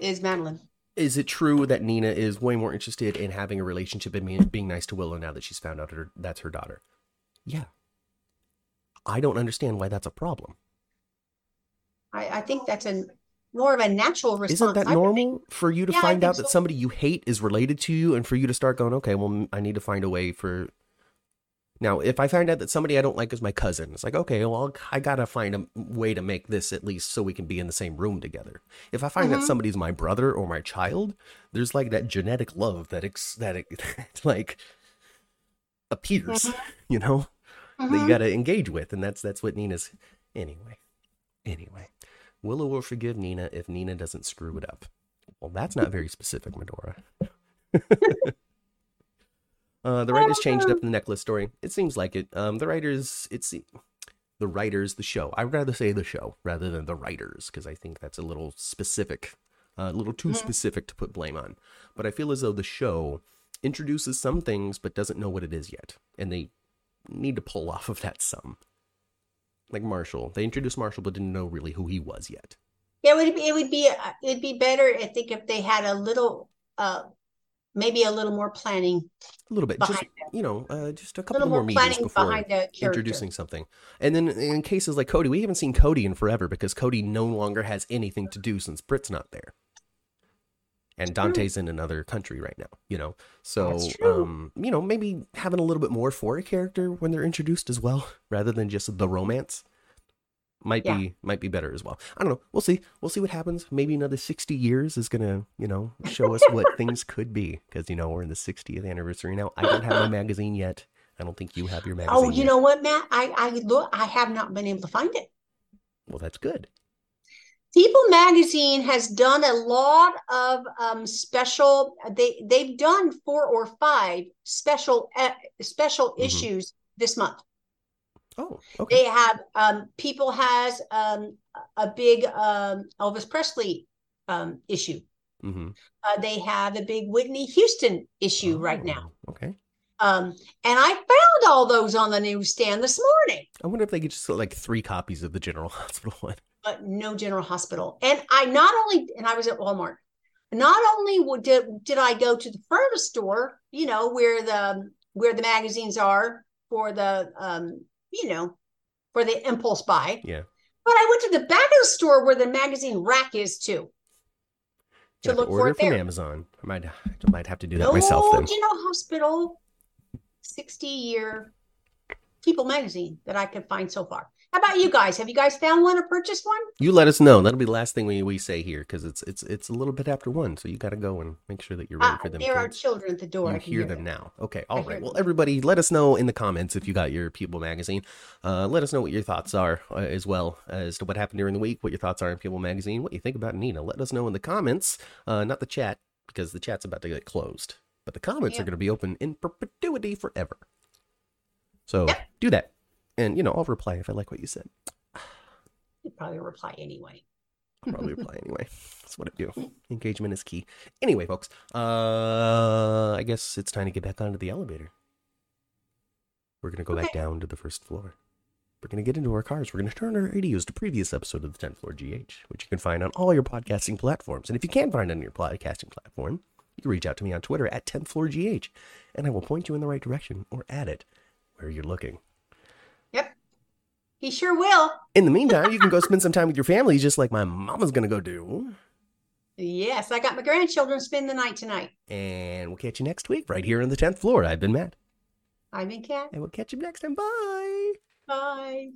is Madeline. is it true that Nina is way more interested in having a relationship and being, being nice to Willow now that she's found out her, that's her daughter? Yeah. I don't understand why that's a problem. I, I think that's a more of a natural response. Isn't that I would think. normal for you to Yeah, find out that somebody you hate is related to you and for you to start going, okay, well, I need to find a way for. Now, if I find out that somebody I don't like is my cousin, it's like, okay, well, I gotta find a way to make this at least so we can be in the same room together. If I find Mhm. that somebody's my brother or my child, there's like that genetic love that ex- that it, <laughs> like appears, Mhm. <laughs> you know, that Mhm. you gotta engage with, and that's that's what Nina's. Anyway, anyway, Willow will forgive Nina if Nina doesn't screw it up. Well, that's not very specific, Medora. <laughs> Uh, the writers changed up the necklace story. It seems like it. Um, the writers, it's the writers, the show. I'd rather say the show rather than the writers because I think that's a little specific, uh, a little too Mhm. specific to put blame on. But I feel as though the show introduces some things but doesn't know what it is yet, and they need to pull <laughs> off of that some. Like Marshall, they introduced Marshall but didn't know really who he was yet. Yeah, it would be, it would be, uh, it'd be better, I think, if they had a little, uh, maybe a little more planning A little bit, just it. you know, uh, just a A couple little more more meetings before behind the character. introducing something. And then in cases like Cody, we haven't seen Cody in forever because Cody no longer has anything to do since Brit's not there. And Dante's in another country right now, you know. So, um, you know, maybe having a little bit more for a character when they're introduced as well, rather than just the romance, might Yeah. be might be better as well. I don't know. We'll see. We'll see what happens. Maybe another sixty years is gonna, you know, show us what <laughs> things could be. Because you know we're in the 60th anniversary now. I don't have my magazine yet. I don't think you have your magazine. Oh, you yet. know what, Matt? I, I look, I have not been able to find it. Well, that's good. People Magazine has done a lot of um, special. They they've done four or five special uh, special Mhm. issues this month. Oh, okay. They have um, People has um, a big um, Elvis Presley um, issue. Mm-hmm. Uh, they have a big Whitney Houston issue right now. Oh, Okay. Um, and I found all those on the newsstand this morning. I wonder if they could just get like three copies of the General <laughs> Hospital one. but no general hospital. And I not only, and I was at Walmart. Not only did did I go to the furniture store, you know, where the where the magazines are for the um, you know, for the impulse buy, Yeah. but I went to the back of the store where the magazine rack is too. To look for it from there. Amazon. I might I might have to do that No myself then. General Hospital, sixty year People magazine that I could find so far. How about you guys? Have you guys found one or purchased one? You let us know. That'll be the last thing we, we say here because it's it's it's a little bit after one, so you got to go and make sure that you're ready Ah, for them. there are children at the door. You I can hear them now. Okay, all hear right. Well, them. everybody, let us know in the comments if you got your People magazine. Uh, let us know what your thoughts are uh, as well as to what happened during the week, what your thoughts are in People magazine, what you think about Nina. Let us know in the comments, uh, not the chat because the chat's about to get closed, but the comments are going to be open in perpetuity forever. So Yep. do that, and you know I'll reply if I like what you said. You'd probably reply anyway. I'll probably reply <laughs> anyway. That's what I do. Engagement is key. Anyway, folks, uh, I guess it's time to get back onto the elevator. We're gonna go back down to the first floor. We're gonna get into our cars. We're gonna turn our radios to previous episode of the 10th Floor GH, which you can find on all your podcasting platforms. And if you can't find it on your podcasting platform, you can reach out to me on Twitter at 10th Floor GH, and I will point you in the right direction or add it where you're looking. He sure will. In the meantime, you can go spend some time with your family, just like my mama's gonna go do. Yes, I got my grandchildren spend the night tonight. And we'll catch you next week right here on the 10th floor. I've been Matt. I've been Kat. And we'll catch you next time. Bye. Bye.